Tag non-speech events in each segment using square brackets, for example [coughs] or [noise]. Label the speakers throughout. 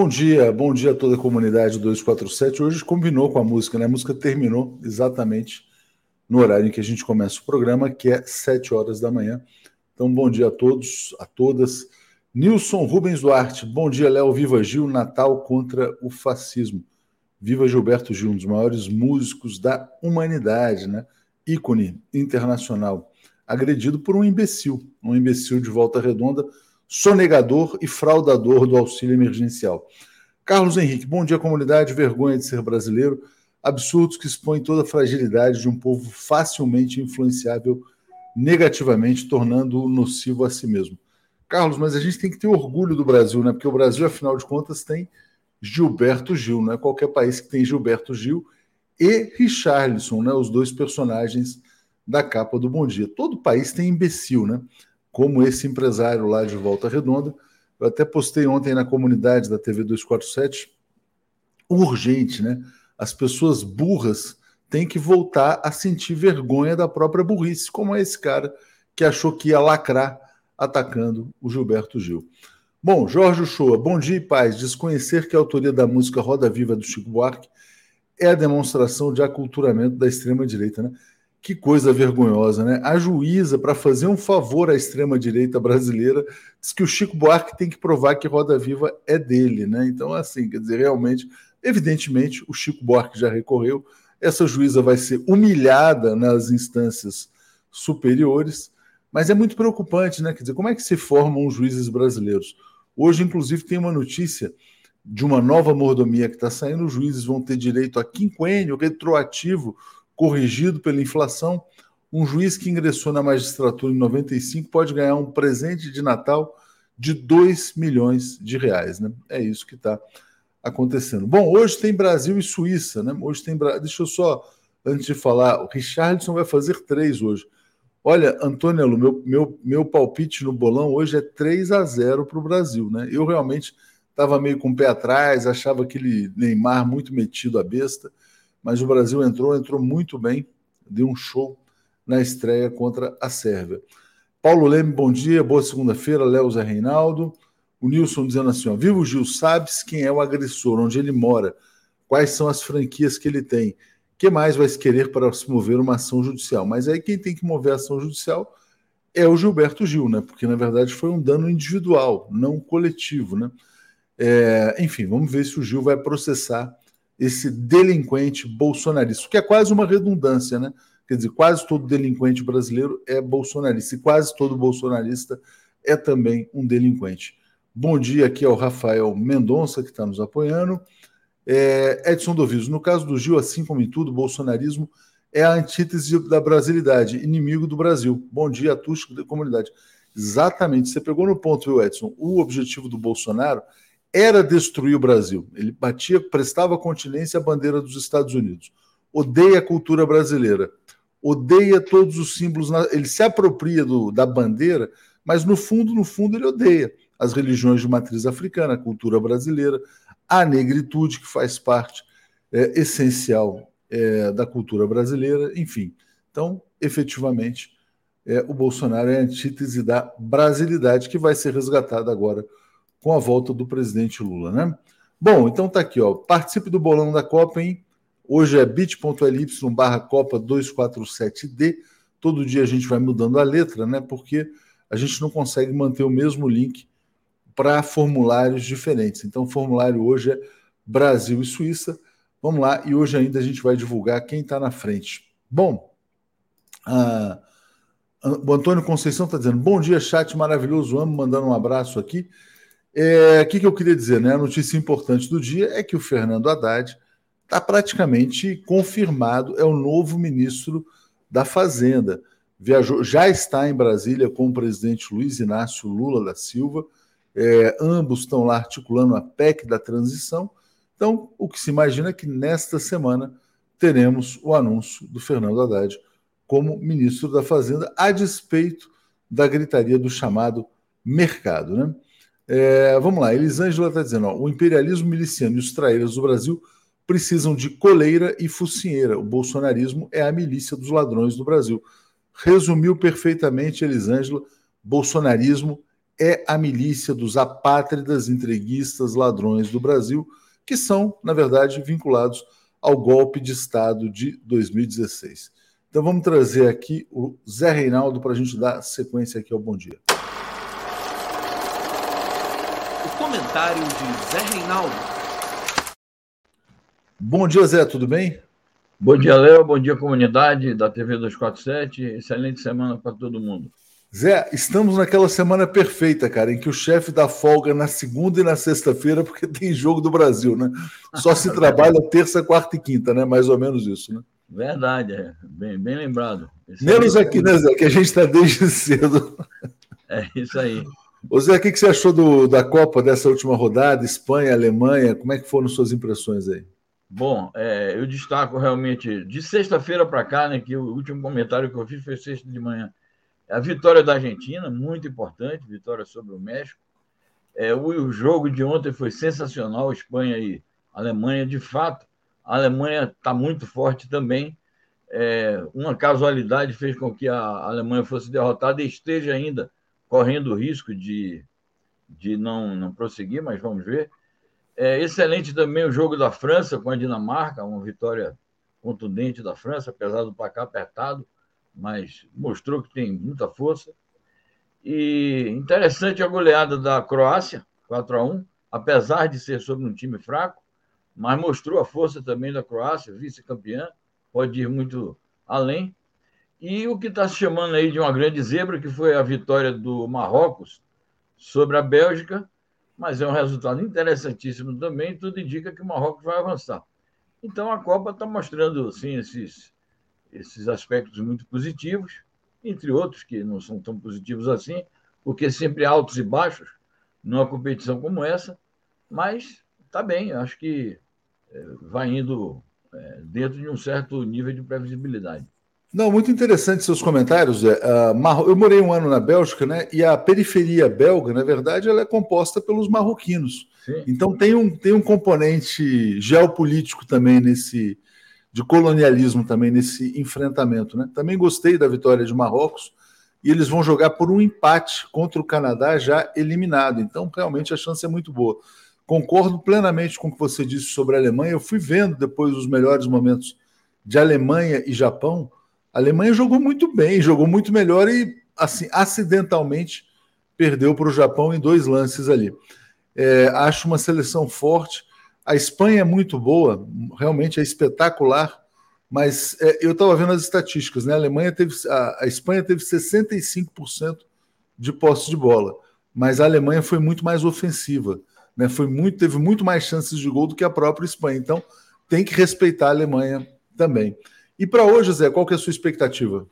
Speaker 1: Bom dia, bom dia a toda a comunidade 247. Hoje combinou com a música, né? A música terminou exatamente no horário em que a gente começa o programa, que é 7 horas da manhã. Então, bom dia a todos, a todas. Nilson Rubens Duarte, bom dia, Léo. Viva Gil, Natal contra o fascismo. Viva Gilberto Gil, um dos maiores músicos da humanidade, né? Ícone internacional. Agredido por um imbecil, um imbecil de volta redonda sonegador e fraudador do auxílio emergencial. Carlos Henrique, bom dia, comunidade. Vergonha de ser brasileiro. Absurdos que expõem toda a fragilidade de um povo facilmente influenciável negativamente, tornando-o nocivo a si mesmo. Carlos, mas a gente tem que ter orgulho do Brasil, né? Porque o Brasil, afinal de contas, tem Gilberto Gil, não é qualquer país que tem Gilberto Gil e Richarlison, né? Os dois personagens da capa do Bom Dia. Todo país tem imbecil, né? Como esse empresário lá de Volta Redonda. Eu até postei ontem na comunidade da TV 247, urgente, né? As pessoas burras têm que voltar a sentir vergonha da própria burrice, como é esse cara que achou que ia lacrar atacando o Gilberto Gil. Bom, Jorge Shoa, bom dia e paz. Desconhecer que a autoria da música Roda Viva do Chico Buarque é a demonstração de aculturamento da extrema-direita, né? Que coisa vergonhosa, né? A juíza, para fazer um favor à extrema-direita brasileira, diz que o Chico Buarque tem que provar que Roda Viva é dele, né? Então, assim, quer dizer, realmente, evidentemente, o Chico Buarque já recorreu, essa juíza vai ser humilhada nas instâncias superiores, mas é muito preocupante, né? Quer dizer, como é que se formam os juízes brasileiros? Hoje, inclusive, tem uma notícia de uma nova mordomia que está saindo, os juízes vão ter direito a quinquênio retroativo corrigido pela inflação, um juiz que ingressou na magistratura em 95 pode ganhar um presente de Natal de 2 milhões de reais. Né? É isso que está acontecendo. Bom, hoje tem Brasil e Suíça, né? Hoje tem. Deixa eu só, antes de falar, o Richardson vai fazer três hoje. Olha, Antônio, meu, meu, meu palpite no bolão hoje é 3 a 0 para o Brasil, né? Eu realmente estava meio com o pé atrás, achava aquele Neymar muito metido a besta mas o Brasil entrou, entrou muito bem, deu um show na estreia contra a Sérvia. Paulo Leme, bom dia, boa segunda-feira, Léo Zé Reinaldo. O Nilson dizendo assim: ó, Vivo Gil, sabes quem é o agressor, onde ele mora, quais são as franquias que ele tem, que mais vai se querer para se mover uma ação judicial? Mas aí quem tem que mover a ação judicial é o Gilberto Gil, né? Porque na verdade foi um dano individual, não coletivo, né? É, enfim, vamos ver se o Gil vai processar esse delinquente bolsonarista, que é quase uma redundância, né? Quer dizer, quase todo delinquente brasileiro é bolsonarista, e quase todo bolsonarista é também um delinquente. Bom dia aqui ao Rafael Mendonça, que está nos apoiando. É, Edson Doviso, no caso do Gil, assim como em tudo, o bolsonarismo é a antítese da brasilidade, inimigo do Brasil. Bom dia a da comunidade. Exatamente, você pegou no ponto, viu, Edson? O objetivo do Bolsonaro era destruir o Brasil. Ele batia, prestava continência à bandeira dos Estados Unidos. Odeia a cultura brasileira. Odeia todos os símbolos. Ele se apropria do, da bandeira, mas no fundo, no fundo, ele odeia as religiões de matriz africana, a cultura brasileira, a negritude, que faz parte é, essencial é, da cultura brasileira, enfim. Então, efetivamente, é, o Bolsonaro é a antítese da brasilidade que vai ser resgatada agora com a volta do presidente Lula, né? Bom, então tá aqui, ó. Participe do bolão da Copa, hein? Hoje é bit.ly barra Copa 247D. Todo dia a gente vai mudando a letra, né? Porque a gente não consegue manter o mesmo link para formulários diferentes. Então, o formulário hoje é Brasil e Suíça. Vamos lá, e hoje ainda a gente vai divulgar quem está na frente. Bom, o Antônio Conceição está dizendo: bom dia, chat maravilhoso, amo, mandando um abraço aqui. É, o que, que eu queria dizer? Né? A notícia importante do dia é que o Fernando Haddad está praticamente confirmado, é o novo ministro da Fazenda. Viajou, já está em Brasília com o presidente Luiz Inácio Lula da Silva. É, ambos estão lá articulando a PEC da transição. Então, o que se imagina é que nesta semana teremos o anúncio do Fernando Haddad como ministro da Fazenda, a despeito da gritaria do chamado mercado. Né? É, vamos lá, Elisângela está dizendo: ó, o imperialismo miliciano e os traíras do Brasil precisam de coleira e focinheira. O bolsonarismo é a milícia dos ladrões do Brasil. Resumiu perfeitamente, Elisângela: bolsonarismo é a milícia dos apátridas, entreguistas, ladrões do Brasil, que são, na verdade, vinculados ao golpe de Estado de 2016. Então vamos trazer aqui o Zé Reinaldo para a gente dar sequência aqui ao Bom Dia.
Speaker 2: O comentário de Zé Reinaldo.
Speaker 1: Bom dia, Zé, tudo bem?
Speaker 3: Bom dia, Léo. Bom dia, comunidade da TV 247. Excelente semana para todo mundo.
Speaker 1: Zé, estamos naquela semana perfeita, cara, em que o chefe dá folga na segunda e na sexta-feira, porque [laughs] tem jogo do Brasil, né? Só se trabalha terça, quarta e quinta, né? Mais ou menos isso, né?
Speaker 3: Verdade, é. Bem, bem lembrado.
Speaker 1: Esse Menos é aqui, né, Zé? Que a gente está desde [laughs] cedo.
Speaker 3: É isso aí.
Speaker 1: Ô Zé, o que, você achou do, da Copa dessa última rodada? Espanha, Alemanha, como é que foram suas impressões aí?
Speaker 3: Bom, é, eu destaco realmente de sexta-feira para cá, né? Que o último comentário que eu fiz foi sexta de manhã a vitória da Argentina, muito importante, vitória sobre o México. É, o, jogo de ontem foi sensacional, Espanha e Alemanha, de fato. A Alemanha está muito forte também. É, uma casualidade fez com que a Alemanha fosse derrotada e esteja ainda correndo o risco de, de não, não prosseguir, mas vamos ver. É excelente também o jogo da França com a Dinamarca, uma vitória contundente da França, apesar do placar apertado mas mostrou que tem muita força. E interessante a goleada da Croácia, 4 a 1 apesar de ser sobre um time fraco, mas mostrou a força também da Croácia, vice-campeã, pode ir muito além. E o que está se chamando aí de uma grande zebra, que foi a vitória do Marrocos sobre a Bélgica, mas é um resultado interessantíssimo também, tudo indica que o Marrocos vai avançar. Então a Copa está mostrando sim, esses, esses aspectos muito positivos, entre outros que não são tão positivos assim, porque sempre altos e baixos numa competição como essa, mas está bem, acho que é, vai indo é, dentro de um certo nível de previsibilidade.
Speaker 1: Não, muito interessante seus comentários. Uh, eu morei um ano na Bélgica, né? E a periferia belga, na verdade, ela é composta pelos marroquinos. Sim. Então tem um, tem um componente geopolítico também nesse, de colonialismo também nesse enfrentamento. Né? Também gostei da vitória de Marrocos e eles vão jogar por um empate contra o Canadá já eliminado. Então, realmente, a chance é muito boa. Concordo plenamente com o que você disse sobre a Alemanha. Eu fui vendo depois os melhores momentos de Alemanha e Japão. A Alemanha jogou muito bem, jogou muito melhor e, assim, acidentalmente perdeu para o Japão em dois lances ali. É, acho uma seleção forte. A Espanha é muito boa, realmente é espetacular, mas é, eu estava vendo as estatísticas, né? A Alemanha teve, a, a Espanha teve 65% de posse de bola, mas a Alemanha foi muito mais ofensiva, né? Foi muito, teve muito mais chances de gol do que a própria Espanha. Então tem que respeitar a Alemanha também. E para hoje, Zé, qual que é a sua expectativa?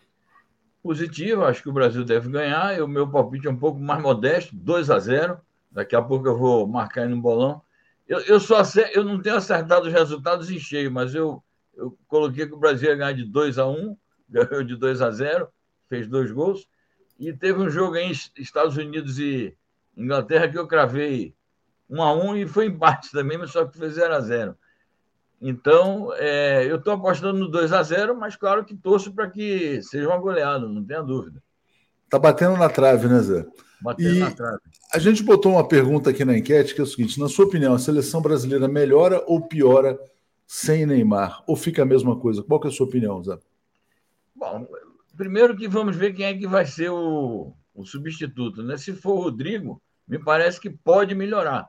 Speaker 3: Positivo, acho que o Brasil deve ganhar. O meu palpite é um pouco mais modesto, 2 a 0. Daqui a pouco eu vou marcar aí no bolão. Eu, eu, só eu não tenho acertado os resultados em cheio, mas eu, eu coloquei que o Brasil ia ganhar de 2 a 1 [laughs] ganhou de 2 a 0 fez dois gols. E teve um jogo em Estados Unidos e Inglaterra que eu cravei 1 a 1 e foi [laughs] empate também, mas só que foi 0 a 0 Então, é, eu estou apostando no 2 a 0 mas claro que torço para que seja uma goleada, não tenha dúvida.
Speaker 1: Tá batendo na trave, né, Zé?
Speaker 3: Batendo e na trave.
Speaker 1: A gente botou uma pergunta aqui na enquete que é o seguinte: na sua opinião, a seleção brasileira melhora ou piora sem Neymar? Ou fica a mesma coisa? Qual que é a sua opinião, Zé?
Speaker 3: Bom, primeiro que vamos ver quem é que vai ser o, o substituto. Né? Se for o Rodrigo, me parece que pode melhorar.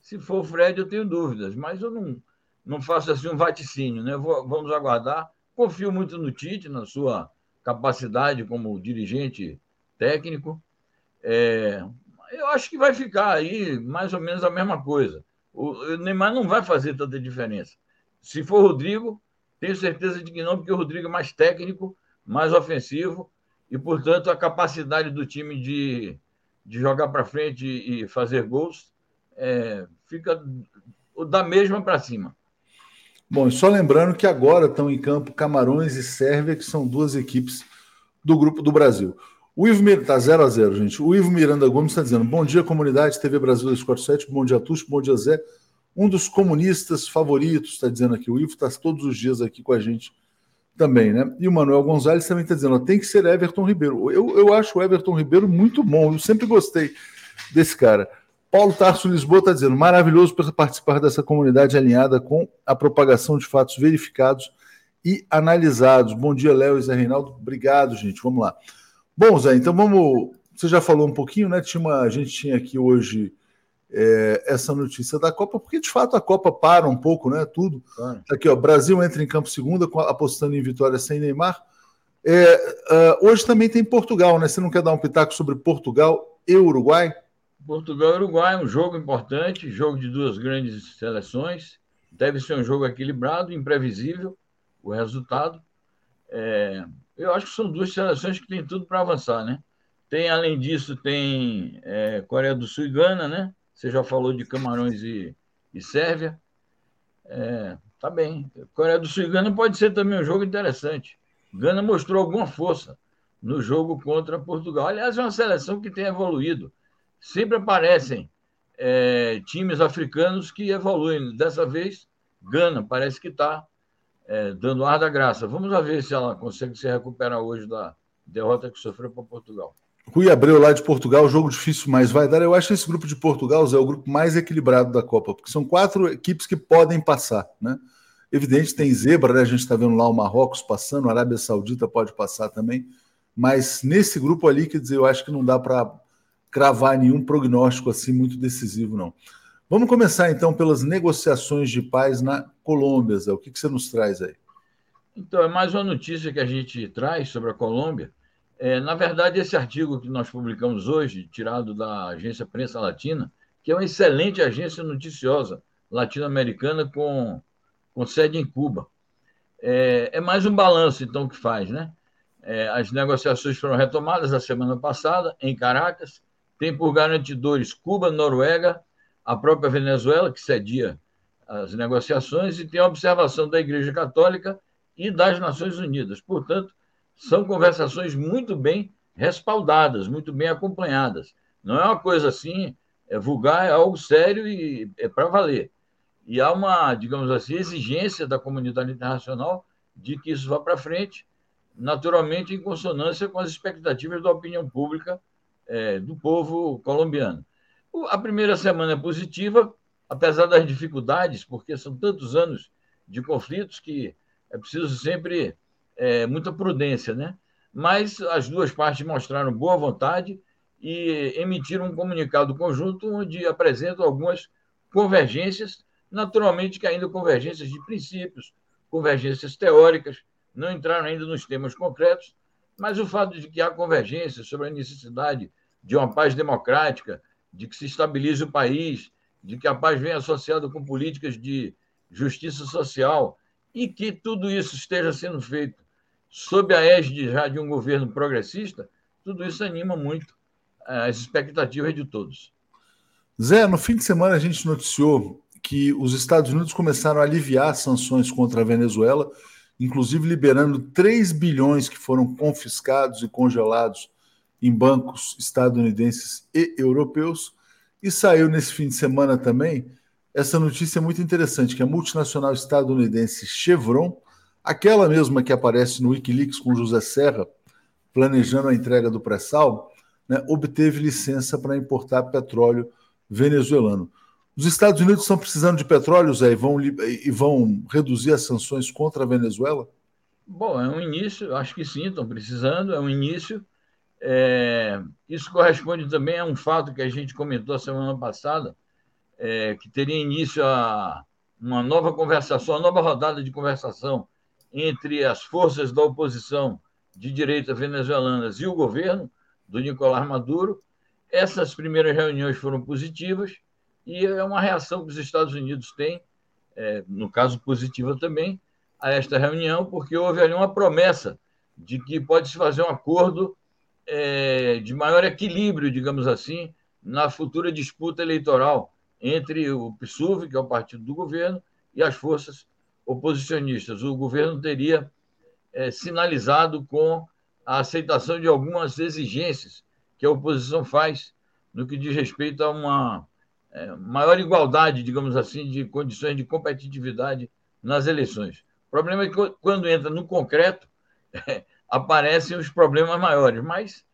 Speaker 3: Se for o Fred, eu tenho dúvidas, mas eu não, não faço assim um vaticínio. Né? Vou, vamos aguardar. Confio muito no Tite, na sua capacidade como dirigente técnico. É, eu acho que vai ficar aí mais ou menos a mesma coisa. O, Neymar não vai fazer tanta diferença. Se for Rodrigo, tenho certeza de que não, porque o Rodrigo é mais técnico, mais ofensivo, e, portanto, a capacidade do time de, de jogar para frente e fazer gols é, fica da mesma para cima.
Speaker 1: Bom, só lembrando que agora estão em campo Camarões e Sérvia, que são duas equipes do grupo do Brasil. O Ivo Miranda, tá 0 a 0 gente. O Ivo Miranda Gomes está dizendo: Bom dia, comunidade TV Brasil 247, bom dia, Tuxo, bom dia, Zé. Um dos comunistas favoritos, está dizendo aqui. O Ivo está todos os dias aqui com a gente também, né? E o Manuel Gonzalez também está dizendo: tem que ser Everton Ribeiro. Eu, eu acho o Everton Ribeiro muito bom, eu sempre gostei. desse cara. Paulo Tarso Lisboa está dizendo: maravilhoso para participar dessa comunidade alinhada com a propagação de fatos verificados e analisados. Bom dia, Léo e Zé Reinaldo. Obrigado, gente. Vamos lá. Bom, Zé, então vamos. Você já falou um pouquinho, né? Tinha uma... A gente tinha aqui hoje é, essa notícia da Copa, porque de fato a Copa para um pouco, né? Tudo. Tá aqui, ó. Brasil entra em campo segunda, apostando em vitória sem Neymar. É, uh, hoje também tem Portugal, né? Você não quer dar um pitaco sobre Portugal e Uruguai?
Speaker 3: Portugal e Uruguai é um jogo importante, jogo de duas grandes seleções. Deve ser um jogo equilibrado, imprevisível o resultado. É, eu acho que são duas seleções que têm tudo para avançar, né? Tem, além disso, tem é, Coreia do Sul e Gana, né? Você já falou de Camarões e, e Sérvia. É, tá bem. Coreia do Sul e Gana pode ser também um jogo interessante. Gana mostrou alguma força no jogo contra Portugal. Aliás, é uma seleção que tem evoluído sempre aparecem é, times africanos que evoluem. Dessa vez, Gana parece que está é, dando ar da graça. Vamos ver se ela consegue se recuperar hoje da derrota que sofreu para Portugal.
Speaker 1: Rui Abreu, lá de Portugal, jogo difícil, mas vai dar. Eu acho que esse grupo de Portugal é o grupo mais equilibrado da Copa, porque são quatro equipes que podem passar, né? Evidente, tem zebra, né? A gente está vendo lá o Marrocos passando, a Arábia Saudita pode passar também, mas nesse grupo ali, quer dizer, eu acho que não dá para cravar nenhum prognóstico assim muito decisivo, não. Vamos começar então pelas negociações de paz na Colômbia, Zé. O que, que você nos traz aí?
Speaker 3: Então, é mais uma notícia que a gente traz sobre a Colômbia. É, na verdade, esse artigo que nós publicamos hoje, tirado da agência Prensa Latina, que é uma excelente agência noticiosa latino-americana com, com sede em Cuba. É, é, mais um balanço, então, que faz, né? É, as negociações foram retomadas a semana passada em Caracas tem por garantidores Cuba, Noruega, a própria Venezuela, que cedia as negociações, e tem a observação da Igreja Católica e das Nações Unidas. Portanto, são conversações muito bem respaldadas, muito bem acompanhadas. Não é uma coisa assim, é vulgar, é algo sério e é para valer. E há uma, digamos assim, exigência da comunidade internacional de que isso vá para frente, naturalmente em consonância com as expectativas da opinião pública é, do povo colombiano. A primeira semana é positiva, apesar das dificuldades, porque são tantos anos de conflitos que é preciso sempre é, muita prudência, né? Mas as duas partes mostraram boa vontade e emitiram um comunicado conjunto onde apresentam algumas convergências, naturalmente que ainda convergências de princípios, convergências teóricas, não entraram ainda nos temas concretos, mas o fato de que há convergência sobre a necessidade de uma paz democrática, de que se estabilize o país, de que a paz venha associada com políticas de justiça social e que tudo isso esteja sendo feito sob a égide já de um governo progressista, tudo isso anima muito eh, as expectativas de todos.
Speaker 1: Zé, no fim de semana a gente noticiou que os Estados Unidos começaram a aliviar sanções contra a Venezuela inclusive liberando 3 bilhões que foram confiscados e congelados em bancos estadunidenses e europeus. E saiu nesse fim de semana também essa notícia muito interessante, que a multinacional estadunidense Chevron, aquela mesma que aparece no Wikileaks com José Serra, planejando a entrega do pré-sal, né, obteve licença para importar petróleo venezuelano. Os Estados Unidos estão precisando de petróleo, Zé, e vão, e vão reduzir as sanções contra a Venezuela?
Speaker 3: Bom, é um início, acho que sim, estão precisando, é um início. É, isso corresponde também a um fato que a gente comentou a semana passada, é, que teria início a uma nova conversação, uma nova rodada de conversação entre as forças da oposição de direita venezuelanas e o governo do Nicolás Maduro. Essas primeiras reuniões foram positivas e é uma reação que os Estados Unidos têm, é, no caso positiva também, a esta reunião, porque houve ali uma promessa de que pode-se fazer um acordo é, de maior equilíbrio, digamos assim, na futura disputa eleitoral entre o PSUV, que é o partido do governo, e as forças oposicionistas. O governo teria é, sinalizado com a aceitação de algumas exigências que a oposição faz no que diz respeito a uma maior igualdade, digamos assim, de condições de competitividade nas eleições. O problema é que quando entra no concreto, [laughs] é, aparecem os problemas maiores, mas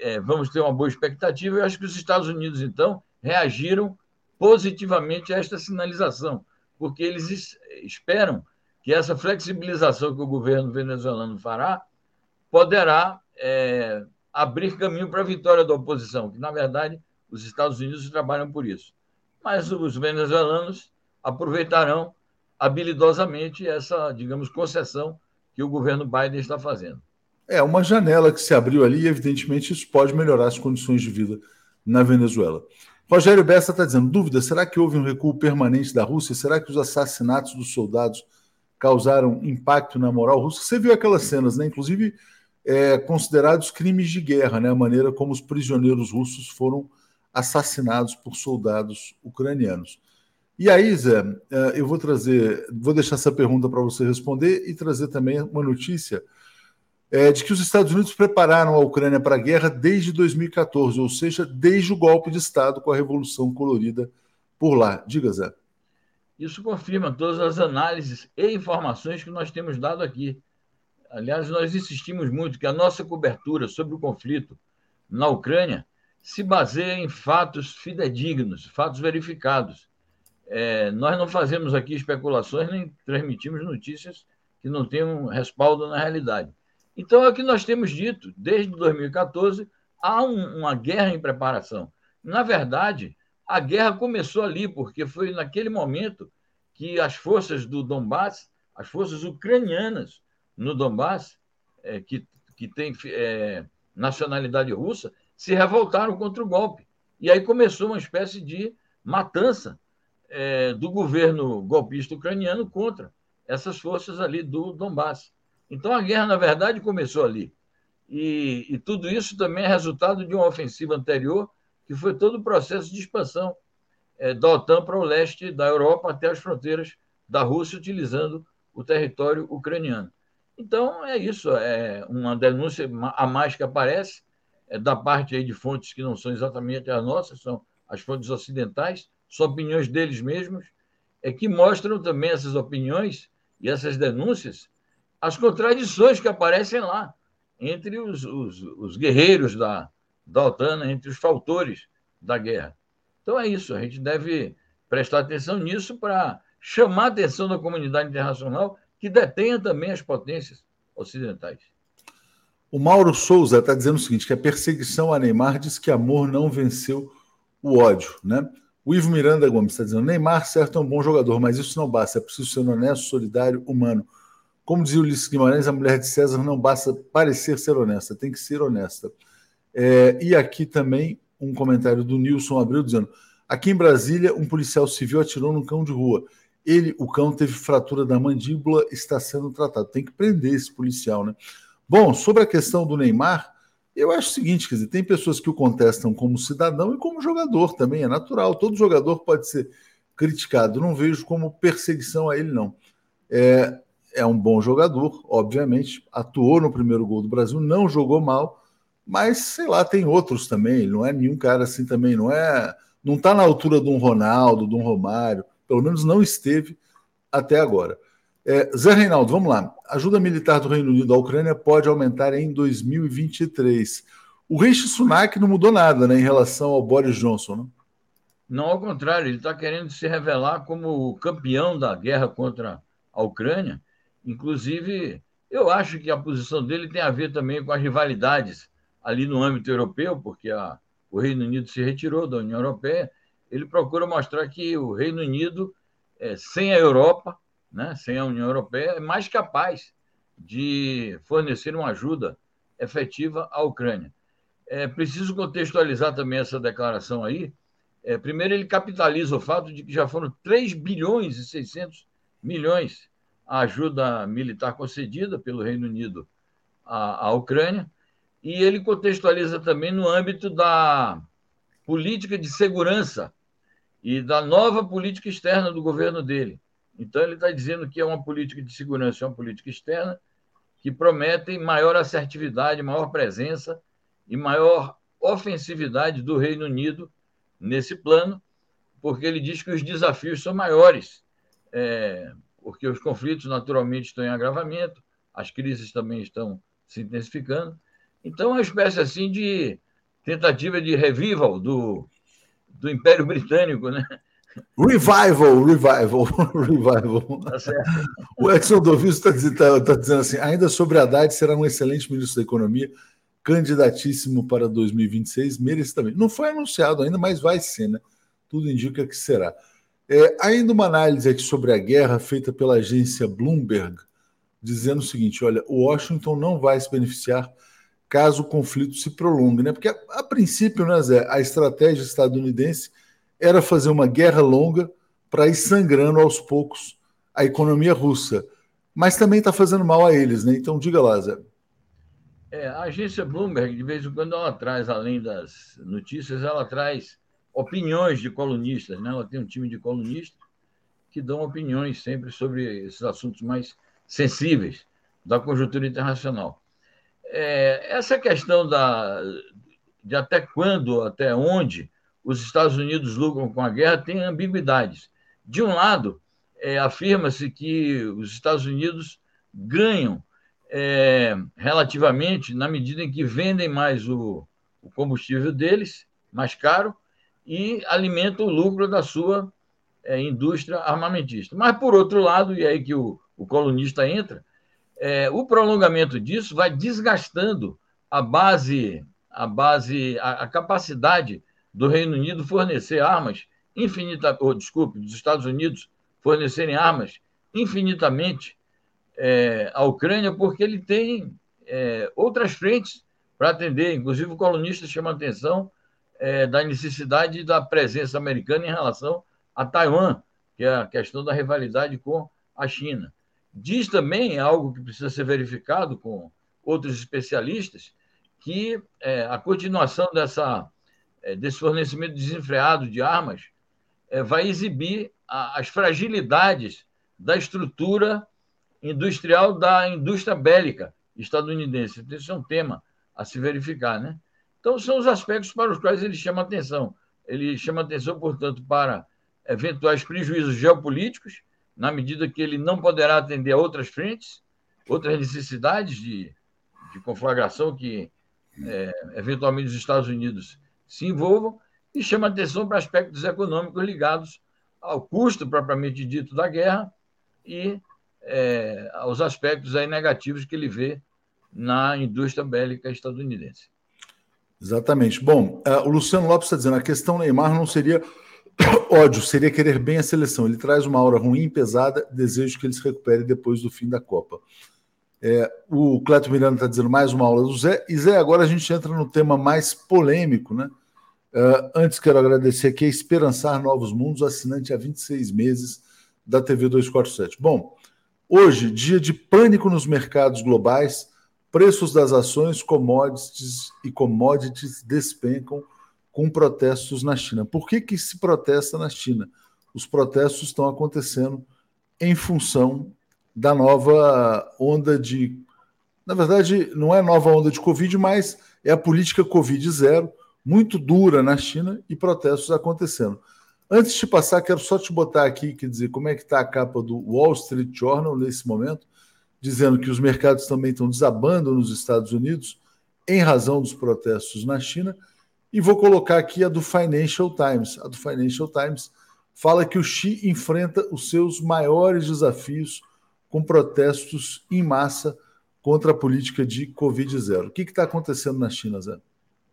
Speaker 3: é, vamos ter uma boa expectativa. Eu acho que os Estados Unidos, então, reagiram positivamente a esta sinalização, porque eles esperam que essa flexibilização que o governo venezuelano fará poderá é, abrir caminho para a vitória da oposição, que, na verdade, os Estados Unidos trabalham por isso. Mas os venezuelanos aproveitarão habilidosamente essa, digamos, concessão que o governo Biden está fazendo.
Speaker 1: É uma janela que se abriu ali e, evidentemente, isso pode melhorar as condições de vida na Venezuela. Rogério Bessa está dizendo: dúvida, será que houve um recuo permanente da Rússia? Será que os assassinatos dos soldados causaram impacto na moral russa? Você viu aquelas cenas, né? Inclusive é, considerados crimes de guerra, né? A maneira como os prisioneiros russos foram assassinados por soldados ucranianos. E aí, Zé, é, eu vou trazer, vou deixar essa pergunta para você responder e trazer também uma notícia é, de que os Estados Unidos prepararam a Ucrânia para a guerra desde 2014, ou seja, desde o golpe de Estado com a Revolução Colorida por lá. Diga, Zé.
Speaker 3: Isso confirma todas as análises e informações que nós temos dado aqui. Aliás, nós insistimos muito que a nossa cobertura sobre o conflito na Ucrânia se baseia em fatos fidedignos, fatos verificados. É, nós não fazemos aqui especulações nem transmitimos notícias que não tenham respaldo na realidade. Então, é o que nós temos dito, desde 2014, há um, uma guerra em preparação. Na verdade, a guerra começou ali, porque foi naquele momento que as forças do Donbass, as forças ucranianas no Donbass, é, que, que têm é, nacionalidade russa, se revoltaram contra o golpe. E aí começou uma espécie de matança é, do governo golpista ucraniano contra essas forças ali do Donbass. Então a guerra, na verdade, começou ali. E, e, tudo isso também é resultado de uma ofensiva anterior, que foi todo o processo de expansão é, da OTAN para o leste da Europa até as fronteiras da Rússia, utilizando o território ucraniano. Então é isso, é uma denúncia a mais que aparece da parte aí de fontes que não são exatamente as nossas, são as fontes ocidentais, são opiniões deles mesmos, é que mostram também essas opiniões e essas denúncias as contradições que aparecem lá entre os, os, os guerreiros da, da OTAN, né, entre os fautores da guerra. Então é isso, a gente deve prestar atenção nisso para chamar a atenção da comunidade internacional que detenha também as potências ocidentais.
Speaker 1: O Mauro Souza está dizendo o seguinte: que a perseguição a Neymar diz que amor não venceu o ódio, né? O Ivo Miranda Gomes está dizendo: Neymar, certo, é um bom jogador, mas isso não basta, é preciso ser honesto, solidário, humano. Como dizia Ulisses Guimarães, a mulher de César não basta parecer ser honesta, tem que ser honesta. É, e aqui também um comentário do Nilson Abreu dizendo: aqui em Brasília, um policial civil atirou num cão de rua. Ele, o cão, teve fratura da mandíbula, está sendo tratado. Tem que prender esse policial, né? Bom, sobre a questão do Neymar, eu acho o seguinte: quer dizer, tem pessoas que o contestam como cidadão e como jogador também, é natural. Todo jogador pode ser criticado. Não vejo como perseguição a ele, não. É, é um bom jogador, obviamente, atuou no primeiro gol do Brasil, não jogou mal, mas sei lá, tem outros também, não é nenhum cara assim também, não é, não está na altura de um Ronaldo, de um Romário, pelo menos não esteve até agora. É, Zé Reinaldo, vamos lá. Ajuda militar do Reino Unido à Ucrânia pode aumentar em 2023. O Rishi Sunak não mudou nada né, em relação ao Boris Johnson, não?
Speaker 3: Não, ao contrário, ele está querendo se revelar como o campeão da guerra contra a Ucrânia Inclusive, eu acho que a posição dele tem a ver também com as rivalidades ali no âmbito europeu, porque a, o Reino Unido se retirou da União Europeia. Ele procura mostrar que o Reino Unido, é, sem a Europa, né, sem a União Europeia, é mais capaz de fornecer uma ajuda efetiva à Ucrânia. É preciso contextualizar também essa declaração aí. É, primeiro, ele capitaliza o fato de que já foram 3 bilhões e 600 milhões a ajuda militar concedida pelo Reino Unido à, à Ucrânia, e ele contextualiza também no âmbito da política de segurança e da nova política externa do governo dele. Então, ele está dizendo que é uma política de segurança, é uma política externa que prometem maior assertividade, maior presença e maior ofensividade do Reino Unido nesse plano, porque ele diz que os desafios são maiores é, porque os conflitos naturalmente estão em agravamento, as crises também estão se intensificando, Então, é uma espécie assim de tentativa de revival do, do Império [laughs] Britânico, né?
Speaker 1: Revival, revival, [laughs] revival. Tá o Edson Doviso está dizendo, tá, tá dizendo assim: ainda sobre Haddad, será um excelente ministro da Economia, candidatíssimo para 2026, merecidamente. Não foi anunciado ainda, mas vai ser, né? Tudo indica que será. É, ainda uma análise aqui sobre a guerra feita pela agência Bloomberg, dizendo o seguinte: olha, o Washington não vai se beneficiar caso o conflito se prolongue, né? Porque a, a princípio, né, Zé, a estratégia estadunidense era fazer uma guerra longa para ir sangrando aos poucos a economia russa. Mas também está fazendo mal a eles, né? Então diga lá, Zé.
Speaker 3: É, a agência Bloomberg, de vez em quando, ela traz, além das notícias, ela traz opiniões de colunistas, né? Ela tem um time de colunistas que dão opiniões sempre sobre esses assuntos mais sensíveis da conjuntura internacional. É, essa questão da, de até quando, até onde os Estados Unidos lucram com a guerra tem ambiguidades. De um lado, é, afirma-se que os Estados Unidos ganham é, relativamente na medida em que vendem mais o, o combustível deles, mais caro, e alimenta o lucro da sua é, indústria armamentista. Mas, por outro lado, e aí que o, o colunista entra, é, o prolongamento disso vai desgastando a base, a base, a, a capacidade do Reino Unido fornecer armas infinita, ou desculpe, dos Estados Unidos fornecerem armas infinitamente é, à Ucrânia, porque ele tem é, outras frentes para atender. Inclusive, o colunista chama a atenção é, da necessidade da presença americana em relação a Taiwan, que é a questão da rivalidade com a China. Diz também algo que precisa ser verificado com outros especialistas, que é, a continuação dessa, é, desse fornecimento desenfreado de armas é, vai exibir a, as fragilidades da estrutura industrial da indústria bélica estadunidense. Então, isso é um tema a se verificar, né? Então, são os aspectos para os quais ele chama atenção. Ele chama atenção, portanto, para eventuais prejuízos geopolíticos, na medida que ele não poderá atender a outras frentes, outras necessidades de, de conflagração que, é, eventualmente, os Estados Unidos se envolvam, e chama atenção para aspectos econômicos ligados ao custo propriamente dito da guerra e é, aos aspectos aí negativos que ele vê na indústria bélica estadunidense.
Speaker 1: Exatamente. Bom, uh, o Luciano Lopes está dizendo a questão Neymar não seria [coughs] ódio, seria querer bem a seleção. Ele traz uma aura ruim, pesada, desejo que ele se recupere depois do fim da Copa. É, o Cleto Miranda está dizendo mais uma aula do Zé. E Zé, agora a gente entra no tema mais polêmico, né? Uh, antes quero agradecer aqui a Esperançar Novos Mundos, assinante há 26 meses da TV 247. Bom, hoje, dia de pânico nos mercados globais, preços das ações, commodities e commodities despencam com protestos na China. Por que, que se protesta na China? Os protestos estão acontecendo em função da nova onda de. Na verdade, não é nova onda de Covid, mas é a política Covid zero, muito dura na China e protestos acontecendo. Antes de passar, quero só te botar aqui, quer dizer, como é que está a capa do Wall Street Journal nesse momento, dizendo que os mercados também estão desabando nos Estados Unidos em razão dos protestos na China e vou colocar aqui a do Financial Times. A do Financial Times fala que o Xi enfrenta os seus maiores desafios com protestos em massa contra a política de Covid-0. O que está acontecendo na China, Zé?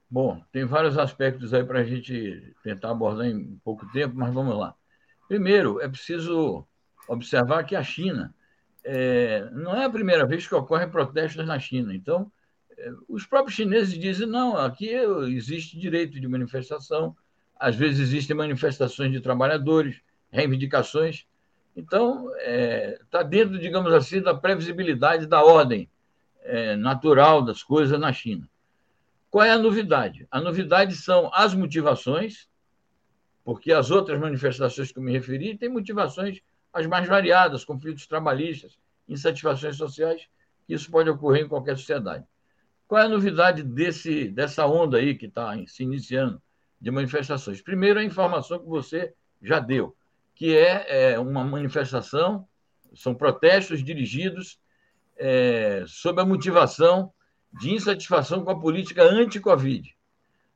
Speaker 3: Bom, tem vários aspectos aí para a gente tentar abordar em pouco tempo, mas vamos lá. Primeiro, é preciso observar que a China é, não é a primeira vez que ocorrem protestos na China. Então, os próprios chineses dizem: não, aqui existe direito de manifestação, às vezes existem manifestações de trabalhadores, reivindicações. Então, está é, tá dentro, digamos assim, da previsibilidade da ordem é, natural das coisas na China. Qual é a novidade? A novidade são as motivações, porque as outras manifestações que eu me referi têm motivações as mais variadas, conflitos trabalhistas, insatisfações sociais, que isso pode ocorrer em qualquer sociedade. Qual é a novidade desse, dessa onda aí que está se iniciando de manifestações? Primeiro, a informação que você já deu, que é, é uma manifestação, são protestos dirigidos é, sob a motivação de insatisfação com a política anti-Covid.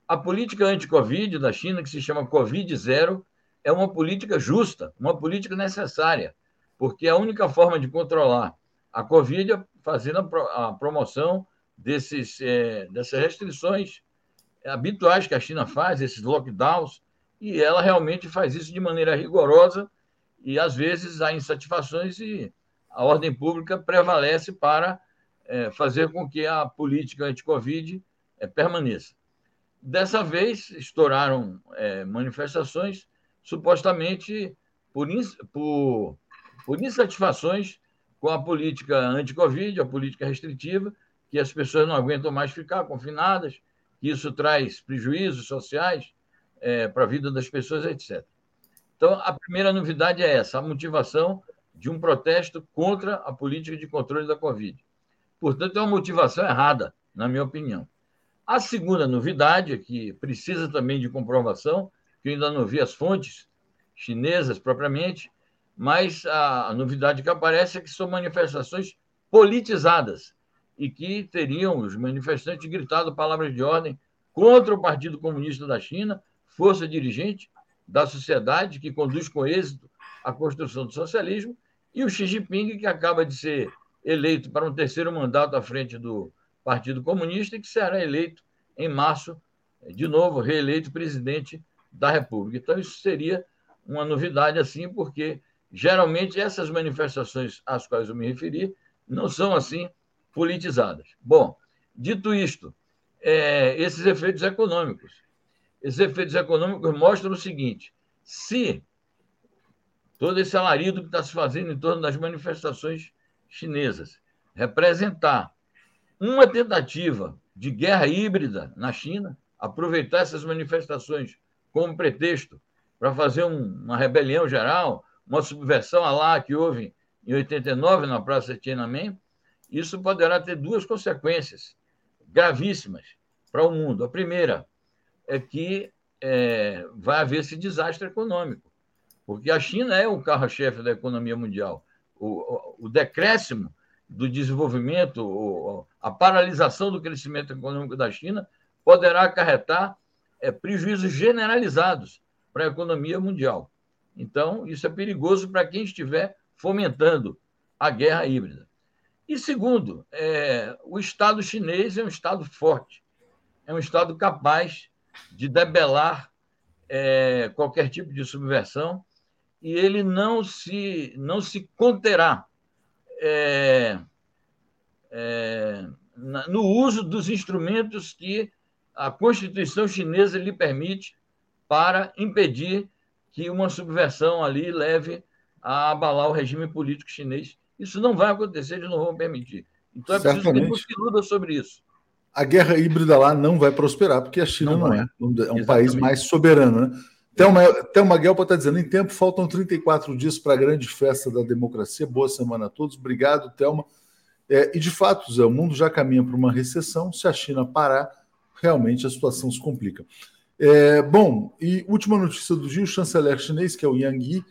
Speaker 3: A política anti-Covid da China, que se chama Covid-0, é uma política justa, uma política necessária, porque é a única forma de controlar a Covid é fazendo a promoção desses, é, dessas restrições habituais que a China faz, esses lockdowns, e ela realmente faz isso de maneira rigorosa e, às vezes, há insatisfações e a ordem pública prevalece para é, fazer com que a política anti-Covid é, permaneça. Dessa vez, estouraram é, manifestações supostamente por, por, por insatisfações com a política anti-Covid, a política restritiva, que as pessoas não aguentam mais ficar confinadas, que isso traz prejuízos sociais é, para a vida das pessoas, etc. Então, a primeira novidade é essa, a motivação de um protesto contra a política de controle da Covid. Portanto, é uma motivação errada, na minha opinião. A segunda novidade, que precisa também de comprovação, que eu ainda não vi as fontes chinesas propriamente, mas a novidade que aparece é que são manifestações politizadas e que teriam os manifestantes gritado palavras de ordem contra o Partido Comunista da China, força dirigente da sociedade que conduz com êxito a construção do socialismo, e o Xi Jinping, que acaba de ser eleito para um terceiro mandato à frente do Partido Comunista e que será eleito em março, de novo, reeleito presidente da República. Então, isso seria uma novidade, assim, porque geralmente essas manifestações às quais eu me referi não são assim politizadas. Bom, dito isto, é, esses efeitos econômicos. Esses efeitos econômicos mostram o seguinte: se todo esse alarido que está se fazendo em torno das manifestações chinesas representar uma tentativa de guerra híbrida na China, aproveitar essas manifestações como pretexto para fazer um, uma rebelião geral, uma subversão a lá que houve em 89 na Praça Tiananmen, isso poderá ter duas consequências gravíssimas para o mundo. A primeira é que é, vai haver esse desastre econômico, porque a China é o carro-chefe da economia mundial. O, o, decréscimo do desenvolvimento, a paralisação do crescimento econômico da China poderá acarretar é, prejuízos generalizados para a economia mundial. Então, isso é perigoso para quem estiver fomentando a guerra híbrida. E segundo, é, o Estado chinês é um Estado forte, é um Estado capaz de debelar é, qualquer tipo de subversão e ele não se, não se conterá é, é no uso dos instrumentos que a Constituição chinesa lhe permite para impedir que uma subversão ali leve a abalar o regime político chinês. Isso não vai acontecer, eles não vão permitir. Então é preciso Certamente. que luta sobre isso.
Speaker 1: A guerra híbrida lá não vai prosperar, porque a China não, não é. É um Exatamente. país mais soberano. Né? Thelma, Thelma Guelpa está dizendo: em tempo, faltam 34 dias para a grande festa da democracia. Boa semana a todos. Obrigado, Thelma. É, e de fato, Zé, o mundo já caminha para uma recessão. Se a China parar, realmente a situação se complica. É, bom, e última notícia do dia: o chanceler chinês, que é o Yang Yi,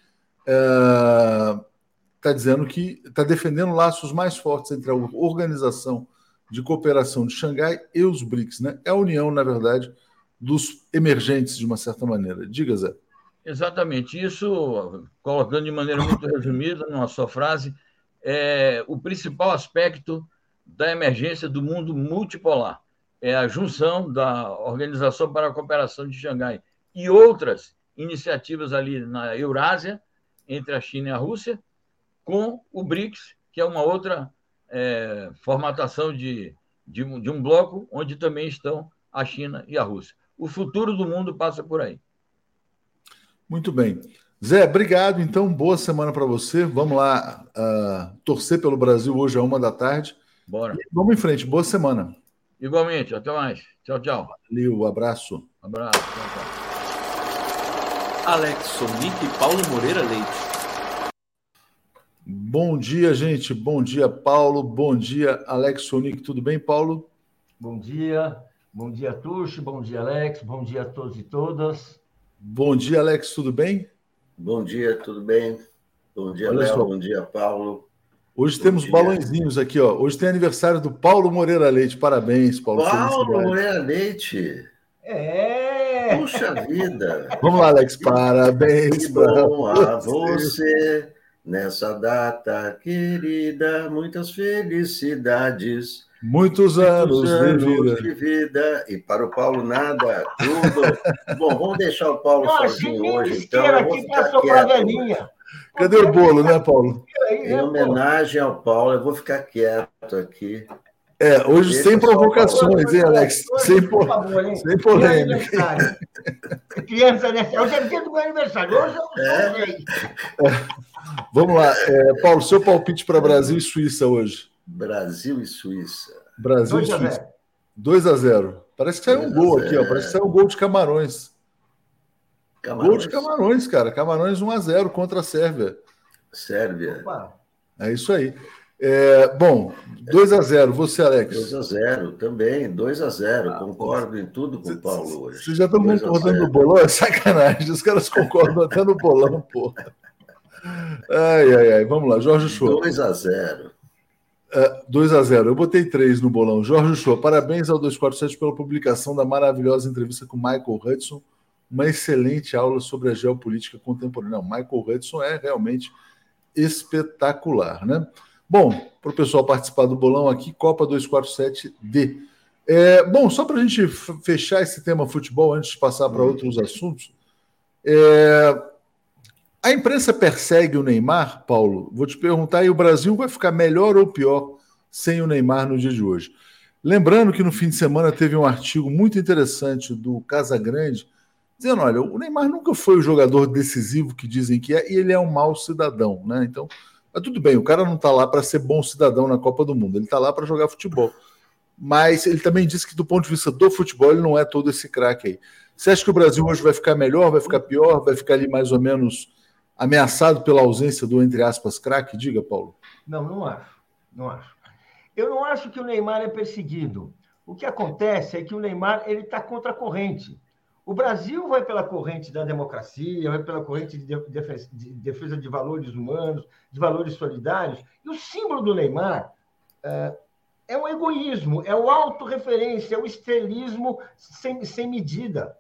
Speaker 1: está é, dizendo que está defendendo laços mais fortes entre a Organização de Cooperação de Xangai e os BRICS. Né? É a união, na verdade, dos emergentes, de uma certa maneira. Diga, Zé.
Speaker 3: Exatamente. Isso, colocando de maneira muito resumida, numa só frase, é o principal aspecto da emergência do mundo multipolar é a junção da Organização para a Cooperação de Xangai e outras iniciativas ali na Eurásia, entre a China e a Rússia, com o BRICS, que é uma outra é, formatação de, de, de um bloco onde também estão a China e a Rússia. O futuro do mundo passa por aí.
Speaker 1: Muito bem. Zé, obrigado. Então, boa semana para você. Vamos lá uh, torcer pelo Brasil hoje à uma da tarde.
Speaker 3: Bora.
Speaker 1: E vamos em frente. Boa semana.
Speaker 3: Igualmente, até mais. Tchau, tchau.
Speaker 1: Valeu, abraço.
Speaker 3: Abraço, tchau, tchau.
Speaker 2: Alex Sonic e Paulo Moreira Leite.
Speaker 1: Bom dia, gente. Bom dia, Paulo. Bom dia, Alex Sonic. Tudo bem, Paulo?
Speaker 4: Bom dia. Bom dia, Tuxo. Bom dia, Alex. Bom dia a todos e todas.
Speaker 1: Bom dia, Alex. Tudo bem?
Speaker 5: Bom dia, tudo bem? Bom dia, Léo. Bom dia, Paulo.
Speaker 1: Hoje Bom temos dia. balãozinhos aqui, ó. Hoje tem aniversário do Paulo Moreira Leite. Parabéns, Paulo.
Speaker 5: Paulo Moreira Leite.
Speaker 4: É.
Speaker 5: Puxa vida.
Speaker 1: Vamos lá, Alex. Parabéns.
Speaker 5: Que bom a você nessa data querida. Muitas felicidades.
Speaker 1: Muitos anos, Muitos anos de, vida.
Speaker 5: de, vida. E para o Paulo, nada, tudo. Bom, vamos deixar o Paulo Não, sozinho hoje, então. Eu vou ficar quieto.
Speaker 1: Cadê o bolo, né, Paulo?
Speaker 5: Em homenagem ao Paulo, eu vou ficar quieto aqui.
Speaker 1: É, hoje Deixa sem provocações, hein, Alex? Sem, por favor, hein? sem polêmica.
Speaker 4: Criança, né? Hoje é dia do meu aniversário. Hoje eu é. é.
Speaker 1: Vamos lá. É, Paulo, seu palpite para Brasil e Suíça hoje?
Speaker 5: Brasil e Suíça.
Speaker 1: Brasil e Suíça. 2 a 0 Parece que saiu um gol aqui, ó. Parece que saiu um gol de Camarões. Camarões. Gol de Camarões, cara. Camarões 1 a 0 contra a Sérvia.
Speaker 5: Sérvia.
Speaker 1: Opa. É isso aí. É, bom, 2 a 0 Você, Alex?
Speaker 5: 2 a 0 também, 2 a 0 ah, Concordo em tudo com o Paulo hoje.
Speaker 1: Vocês já estão concordando no bolão? É [laughs] sacanagem. Os caras concordam até no bolão, pô. Ai, ai, ai. Vamos lá, Jorge Show.
Speaker 5: 2 a 0
Speaker 1: Uh, 2 a 0 Eu botei 3 no bolão. Jorge Show, parabéns ao 247 pela publicação da maravilhosa entrevista com Michael Hudson. Uma excelente aula sobre a geopolítica contemporânea. Não, Michael Hudson é realmente espetacular, né? Bom, para o pessoal participar do bolão aqui, Copa 247D. É, bom, só para a gente fechar esse tema futebol, antes de passar para outros assuntos, é, a imprensa persegue o Neymar, Paulo? Vou te perguntar, e o Brasil vai ficar melhor ou pior sem o Neymar no dia de hoje? Lembrando que no fim de semana teve um artigo muito interessante do Casagrande, dizendo: olha, o Neymar nunca foi o jogador decisivo que dizem que é, e ele é um mau cidadão, né? Então, mas tudo bem, o cara não está lá para ser bom cidadão na Copa do Mundo, ele está lá para jogar futebol. Mas ele também disse que, do ponto de vista do futebol, ele não é todo esse craque aí. Você acha que o Brasil hoje vai ficar melhor, vai ficar pior, vai ficar ali mais ou menos ameaçado pela ausência do, entre aspas, craque? Diga, Paulo.
Speaker 4: Não, não acho. Não acho. Eu não acho que o Neymar é perseguido. O que acontece é que o Neymar ele está contra a corrente. O Brasil vai pela corrente da democracia, vai pela corrente de defesa de valores humanos, de valores solidários. E o símbolo do Neymar é, é o egoísmo, é o autorreferência, é o estrelismo sem, sem medida.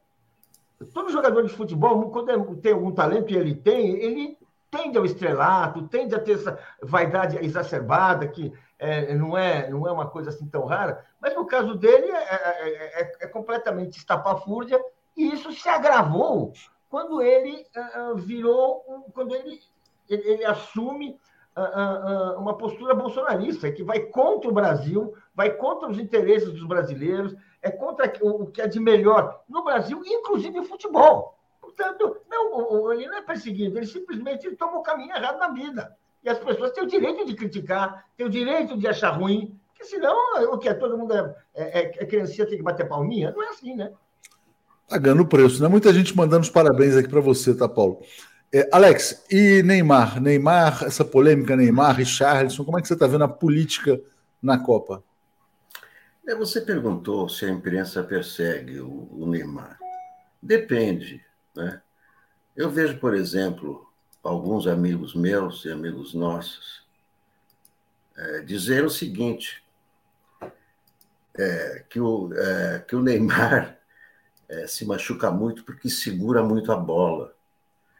Speaker 4: Todo jogador de futebol, quando é, tem algum talento e ele tem, ele tende ao estrelato, tende a ter essa vaidade exacerbada, que é, não, é, não é uma coisa assim tão rara, mas no caso dele é, é, é, é completamente estapafúrdia, e isso se agravou quando ele uh, virou, quando ele, ele, ele assume uh, uh, uma postura bolsonarista, que vai contra o Brasil, vai contra os interesses dos brasileiros, é contra o que é de melhor no Brasil, inclusive o futebol. Portanto, não, ele não é perseguido, ele simplesmente toma o caminho errado na vida. E as pessoas têm o direito de criticar, têm o direito de achar ruim, porque senão o que é todo mundo é, é, é criancinha tem que bater palminha? Não é assim, né?
Speaker 1: Pagando o preço, né? Muita gente mandando os parabéns aqui para você, tá, Paulo? É, Alex, e Neymar? Neymar, essa polêmica Neymar, Richarlison, como é que você está vendo a política na Copa?
Speaker 5: É, você perguntou se a imprensa persegue o, o Neymar. Depende. Né? Eu vejo, por exemplo, alguns amigos meus e amigos nossos é, dizer o seguinte: é, que, o, é, que o Neymar é, se machuca muito porque segura muito a bola.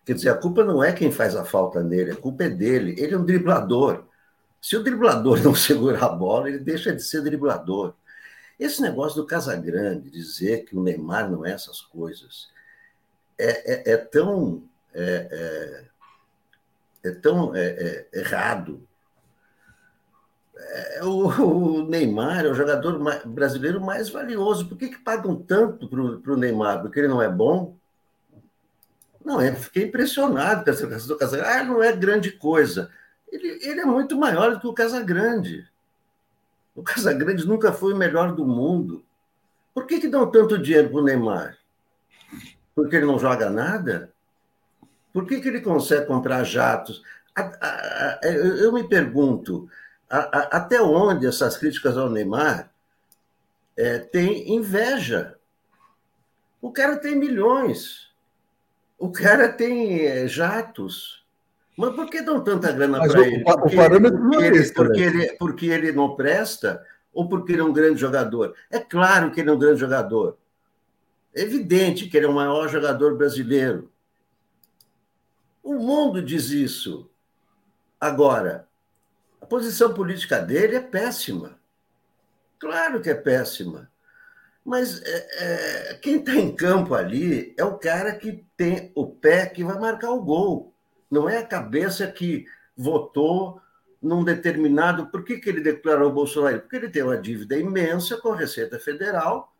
Speaker 5: Quer dizer, a culpa não é quem faz a falta nele, a culpa é dele. Ele é um driblador. Se o driblador [laughs] não segurar a bola, ele deixa de ser driblador. Esse negócio do Casagrande dizer que o Neymar não é essas coisas é, é, é tão é, é, é tão é, errado. O, o, Neymar é o jogador brasileiro mais valioso. Por que, que pagam tanto para o Neymar? Porque ele não é bom? Não, eu fiquei impressionado com essa do Casagrande. Ah, não é grande coisa. Ele, ele é muito maior do que o Casagrande. O Casagrande nunca foi o melhor do mundo. Por que, que dão tanto dinheiro para o Neymar? Porque ele não joga nada? Por que, que ele consegue comprar jatos? Eu me pergunto, até onde essas críticas ao Neymar é, têm inveja? O cara tem milhões, o cara tem é, jatos, Mas por que dão tanta grana para ele?
Speaker 1: Porque, o parâmetro
Speaker 5: porque,
Speaker 1: não é
Speaker 5: ele,
Speaker 1: esse,
Speaker 5: porque, ele, porque ele não presta ou porque ele é um grande jogador? É claro que ele é um grande jogador. É evidente que ele é o maior jogador brasileiro. O mundo diz isso. Agora, a posição política dele é péssima. Claro que é péssima. Mas é, é, quem está em campo ali é o cara que tem o pé que vai marcar o gol. Não é a cabeça que votou num determinado. Por que, que ele declarou o Bolsonaro? Porque ele tem uma dívida imensa com a Receita Federal.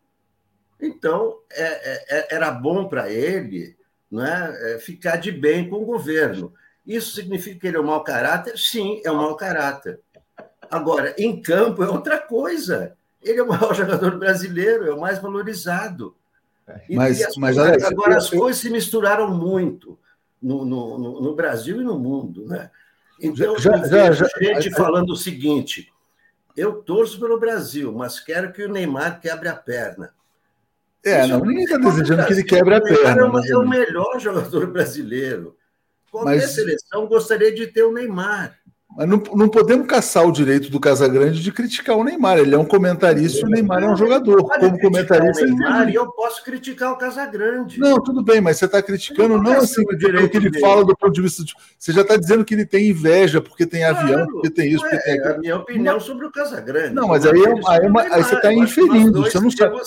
Speaker 5: Então, é, é, é era bom para ele né, ficar de bem com o governo. Isso significa que ele é um mau caráter? Sim, é um mau caráter. Agora, em campo é outra coisa. Ele é o maior [laughs] jogador brasileiro, é o mais valorizado.
Speaker 1: Mas,
Speaker 5: e as
Speaker 1: mas
Speaker 5: agora,
Speaker 1: eu,
Speaker 5: as coisas se misturaram muito no, no, no, Brasil e no mundo. Né? Então, já, já, já, gente já, falando o seguinte: eu torço pelo Brasil, mas quero que o Neymar quebre a perna.
Speaker 1: É, não, ninguém está desejando que ele quebre a perna.
Speaker 5: É, uma, é o melhor jogador brasileiro. Qualquer mas... seleção gostaria de ter o Neymar.
Speaker 1: Mas não, não podemos caçar o direito do Casagrande de criticar o Neymar. Ele é um comentarista e o Neymar é um jogador. Como comentarista.
Speaker 5: O Neymar, e eu posso criticar o Casagrande.
Speaker 1: Não, tudo bem, mas você está criticando não, não assim o direito que ele dele. fala do ponto de vista. De... Você já está dizendo que ele tem inveja porque tem claro, avião, porque tem isso, porque tem
Speaker 5: aquilo. É a minha opinião sobre o Casagrande.
Speaker 1: Não, mas aí, é, aí, é uma, aí você está inferindo. Você não sabe.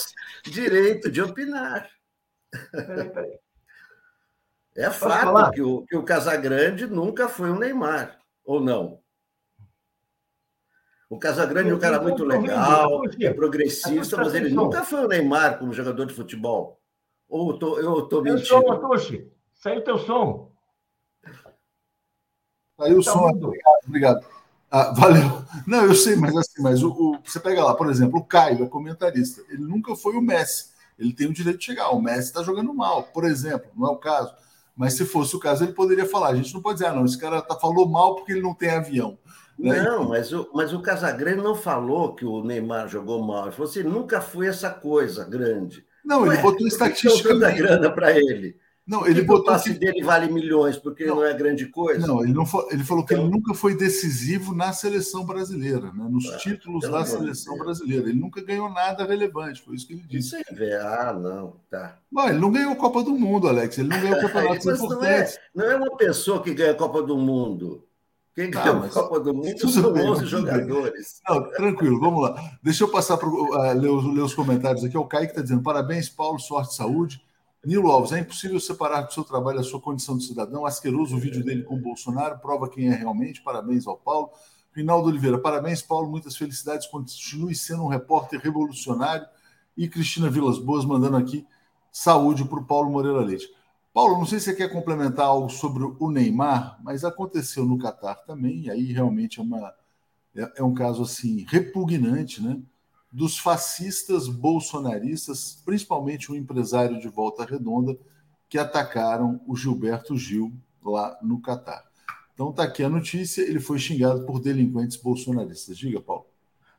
Speaker 5: direito de opinar. Peraí, peraí. É fato que o, que o Casagrande nunca foi um Neymar ou não? O Casagrande é um cara muito legal, é progressista, mas ele nunca foi o Neymar como jogador de futebol. Ou eu tô, eu tô mentindo? Som,
Speaker 4: Atushi. Saiu teu som.
Speaker 1: Saiu o tá som. Obrigado. obrigado. Ah, valeu. Não, eu sei, mas assim, mas o, o, você pega lá, por exemplo, o Caio é comentarista. Ele nunca foi o Messi. Ele tem o direito de chegar. O Messi está jogando mal, por exemplo, não é o caso. Mas se fosse o caso, ele poderia falar. A gente não pode dizer, ah, não, esse cara tá, falou mal porque ele não tem avião.
Speaker 5: Né? Não, mas o, mas o Casagrande não falou que o Neymar jogou mal. Ele falou assim: nunca foi essa coisa grande.
Speaker 1: Não, Ué, ele botou estatística.
Speaker 5: da grana para ele.
Speaker 1: Não, ele botou. O
Speaker 5: passe que... dele vale milhões, porque não, não é grande coisa.
Speaker 1: Não, ele, não foi, ele falou que então... ele nunca foi decisivo na seleção brasileira, né? nos ah, títulos da seleção brasileira. Ele nunca ganhou nada relevante, foi isso que ele disse.
Speaker 5: É... Ah, não, tá.
Speaker 1: Bom, ele não ganhou a Copa do Mundo, Alex. Ele não ganhou [laughs] campeonatos importantes.
Speaker 5: Não é, não é uma pessoa que ganha a Copa do Mundo. Quem ganhou a Copa do Mundo são bem, 11 jogadores.
Speaker 1: Não, tranquilo, vamos lá. Deixa eu passar para uh, ler, ler, os comentários aqui. O Kaique está dizendo: parabéns, Paulo, sorte e saúde. Nilo Alves, é impossível separar do seu trabalho a sua condição de cidadão. Asqueroso o vídeo dele com o Bolsonaro, prova quem é realmente. Parabéns ao Paulo. Rinaldo Oliveira, parabéns, Paulo. Muitas felicidades. Continue sendo um repórter revolucionário. E Cristina Vilas Boas mandando aqui saúde para o Paulo Moreira Leite. Paulo, não sei se você quer complementar algo sobre o Neymar, mas aconteceu no Catar também, e aí realmente é, uma, é, é um caso assim repugnante, né? Dos fascistas bolsonaristas, principalmente um empresário de Volta Redonda, que atacaram o Gilberto Gil lá no Catar. Então está aqui a notícia, ele foi xingado por delinquentes bolsonaristas. Diga, Paulo.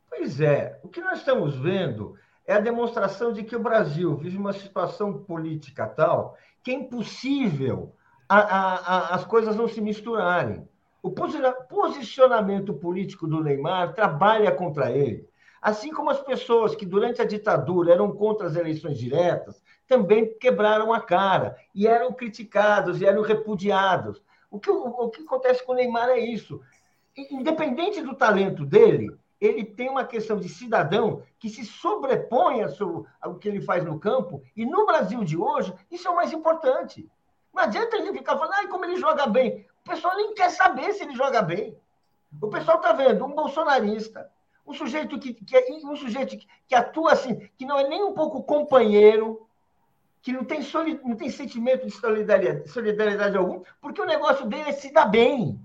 Speaker 4: Pois é, o que nós estamos vendo é a demonstração de que o Brasil vive uma situação política tal que é impossível a, a, a, as coisas não se misturarem. O posicionamento político do Neymar trabalha contra ele. Assim como as pessoas que durante a ditadura eram contra as eleições diretas, também quebraram a cara e eram criticados e eram repudiados. O que, o, que acontece com o Neymar é isso. Independente do talento dele, ele tem uma questão de cidadão que se sobrepõe ao que ele faz no campo, e no Brasil de hoje, isso é o mais importante. Não adianta ele ficar falando, ah, como ele joga bem. O pessoal nem quer saber se ele joga bem. O pessoal está vendo um bolsonarista, um sujeito que, que é, um sujeito que, que, atua assim, que não é nem um pouco companheiro, que não tem, solid, não tem sentimento de solidariedade, solidariedade algum, porque o negócio dele é se dar bem.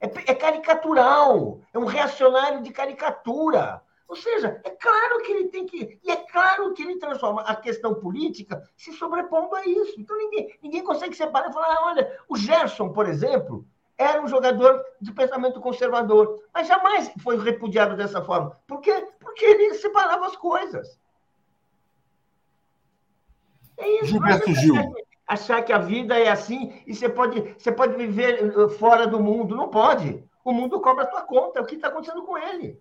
Speaker 4: É, é caricatural, é um reacionário de caricatura. Ou seja, é claro que ele tem que. E é claro que ele transforma a questão política se sobrepondo a isso. Então ninguém, ninguém consegue separar e falar: ah, olha, o Gerson, por exemplo, era um jogador de pensamento conservador, mas jamais foi repudiado dessa forma. Por quê? Porque ele separava as coisas.
Speaker 1: É isso. Gilberto Gil.
Speaker 4: achar que a vida é assim e você pode, você pode viver eh, fora do mundo. Não pode. O mundo cobra a tua conta. É o que está acontecendo com ele.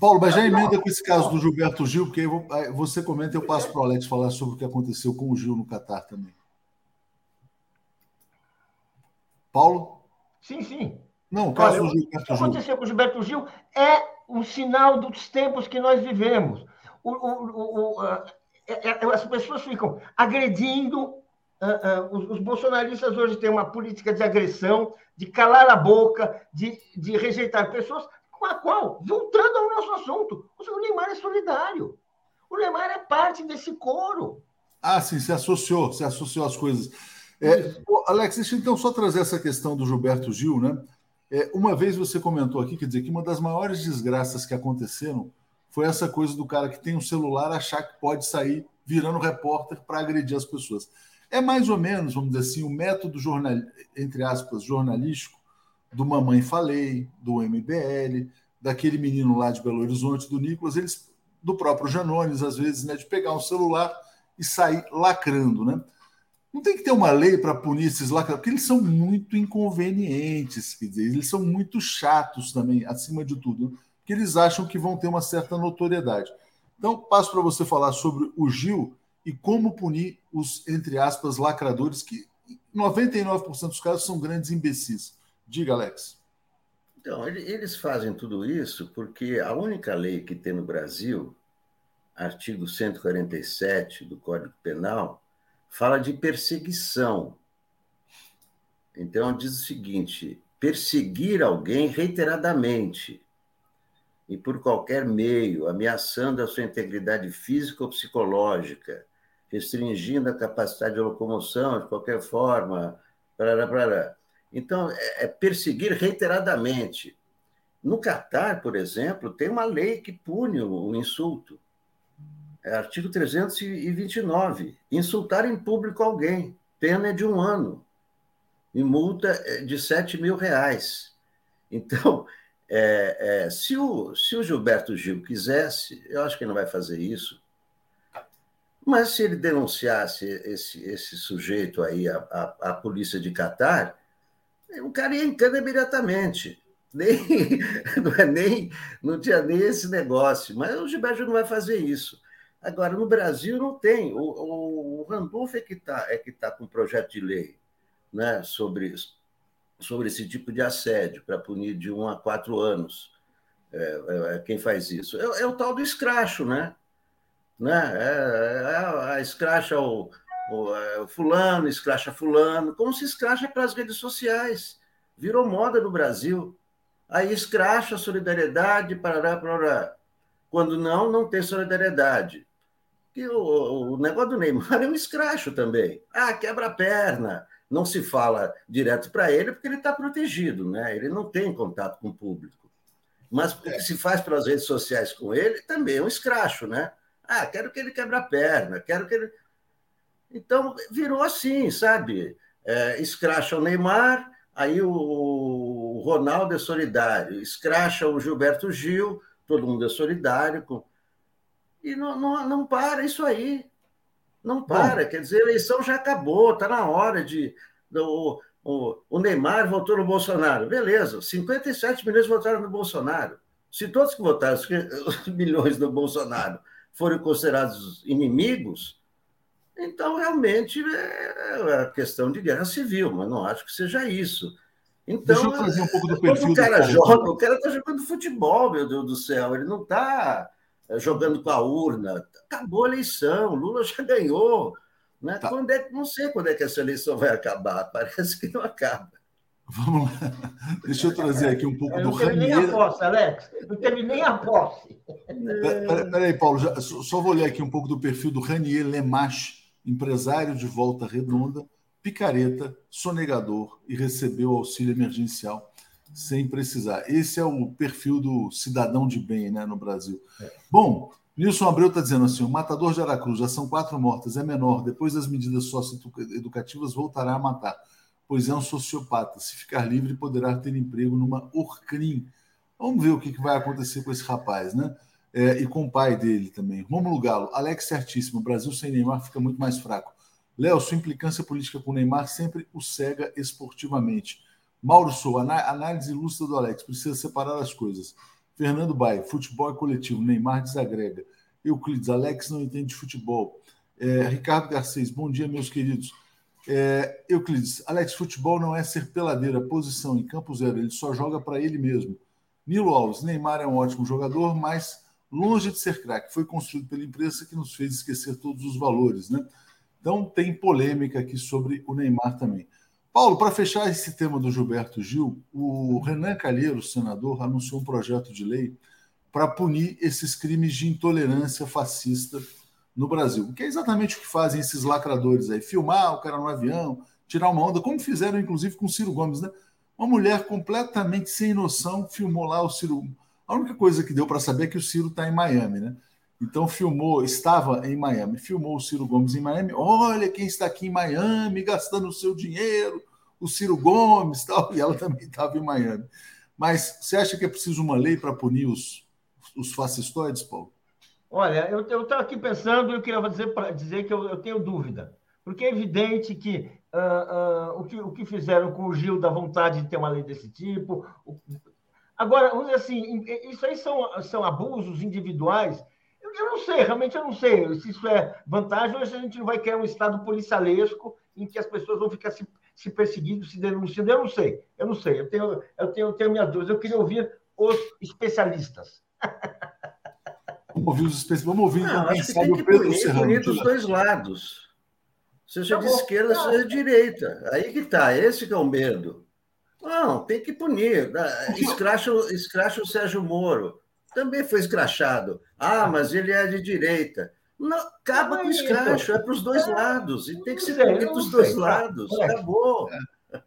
Speaker 1: Paulo, mas já emenda com esse caso do Gilberto Gil, porque aí você comenta e eu passo para o Alex falar sobre o que aconteceu com o Gil no Catar também. Paulo?
Speaker 4: Sim, sim.
Speaker 1: Não, o caso Olha, do
Speaker 4: Gilberto Gil. O que aconteceu com o Gilberto Gil é um sinal dos tempos que nós vivemos. O, o, o, é, é, as pessoas ficam agredindo. Uh, uh, os, os, bolsonaristas hoje têm uma política de agressão, de calar a boca, de, de rejeitar pessoas, com a qual, voltando ao nosso assunto, o Neymar é solidário. O Neymar é parte desse coro.
Speaker 1: Ah, sim, se associou, se associou às coisas. É, Alex, deixa eu então só trazer essa questão do Gilberto Gil, né? É, uma vez você comentou aqui, quer dizer, que uma das maiores desgraças que aconteceram foi essa coisa do cara que tem um celular achar que pode sair virando repórter para agredir as pessoas. É mais ou menos, vamos dizer assim, o método jornal, entre aspas, jornalístico do Mamãe Falei, do MBL, daquele menino lá de Belo Horizonte, do Nicolas, eles, do próprio Janones, às vezes, né, de pegar um celular e sair lacrando, né? Não tem que ter uma lei para punir esses lacradores, porque eles são muito inconvenientes, quer dizer, eles são muito chatos também, acima de tudo, que eles acham que vão ter uma certa notoriedade. Então, passo para você falar sobre o Gil e como punir os, entre aspas, lacradores, que 99% dos casos são grandes imbecis. Diga, Alex.
Speaker 5: Então, eles fazem tudo isso porque a única lei que tem no Brasil, artigo 147 do Código Penal, fala de perseguição. Então, diz o seguinte: perseguir alguém reiteradamente e por qualquer meio, ameaçando a sua integridade física ou psicológica, restringindo a capacidade de locomoção de qualquer forma. Parará, parará. Então, é, é perseguir reiteradamente. No Catar, por exemplo, tem uma lei que pune o insulto. É artigo 329. Insultar em público alguém. Pena é de um ano. E multa é de 7 mil reais. Então, [laughs] é, é, se, o, se o Gilberto Gil quisesse, eu acho que ele não vai fazer isso, mas se ele denunciasse esse, esse sujeito aí à, à, à polícia de Catar, o cara ia em cana imediatamente. [laughs] Nem, não, é nem, não tinha nem esse negócio. Mas o Gilberto não vai fazer isso. Agora, no Brasil não tem. O, o, o Randolph é que está é que tá com um projeto de lei né, sobre, sobre esse tipo de assédio, para punir de um a quatro anos. É, é, é quem faz isso? É, é, o tal do escracho, né? né? É, é a escracha o, é, o, fulano, escracha fulano, como se escracha para as redes sociais. Virou moda no Brasil. Aí escracha a solidariedade, parará, parará. Quando não, não tem solidariedade que o, o negócio do Neymar é um escracho também. Ah, quebra a perna. Não se fala direto para ele porque ele está protegido, né? Ele não tem contato com o público. Mas o que se faz pelas redes sociais com ele também é um escracho, né? Ah, quero que ele quebre a perna, quero que ele. Então, virou assim, sabe? É, escracha o Neymar, aí o Ronaldo é solidário, escracha o Gilberto Gil, todo mundo é solidário com e não, não, não para isso aí. Não para. Bom. Quer dizer, a eleição já acabou, está na hora de. O, o, o Neymar votou no Bolsonaro. Beleza, 57 milhões votaram no Bolsonaro. Se todos que votaram, os [laughs] milhões do Bolsonaro, forem considerados inimigos, então realmente é a questão de guerra civil, mas não acho que seja isso. Então, Deixa eu trazer um pouco do perfil. O cara joga, o cara está jogando futebol, meu Deus do céu, ele não está jogando com a urna. Acabou a eleição, Lula já ganhou. Né? Tá. Quando é, não sei quando é que essa eleição vai acabar, [laughs] parece que não acaba.
Speaker 1: Vamos lá. Deixa eu trazer aqui um pouco eu
Speaker 4: do Ranier. Não teve nem a posse, Alex. Não teve nem a posse.
Speaker 1: Peraí, Paulo, já, só vou ler aqui um pouco do perfil do Ranier Lemache, empresário de volta redonda, picareta, sonegador e recebeu auxílio emergencial sem precisar. Esse é o perfil do cidadão de bem né, no Brasil. É. Bom, Nilson Abreu está dizendo assim: o matador de Aracruz já são quatro mortas, é menor. Depois das medidas socioeducativas, voltará a matar, pois é um sociopata. Se ficar livre, poderá ter emprego numa Orcrim. Vamos ver o que, que vai acontecer com esse rapaz, né? É, e com o pai dele também. Romulo Galo, Alex certíssimo. O Brasil sem Neymar fica muito mais fraco. Léo, sua implicância política com o Neymar sempre o cega esportivamente. Mauro Sou, análise ilustra do Alex, precisa separar as coisas. Fernando Bai, futebol é coletivo, Neymar desagrega. Euclides, Alex não entende futebol. É, Ricardo Garcês, bom dia, meus queridos. É, Euclides, Alex, futebol não é ser peladeira, posição em campo zero, ele só joga para ele mesmo. Nilo Alves, Neymar é um ótimo jogador, mas longe de ser craque, foi construído pela imprensa que nos fez esquecer todos os valores, né? Então tem polêmica aqui sobre o Neymar também. Paulo, para fechar esse tema do Gilberto Gil, o Renan Calheiro, senador, anunciou um projeto de lei para punir esses crimes de intolerância fascista no Brasil, que é exatamente o que fazem esses lacradores aí, filmar o cara no avião, tirar uma onda, como fizeram inclusive com o Ciro Gomes, né? Uma mulher completamente sem noção filmou lá o Ciro. A única coisa que deu para saber é que o Ciro está em Miami, né? Então filmou, estava em Miami, filmou o Ciro Gomes em Miami. Olha quem está aqui em Miami gastando o seu dinheiro, o Ciro Gomes, [laughs] tal. E ela também estava em Miami. Mas você acha que é preciso uma lei para punir os, os fascistoides, Paulo?
Speaker 4: Olha, eu estou aqui pensando e eu queria dizer, dizer que eu, eu, tenho dúvida. Porque é evidente que, uh, uh, o que o que fizeram com o Gil da vontade de ter uma lei desse tipo. O... Agora, vamos dizer assim, isso aí são, são abusos individuais. Eu, não sei, realmente eu não sei se isso é vantagem ou se a gente não vai criar um estado policialesco em que as pessoas vão ficar se, se perseguindo, se denunciando. Eu não sei, eu não sei. Eu tenho, eu tenho, eu tenho minhas dúvidas. Eu queria ouvir os especialistas.
Speaker 1: Vamos ouvir os especialistas. Vamos ouvir
Speaker 5: então, quem sabe o Pedro punir, Serrano. Punir dos dois lados. Seja tá de esquerda, seja de direita. Aí que tá, esse que é o medo. Não, tem que punir. Escracha, escracha o Sérgio Moro. Também foi escrachado. Ah, mas ele é de direita. Não, acaba com o escracho, é para os dois lados. E tem que ser punido dos dois lados. Acabou. É.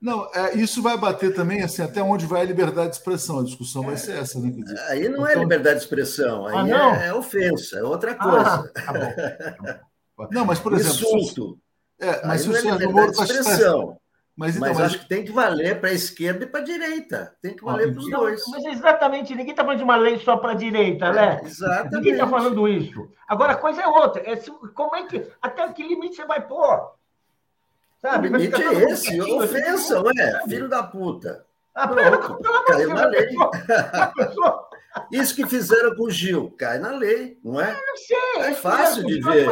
Speaker 1: Não, é, isso vai bater também assim, até onde vai a liberdade de expressão. A discussão vai ser essa, né?
Speaker 5: Dizer, aí não é então... é liberdade de expressão, aí ah, é, é, ofensa, é outra ah, coisa. Ah,
Speaker 1: tá [laughs] não, mas por exemplo.
Speaker 5: Insulto. É, mas aí se o é Sérgio Moro está expressão. Mas, então, mas, mas, acho que tem que valer para a esquerda e para a direita. Tem que valer para os dois.
Speaker 4: Mas exatamente, ninguém está falando de uma lei só para a direita, né?
Speaker 5: É, exatamente.
Speaker 4: Ninguém está falando isso. Agora, a coisa é outra. É se, como é que. Até que limite você vai pôr?
Speaker 5: Sabe? O limite é esse, ofensa, ué, filho da puta. Ah, Pronto, caiu na lei. Isso que fizeram com o Gil, cai na lei, não é? Eu sei. É fácil de ver.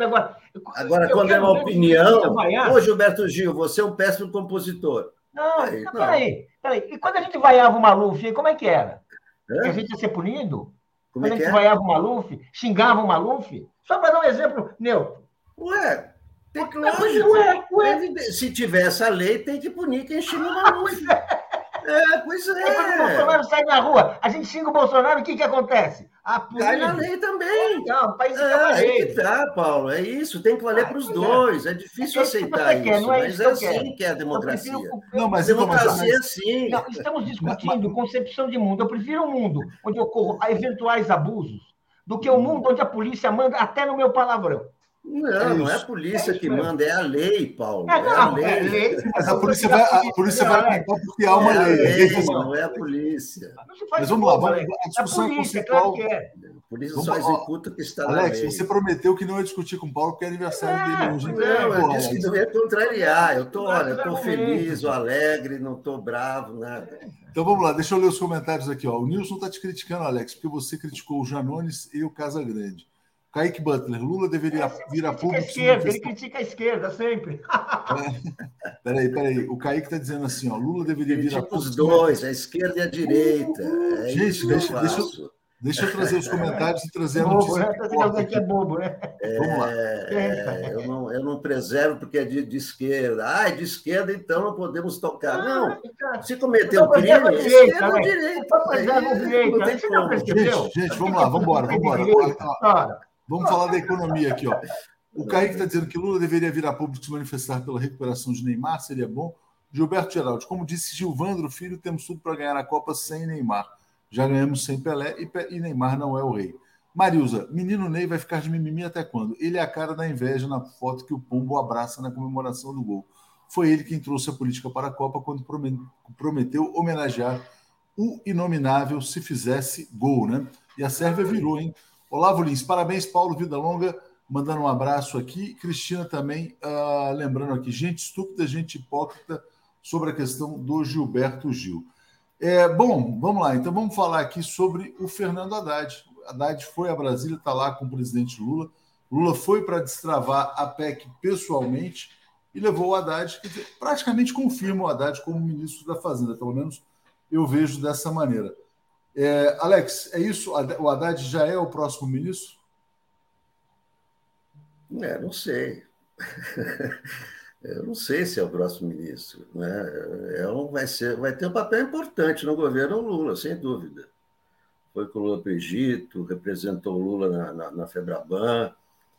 Speaker 5: Agora, agora quando é uma opinião, ô Gilberto Gil, você é um péssimo compositor.
Speaker 4: Não, aí, não, peraí, peraí. E quando a gente vaiava o Maluf, como é que era? É? A gente ia ser punido? Como quando é a gente é? vaiava o Maluf, xingava o Maluf? Só para dar um exemplo neutro.
Speaker 5: Ué, tem que, lógico, ué, ué. Se tiver essa lei, tem que punir quem xinga o Maluf. [laughs] É, pois é.
Speaker 4: quando o Bolsonaro sai na rua, a gente xinga o Bolsonaro, o que, que acontece?
Speaker 5: A Cai na lei também. Não, o país é, aí que tá, Paulo. É isso, tem que valer ah, para os é. dois. É, é difícil é aceitar isso, quer, é mas é assim que é a democracia. Prefiro...
Speaker 1: Não, mas democracia
Speaker 4: é assim. Não, estamos discutindo concepção de mundo. Eu prefiro um mundo onde ocorram eventuais abusos do que um mundo onde a polícia manda até no meu palavrão.
Speaker 5: Não, é não é a polícia é que manda, é a lei, Paulo. É, não, é a lei. É a lei.
Speaker 1: Mas a polícia vai, a polícia vai porque há uma lei.
Speaker 5: lei. Não é a polícia.
Speaker 1: Mas vamos lá, vamos, a discussão é conceitual.
Speaker 5: Claro é. A polícia só executa o que está
Speaker 1: Alex, na lei. você prometeu que não ia discutir com o Paulo porque é aniversário dele hoje.
Speaker 5: Não, eu disse que não ia contrariar. Eu estou, olha, eu estou feliz, alegre, não estou bravo, nada.
Speaker 1: Então vamos lá, deixa eu ler os comentários aqui. Ó. O Nilson está te criticando, Alex, porque você criticou o Janones e o Casagrande. Kaique Butler, Lula deveria é, vir a público.
Speaker 4: A esquerda, ele critica a esquerda sempre.
Speaker 1: É, peraí, peraí. O Kaique está dizendo assim: ó, Lula deveria vir a público.
Speaker 5: Os dois, a esquerda e a direita. É
Speaker 1: Gente, deixa, deixa, eu, deixa eu trazer os comentários e trazer a notícia.
Speaker 4: Bobo, né? Aqui é bobo, né?
Speaker 5: É, Vamos lá. É, eu, não, eu não preservo porque é de, de esquerda. Ah, é de esquerda, então não podemos tocar. Ah, não, se cometer um crime, é esquerda ou direita.
Speaker 1: Gente, gente, vamos lá, vamos embora, vamos embora. Vamos falar da economia aqui, ó. O Kaique está dizendo que Lula deveria vir a público se manifestar pela recuperação de Neymar, seria bom. Gilberto Geraldo, como disse Gilvandro Filho, temos tudo para ganhar a Copa sem Neymar. Já ganhamos sem Pelé e Neymar não é o rei. Marilza, menino Ney vai ficar de mimimi até quando? Ele é a cara da inveja na foto que o Pombo abraça na comemoração do gol. Foi ele quem trouxe a política para a Copa quando prometeu homenagear o inominável se fizesse gol, né? E a Sérvia virou, hein? Olavo Lins, parabéns, Paulo Vida Longa. mandando um abraço aqui. Cristina também, uh, lembrando aqui, gente estúpida, gente hipócrita sobre a questão do Gilberto Gil. É, bom, vamos lá. Então vamos falar aqui sobre o Fernando Haddad. Haddad foi a Brasília, está lá com o presidente Lula. Lula foi para destravar a PEC pessoalmente e levou o Haddad, que praticamente confirma o Haddad como ministro da Fazenda, pelo menos eu vejo dessa maneira. É, Alex, é isso? O Haddad já é o próximo ministro?
Speaker 5: É, não sei. [laughs] Eu não sei se é o próximo ministro. Né? É um, vai, ser, vai ter um papel importante no governo Lula, sem dúvida. Foi com o Lula para o Egito, representou o Lula na, na, na Febraban,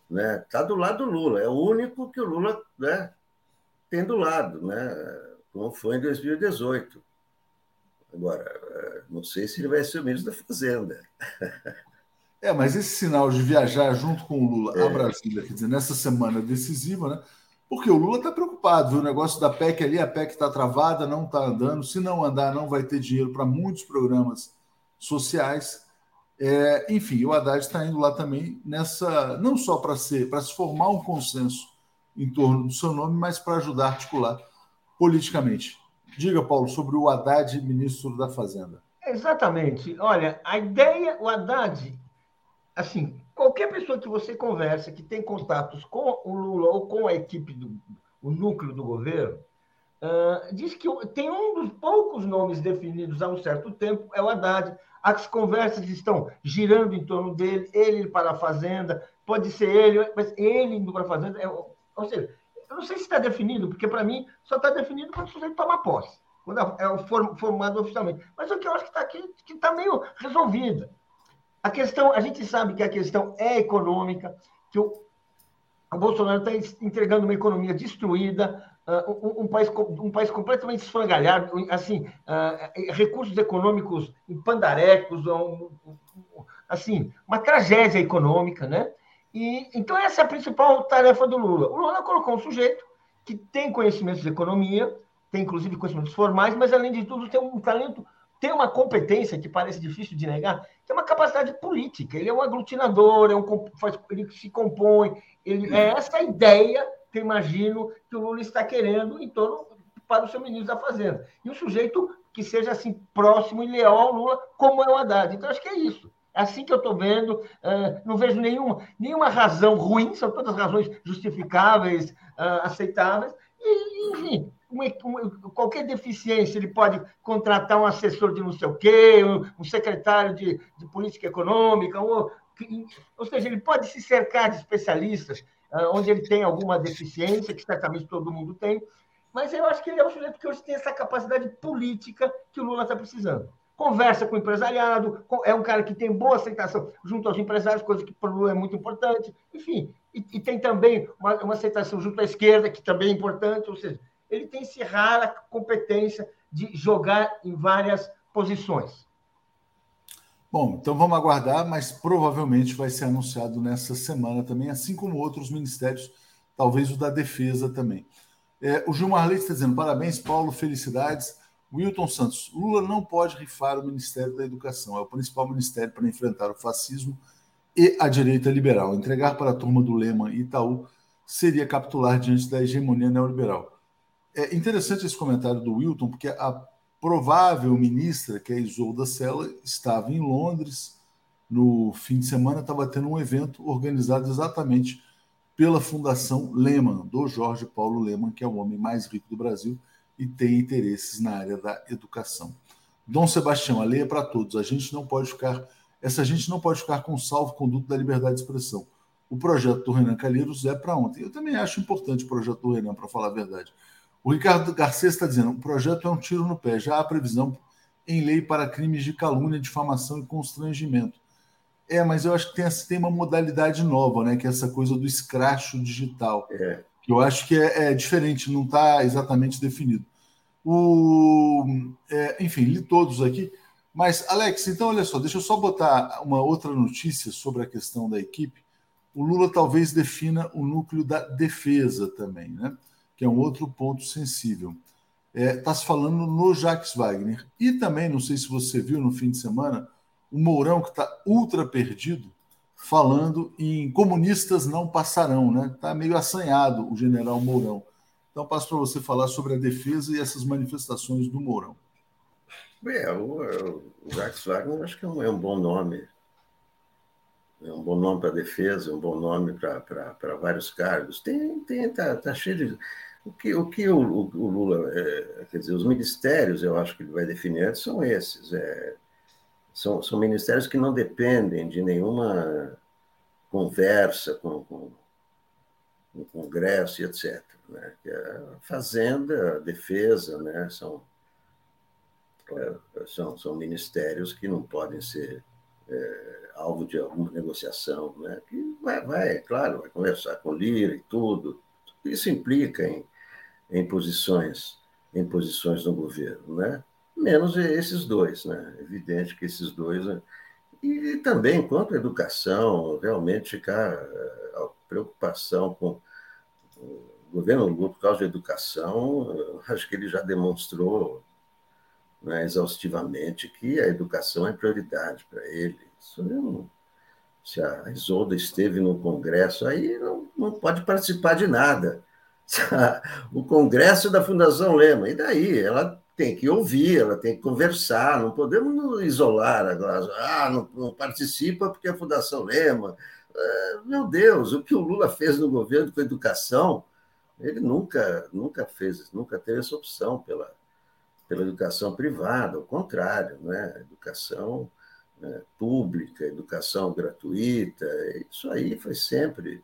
Speaker 5: né? Está do lado do Lula, é o único que o Lula né, tem do lado, né? como foi em 2018. Agora, não sei se ele vai ser o ministro da Fazenda. [laughs]
Speaker 1: É, mas esse sinal de viajar junto com o Lula é. a Brasília, quer dizer, nessa semana decisiva, né? Porque o Lula está preocupado, viu? O negócio da PEC ali, a PEC está travada, não está andando. Se não andar, não vai ter dinheiro para muitos programas sociais. É, enfim, o Haddad está indo lá também nessa, não só para ser, para se formar um consenso em torno do seu nome, mas para ajudar a articular politicamente. Diga, Paulo, sobre o Haddad, ministro da Fazenda.
Speaker 4: Exatamente. Olha, a ideia, o Haddad, assim, qualquer pessoa que você conversa, que tem contatos com o Lula ou com a equipe do o núcleo do governo, uh, diz que tem um dos poucos nomes definidos há um certo tempo, é o Haddad. As conversas estão girando em torno dele, ele para a Fazenda, pode ser ele, mas ele indo para a Fazenda. É, ou seja, eu não sei se está definido, porque para mim só está definido quando o sujeito toma posse, quando é o formado oficialmente. Mas o que eu acho que está aqui, que está meio resolvida. A questão, a gente sabe que a questão é econômica, que o, o Bolsonaro está entregando uma economia destruída, uh, um, um, país, um país completamente esfrangalhado, assim, uh, recursos econômicos em pandarecos, um, assim, uma tragédia econômica, né? E, então, essa é a principal tarefa do Lula. O Lula colocou um sujeito que tem conhecimentos de economia, tem inclusive conhecimentos formais, mas, além de tudo, tem um talento tem uma competência que parece difícil de negar, que é uma capacidade política. Ele é um aglutinador, é um, faz, ele se compõe. Ele, é essa ideia que eu imagino que o Lula está querendo em torno para o seu ministro da Fazenda. E um sujeito que seja assim próximo e leal ao Lula, como é o Haddad. Então, acho que é isso. Assim que eu estou vendo. Não vejo nenhuma, nenhuma razão ruim, são todas razões justificáveis, aceitáveis. E, enfim, uma, uma, qualquer deficiência, ele pode contratar um assessor de não sei o quê, um, secretário de, de, política econômica, ou, seja, ele pode se cercar de especialistas onde ele tem alguma deficiência, que certamente todo mundo tem, mas eu acho que ele é um sujeito que hoje tem essa capacidade política que o Lula está precisando. Conversa com o empresariado, é um cara que tem boa aceitação junto aos empresários, coisa que para o Lula é muito importante. Enfim, e, e tem também uma, uma aceitação junto à esquerda, que também é importante, ou seja, ele tem esse rara competência de jogar em várias posições.
Speaker 1: Bom, então vamos aguardar, mas provavelmente vai ser anunciado nessa semana também, assim como outros ministérios, talvez o da Defesa também. É, o Gilmar Leite está dizendo: parabéns, Paulo, felicidades. Wilton Santos, Lula não pode rifar o Ministério da Educação, é o principal ministério para enfrentar o fascismo e a direita liberal. Entregar para a turma do Lema e Itaú seria capitular diante da hegemonia neoliberal. É interessante esse comentário do Wilton, porque a provável ministra, que é Isolda Sela, estava em Londres no fim de semana, estava tendo um evento organizado exatamente pela Fundação Lehman, do Jorge Paulo Lehman, que é o homem mais rico do Brasil e tem interesses na área da educação. Dom Sebastião, a lei é para todos. A gente não pode ficar, essa gente não pode ficar com salvo-conduto da liberdade de expressão. O projeto do Renan Calheiros é para ontem. Eu também acho importante o projeto do Renan, para falar a verdade. O Ricardo Garcês está dizendo: o projeto é um tiro no pé. Já há previsão em lei para crimes de calúnia, difamação e constrangimento. É, mas eu acho que tem, tem uma modalidade nova, né? Que é essa coisa do escracho digital. É. Eu acho que é, é diferente, não está exatamente definido. O, é, enfim, li todos aqui. Mas, Alex, então olha só, deixa eu só botar uma outra notícia sobre a questão da equipe. O Lula talvez defina o núcleo da defesa também, né? que é um outro ponto sensível. Está é, tá se falando no Jacques Wagner. E também, não sei se você viu no fim de semana, o Mourão, que está ultra perdido, falando em comunistas não passarão, né? Está meio assanhado o general Mourão. Então, passo para você falar sobre a defesa e essas manifestações do Mourão.
Speaker 5: É, o, o Jacques Wagner acho que é um, é um bom nome. É um bom nome para a defesa, um bom nome para vários cargos. Tem, tem, tá, tá cheio de. O que o, que o, o Lula, é, quer dizer, os ministérios, eu acho que ele vai definir são esses. É, são, são ministérios que não dependem de nenhuma conversa com, com, o Congresso e etc. Né? É Fazenda, Defesa, né? são, é, são, são ministérios que não podem ser é, alvo de alguma negociação, né? que vai, vai, é claro, vai conversar com Lira e tudo. Isso implica em, em posições em posições no governo, né? Menos esses dois, né? É evidente que esses dois. Né? E também, quanto à educação, realmente ficar a preocupação com o governo por causa da educação, acho que ele já demonstrou né, exaustivamente que a educação é prioridade para ele. Não, se a Isolda esteve no Congresso, aí não, não pode participar de nada. [laughs] O Congresso da Fundação Lema, e daí? Ela tem que ouvir, ela tem que conversar, não podemos isolar agora. Ah, não, não participa porque a Fundação Lema. Ah, meu Deus, o que o Lula fez no governo com a educação, ele nunca, nunca fez, nunca teve essa opção pela, pela educação privada, ao contrário, né? educação né, pública, educação gratuita, isso aí foi sempre,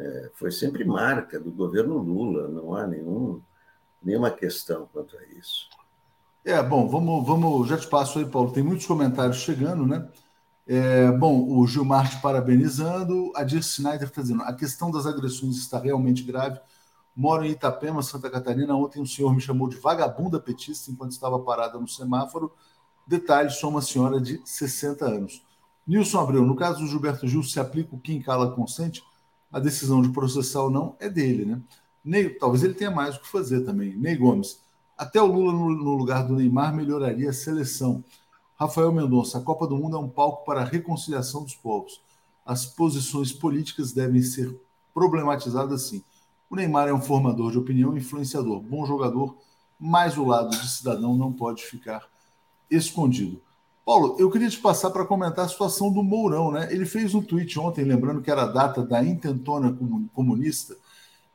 Speaker 5: é, foi sempre marca do governo Lula, não há nenhum, nenhuma questão quanto a isso.
Speaker 1: É, bom, vamos, vamos, já te passo aí, Paulo. Tem muitos comentários chegando, né? É, bom, o Gilmar te parabenizando, a Dirce Snyder está dizendo: a questão das agressões está realmente grave. Moro em Itapema, Santa Catarina. Ontem um senhor me chamou de vagabunda petista enquanto estava parada no semáforo. Detalhe: sou uma senhora de 60 anos. Nilson Abreu, no caso do Gilberto Gil, se aplica o quem cala consente, a decisão de processar ou não é dele, né? Ney, talvez ele tenha mais o que fazer também. Ney Gomes, até o Lula no, no lugar do Neymar melhoraria a seleção. Rafael Mendonça, a Copa do Mundo é um palco para a reconciliação dos povos. As posições políticas devem ser problematizadas sim. O Neymar é um formador de opinião, influenciador, bom jogador, mas o lado de cidadão não pode ficar escondido. Paulo, eu queria te passar para comentar a situação do Mourão, né? Ele fez um tweet ontem, lembrando que era a data da intentona comunista,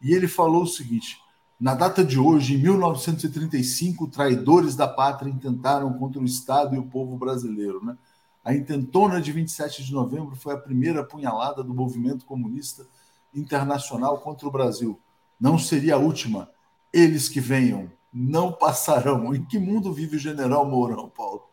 Speaker 1: e ele falou o seguinte: na data de hoje, em 1935, traidores da pátria intentaram contra o Estado e o povo brasileiro. Né? A intentona de 27 de novembro foi a primeira punhalada do movimento comunista internacional contra o Brasil. Não seria a última. Eles que venham não passarão. [laughs] Em que mundo vive o general Mourão, Paulo?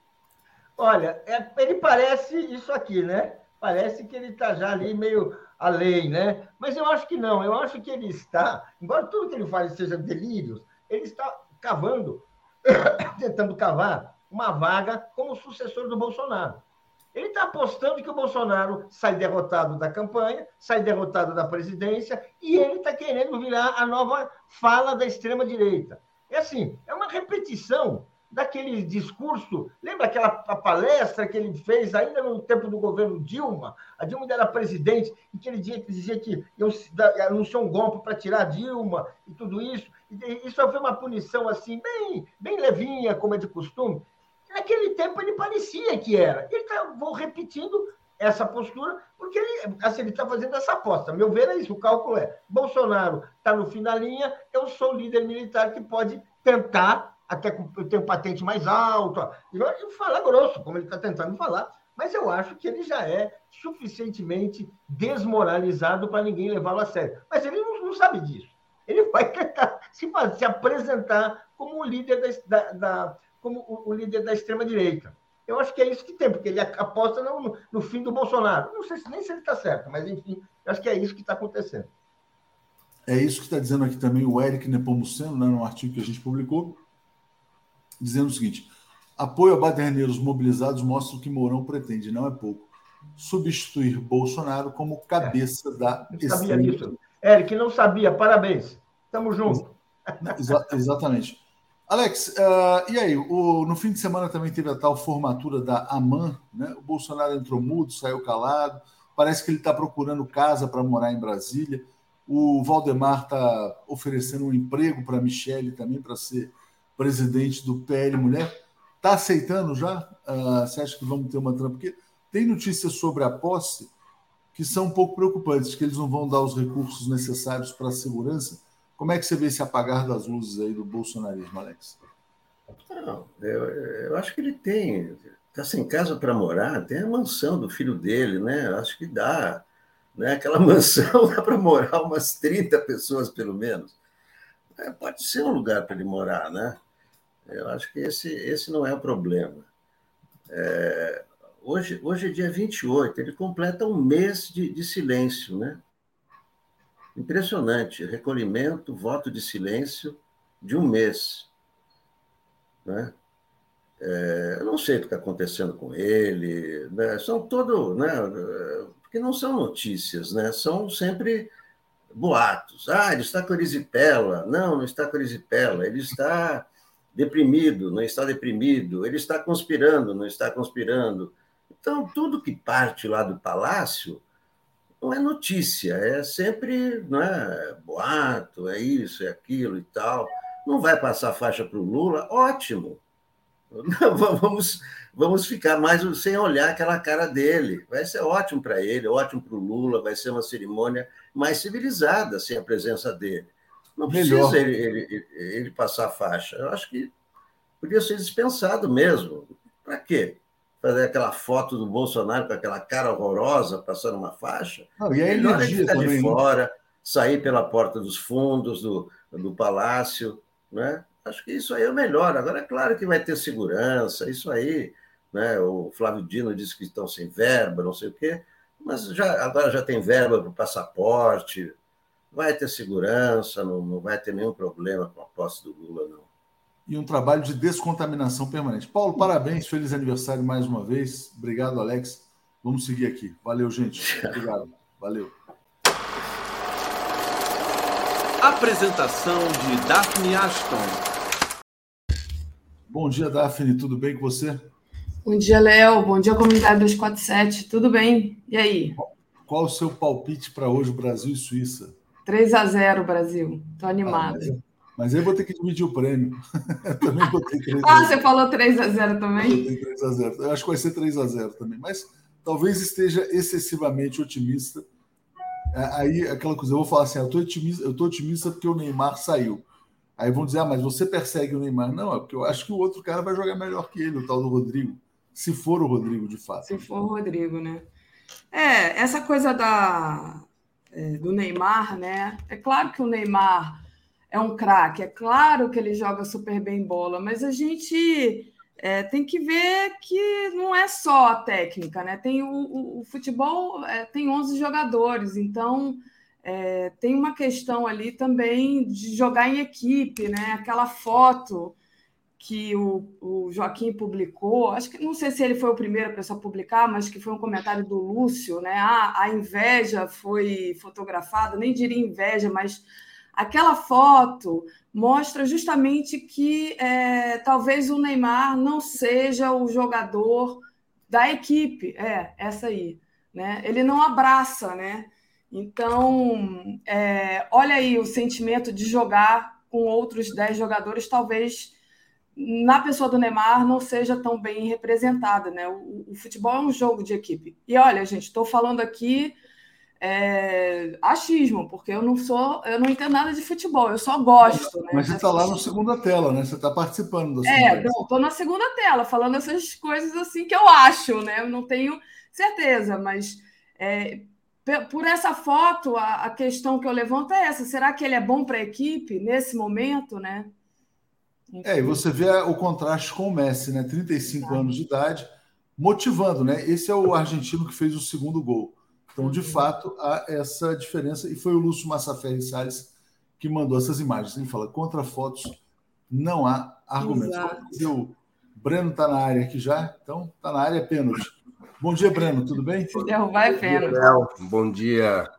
Speaker 4: Olha, é, ele parece isso aqui, né? Parece que ele está já ali meio a lei, né? Mas eu acho que não. Eu acho que ele está, embora tudo que ele faz seja delírios, ele está cavando, [coughs] tentando cavar uma vaga como sucessor do Bolsonaro. Ele está apostando que o Bolsonaro sai derrotado da campanha, sai derrotado da presidência, e ele está querendo virar a nova fala da extrema-direita. É assim, é uma repetição daquele discurso. Lembra aquela palestra que ele fez ainda no tempo do governo Dilma? A Dilma era presidente e que ele dizia que anunciou um golpe para tirar a Dilma e tudo isso. E isso foi uma punição assim, bem, bem levinha, como é de costume. Naquele tempo ele parecia que era. Ele está vou repetindo essa postura, porque ele assim, está fazendo essa aposta. Meu ver é isso, o cálculo é: Bolsonaro está no fim da linha, eu sou o líder militar que pode tentar até eu tenho patente mais alta, e fala grosso, como ele está tentando falar, mas eu acho que ele já é suficientemente desmoralizado para ninguém levá-lo a sério. Mas ele não, não, sabe disso. Ele vai tentar se, se apresentar como o líder da, da, da como o, o, líder da extrema direita. Eu acho que é isso que tem, porque ele aposta no, no fim do Bolsonaro. Não sei se, nem se ele está certo, mas enfim, acho que é isso que está acontecendo.
Speaker 1: É isso que está dizendo aqui também o Eric Nepomuceno, né, no artigo que a gente publicou dizendo o seguinte: apoio a baderneiros mobilizados mostra o que Mourão pretende, não é pouco. Substituir Bolsonaro como cabeça é, da
Speaker 4: não sabia disso. Eric, não sabia, parabéns. Tamo junto.
Speaker 1: Exa exatamente. Alex, uh, e aí? O, no fim de semana também teve a tal formatura da AMAN, né? O Bolsonaro entrou mudo, saiu calado. Parece que ele está procurando casa para morar em Brasília. O Valdemar está oferecendo um emprego para a Michele também, para ser presidente do PL Mulher. Está aceitando já? Uh, você acha que vamos ter uma trampa? Porque tem notícias sobre a posse que são um pouco preocupantes, que eles não vão dar os recursos necessários para a segurança. Como é que você vê esse apagar das luzes aí do bolsonarismo, Alex?
Speaker 5: Não, eu, eu acho que ele tem. Está sem casa para morar, tem a mansão do filho dele, né? Acho que dá. Né? Aquela [laughs] mansão dá para morar umas 30 pessoas, pelo menos. É, pode ser um lugar para ele morar, né? Eu acho que esse, esse não é o problema. É, hoje, hoje é dia 28, ele completa um mês de, de silêncio, né? Impressionante. Recolhimento, voto de silêncio de um mês. Né? É, eu não sei o que está acontecendo com ele, né? são todo, né? Porque não são notícias, né? São sempre boatos. Ah, ele está com erisipela. Não, não está com erisipela. Ele está deprimido, não está deprimido. Ele está conspirando, não está conspirando. Então, tudo que parte lá do palácio não é notícia, é sempre não é, boato, é isso, é aquilo e tal. Não vai passar faixa para o Lula? Ótimo. [laughs] Vamos, vamos ficar mais sem olhar aquela cara dele. Vai ser ótimo para ele, ótimo para o Lula, vai ser uma cerimônia mais civilizada sem a presença dele. Não precisa ele, ele, ele, passar faixa. Eu acho que podia ser dispensado mesmo. Para quê? Fazer aquela foto do Bolsonaro com aquela cara horrorosa passando uma faixa.
Speaker 1: Não, e aí ele
Speaker 5: ficar de né? fora, sair pela porta dos fundos do, do palácio, né? Acho que isso aí é o melhor. Agora, é claro que vai ter segurança, isso aí. Né? O Flávio Dino disse que estão sem verba, não sei o quê, mas já, agora já tem verba para o passaporte, vai ter segurança, não, não vai ter nenhum problema com a posse do Lula, não.
Speaker 1: E um trabalho de descontaminação permanente. Paulo, parabéns, feliz aniversário mais uma vez. Obrigado, Alex. Vamos seguir aqui. Valeu, gente. [laughs] Obrigado. Valeu.
Speaker 2: Apresentação de Daphne Ashton.
Speaker 1: Bom dia, Daphne, tudo bem com você?
Speaker 6: Bom dia, Léo. Bom dia, comunidade 247. Tudo bem? E aí?
Speaker 1: Qual o seu palpite para hoje, Brasil e Suíça?
Speaker 6: 3 a 0 Brasil. Tô animado. Ah,
Speaker 1: mas aí vou ter que dividir o prêmio. [laughs]
Speaker 6: também botei 3 Ah, você falou 3 a 0 também?
Speaker 1: Eu 3 a 0. Eu acho que vai ser 3 a 0 também, mas talvez esteja excessivamente otimista. É, aí aquela coisa, eu vou falar assim, eu tô otimista, eu tô otimista porque o Neymar saiu. Aí vão dizer, ah, mas você persegue o Neymar. Não, é porque eu acho que o outro cara vai jogar melhor que ele, o tal do Rodrigo. Se for o Rodrigo, de fato.
Speaker 6: Se for o Rodrigo, né? É, essa coisa da, do Neymar, né? É claro que o Neymar é um craque, é claro que ele joga super bem bola, mas a gente é, tem que ver que não é só a técnica, né? Tem o, o, o futebol é, tem 11 jogadores, então é, tem uma questão ali também de jogar em equipe, né? Aquela foto que o, o, Joaquim publicou, acho que não sei se ele foi o primeiro pessoa a publicar, mas que foi um comentário do Lúcio, né? Ah, a inveja foi fotografada, nem diria inveja, mas aquela foto mostra justamente que é, talvez o Neymar não seja o jogador da equipe, é essa aí, né? Ele não abraça, né? Então, é, olha aí o sentimento de jogar com outros 10 jogadores, talvez na pessoa do Neymar não seja tão bem representada, né? O, o futebol é um jogo de equipe. E olha, gente, estou falando aqui é, achismo, porque eu não sou, eu não entendo nada de futebol, eu só gosto. Né?
Speaker 1: Mas você está lá na segunda tela, né? Você está participando
Speaker 6: da É, não, estou na segunda tela, falando essas coisas assim que eu acho, né? Eu não tenho certeza, mas é, por essa foto, a, a, questão que eu levanto é essa: será que ele é bom para a equipe nesse momento, né?
Speaker 1: Enfim. É, e você vê o contraste com o Messi, né? 35 ah. anos de idade, motivando, né? Esse é o argentino que fez o segundo gol. Então, de uhum. fato, há essa diferença. E foi o Lúcio Massaferri Salles que mandou essas imagens. Ele fala: contra fotos não há argumentos. O Breno está na área aqui já, então está na área pênalti. Bom dia, Breno, tudo bem?
Speaker 6: Se derrubar é pena.
Speaker 7: Bom dia.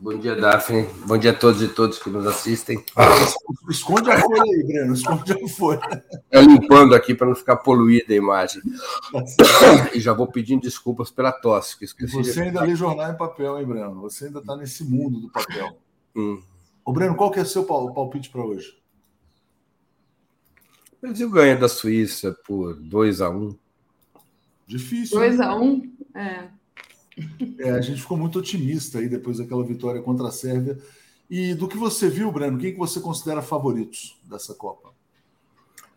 Speaker 7: Bom dia, Daphne. Bom dia a todos e todos que nos assistem.
Speaker 1: Esconde a folha aí, Breno. Esconde a folha.
Speaker 7: Eu limpando aqui para não ficar poluída a imagem. E já vou pedindo desculpas pela tosse. Que esqueci
Speaker 1: Você
Speaker 7: de...
Speaker 1: ainda lê jornal em papel, hein, Breno? Você ainda está nesse mundo do papel.
Speaker 7: Hum.
Speaker 1: Ô, Breno, qual que é o seu pal- palpite para hoje?
Speaker 7: O Brasil ganha da Suíça por 2 a 1
Speaker 1: Difícil. né?
Speaker 6: 2 a 1 um, é.
Speaker 1: É, a gente ficou muito otimista aí depois daquela vitória contra a Sérvia. E do que você viu, Breno, quem que você considera favoritos dessa Copa?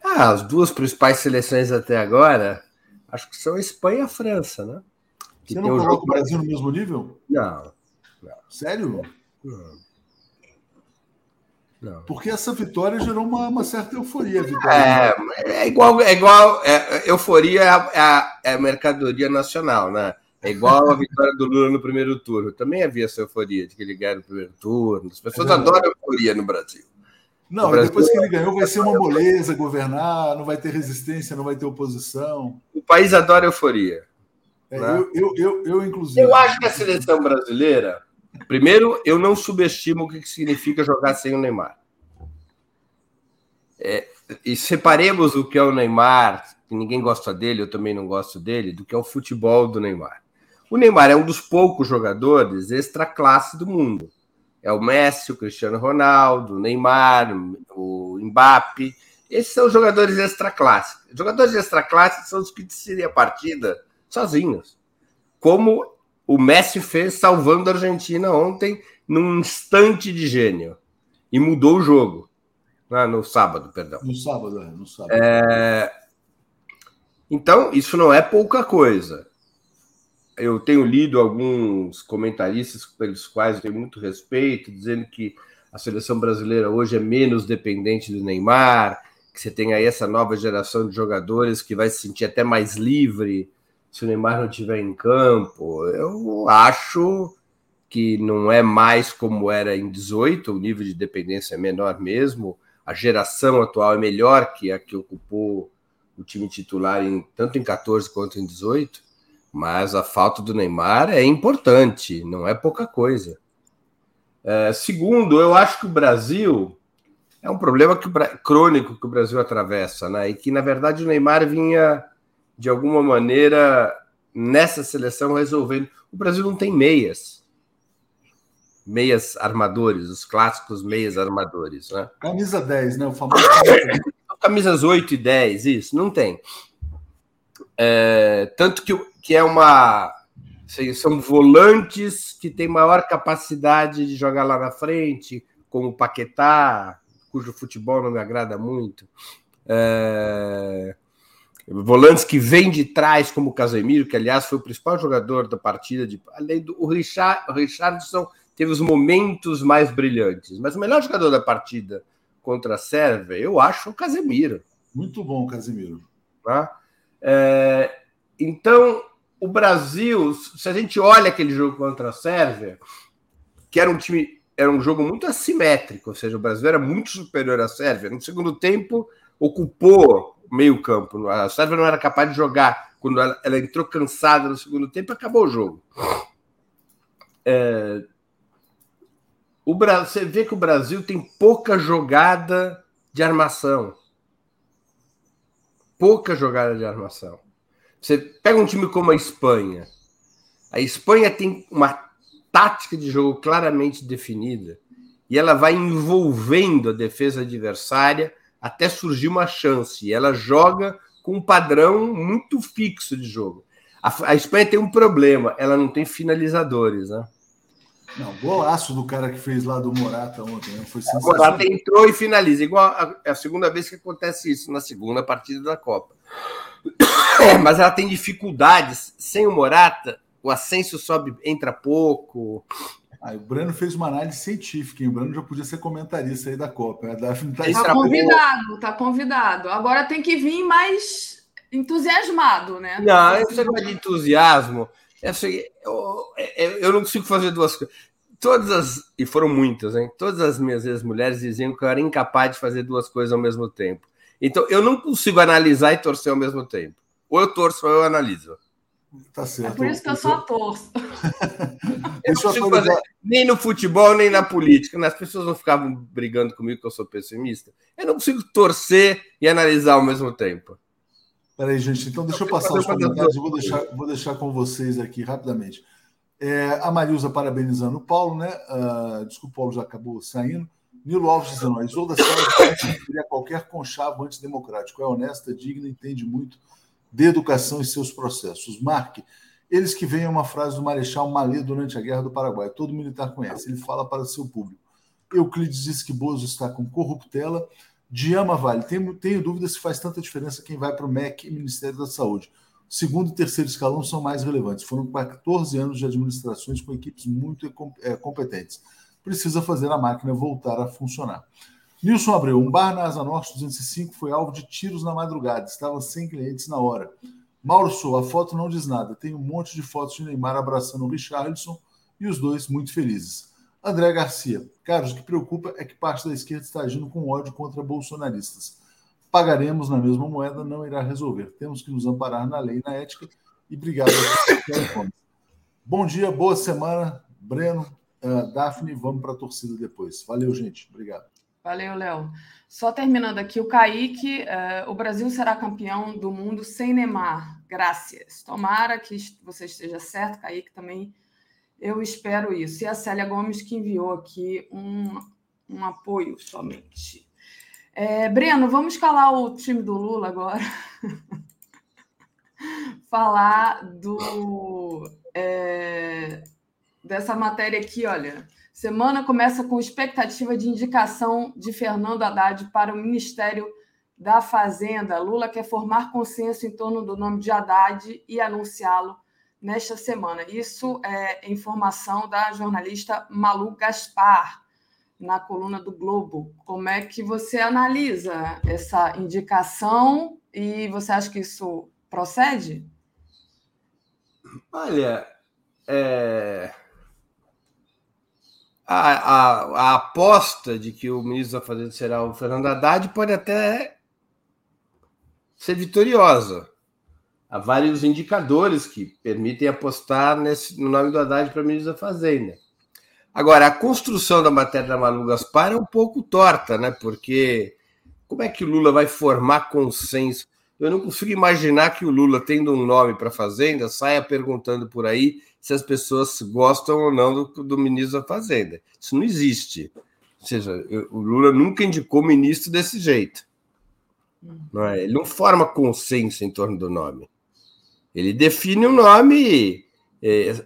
Speaker 7: Ah, as duas principais seleções até agora, acho que são a Espanha e a França, né? Que
Speaker 1: Você não coloca
Speaker 7: jogo
Speaker 1: o Brasil no mesmo nível?
Speaker 7: Não,
Speaker 1: Sério?
Speaker 7: não. Não.
Speaker 1: Porque essa vitória gerou uma, uma certa euforia.
Speaker 7: É, é igual, é igual é, euforia é a, é a- é a mercadoria nacional, né? É igual a vitória do Lula no primeiro turno. Também havia essa euforia de que ele ganha no primeiro turno. As pessoas
Speaker 1: É
Speaker 7: adoram euforia no Brasil.
Speaker 1: Não,
Speaker 7: Brasil-
Speaker 1: depois que ele ganhou, vai ser uma moleza governar, não vai ter resistência, não vai ter oposição.
Speaker 7: O país adora euforia.
Speaker 1: É,
Speaker 7: Né?
Speaker 1: eu, eu, eu, eu, inclusive.
Speaker 7: Eu acho que a seleção brasileira, primeiro, eu não subestimo o que significa jogar sem o Neymar. É, e separemos o que é o Neymar, que ninguém gosta dele, eu também não gosto dele, do que é o futebol do Neymar. O Neymar é um dos poucos jogadores extra classe do mundo. É o Messi, o Cristiano Ronaldo, o Neymar, o Mbappe. Esses são os jogadores extra classe. Os jogadores extra classe são os que decidem a partida sozinhos. Como o Messi fez salvando a Argentina ontem num instante de gênio. E mudou o jogo. Ah, no sábado, perdão.
Speaker 1: No sábado, é, no sábado.
Speaker 7: Então, isso não é pouca coisa. Eu tenho lido alguns comentaristas pelos quais eu tenho muito respeito, dizendo que a seleção brasileira hoje é menos dependente do Neymar, que você tem aí essa nova geração de jogadores que vai se sentir até mais livre se o Neymar não estiver em campo. Eu acho que não é mais como era em 18, o nível de dependência é menor mesmo. A geração atual é melhor que a que ocupou o time titular em, tanto em 14 quanto em 18, mas a falta do Neymar é importante, não é pouca coisa. É, segundo, eu acho que o Brasil é um problema que crônico que o Brasil atravessa, né? E que, na verdade, o Neymar vinha, de alguma maneira, nessa seleção resolvendo. O Brasil não tem meias. Meias armadores, os clássicos meias armadores, né?
Speaker 1: Camisa 10, né? O famoso
Speaker 7: camisas 8 e 10, isso, não tem. É, tanto que, que é uma. São volantes que têm maior capacidade de jogar lá na frente, como o Paquetá, cujo futebol não me agrada muito. É, volantes que vêm de trás, como o Casemiro, que aliás foi o principal jogador da partida. De, além do o Richard, o Richardson teve os momentos mais brilhantes, mas o melhor jogador da partida contra a Sérvia, eu acho o Casemiro.
Speaker 1: Muito bom, Casemiro.
Speaker 7: Tá? É, então, o Brasil, se a gente olha aquele jogo contra a Sérvia, que era um time, era um jogo muito assimétrico, ou seja, o Brasil era muito superior à Sérvia. No segundo tempo, ocupou meio campo. A Sérvia não era capaz de jogar. Quando ela, ela entrou cansada no segundo tempo, acabou o jogo. É, o Brasil, você vê que o Brasil tem pouca jogada de armação. Pouca jogada de armação. Você pega um time como a Espanha. A Espanha tem uma tática de jogo claramente definida e ela vai envolvendo a defesa adversária até surgir uma chance. E ela joga com um padrão muito fixo de jogo. A, a Espanha tem um problema, ela não tem finalizadores, né?
Speaker 1: Não, golaço do cara que fez lá do Morata ontem. Né? Foi
Speaker 7: o Morata entrou e finaliza. Igual a, é a segunda vez que acontece isso, na segunda partida da Copa. [coughs] É, mas ela tem dificuldades. Sem o Morata, o Ascenso sobe, entra pouco.
Speaker 1: Ah, o Breno fez uma análise científica, hein? O Breno já podia ser comentarista aí da Copa. A Daphne
Speaker 6: tá, tá convidado, tá convidado. Agora tem que vir mais entusiasmado, né?
Speaker 7: Não, esse negócio de entusiasmo. Eu, eu, eu não consigo fazer duas coisas. Todas as, e foram muitas, hein? Todas as minhas ex-mulheres diziam que eu era incapaz de fazer duas coisas ao mesmo tempo. Então, eu não consigo analisar e torcer ao mesmo tempo. Ou eu torço ou eu analiso.
Speaker 1: Tá certo.
Speaker 6: É por isso que eu só torço. [laughs]
Speaker 7: eu não consigo fazer nem no futebol, nem na política. Né? As pessoas não ficavam brigando comigo que eu sou pessimista. Eu não consigo torcer e analisar ao mesmo tempo.
Speaker 1: Peraí, gente, então deixa eu passar os comentários. Eu vou deixar, vou deixar com vocês aqui rapidamente. É, a Marilza parabenizando o Paulo, né? Uh, desculpa, o Paulo já acabou saindo. Nilo Alves dizendo: a Isolda seria qualquer conchavo antidemocrático. É honesta, digna, entende muito de educação e seus processos. Marque, eles que veem uma frase do Marechal Malê durante a Guerra do Paraguai. Todo militar conhece. Ele fala para seu público. Euclides diz que Bozo está com corruptela. Diama Vale, tenho, tenho dúvida se faz tanta diferença quem vai para o MEC e Ministério da Saúde. Segundo e terceiro escalão são mais relevantes. Foram 14 anos de administrações com equipes muito é, competentes. Precisa fazer a máquina voltar a funcionar. Nilson Abreu, um bar na Asa Norte 205 foi alvo de tiros na madrugada. Estava sem clientes na hora. Mauro Sou, a foto não diz nada. Tem um monte de fotos de Neymar abraçando o Richardson e os dois muito felizes. André Garcia, Carlos, o que preocupa é que parte da esquerda está agindo com ódio contra bolsonaristas. Pagaremos na mesma moeda, não irá resolver. Temos que nos amparar na lei e na ética. E obrigado. Bom dia, boa semana, Breno, uh, Daphne. Vamos para a torcida depois. Valeu, gente. Obrigado.
Speaker 6: Valeu, Léo. Só terminando aqui, o Kaique, uh, o Brasil será campeão do mundo sem Neymar. Graças. Tomara que você esteja certo, Kaique, também eu espero isso. E a Célia Gomes que enviou aqui um, um apoio somente. É, Breno, vamos escalar o time do Lula agora. [laughs] Falar do é, dessa matéria aqui, olha. Semana começa com expectativa de indicação de Fernando Haddad para o Ministério da Fazenda. Lula quer formar consenso em torno do nome de Haddad e anunciá-lo nesta semana. Isso é informação da jornalista Malu Gaspar, na coluna do Globo. Como é que você analisa essa indicação e você acha que isso procede?
Speaker 7: Olha, é a, a, a, aposta de que o ministro da Fazenda será o Fernando Haddad pode até ser vitoriosa. Há vários indicadores que permitem apostar nesse, no nome do Haddad para ministro da Fazenda. Agora, a construção da matéria da Malu Gaspar é um pouco torta, né? Porque como é que o Lula vai formar consenso? Eu não consigo imaginar que o Lula, tendo um nome para a Fazenda, saia perguntando por aí se as pessoas gostam ou não do, do ministro da Fazenda. Isso não existe. Ou seja, o Lula nunca indicou ministro desse jeito. Não é? Ele não forma consenso em torno do nome. Ele define o nome é,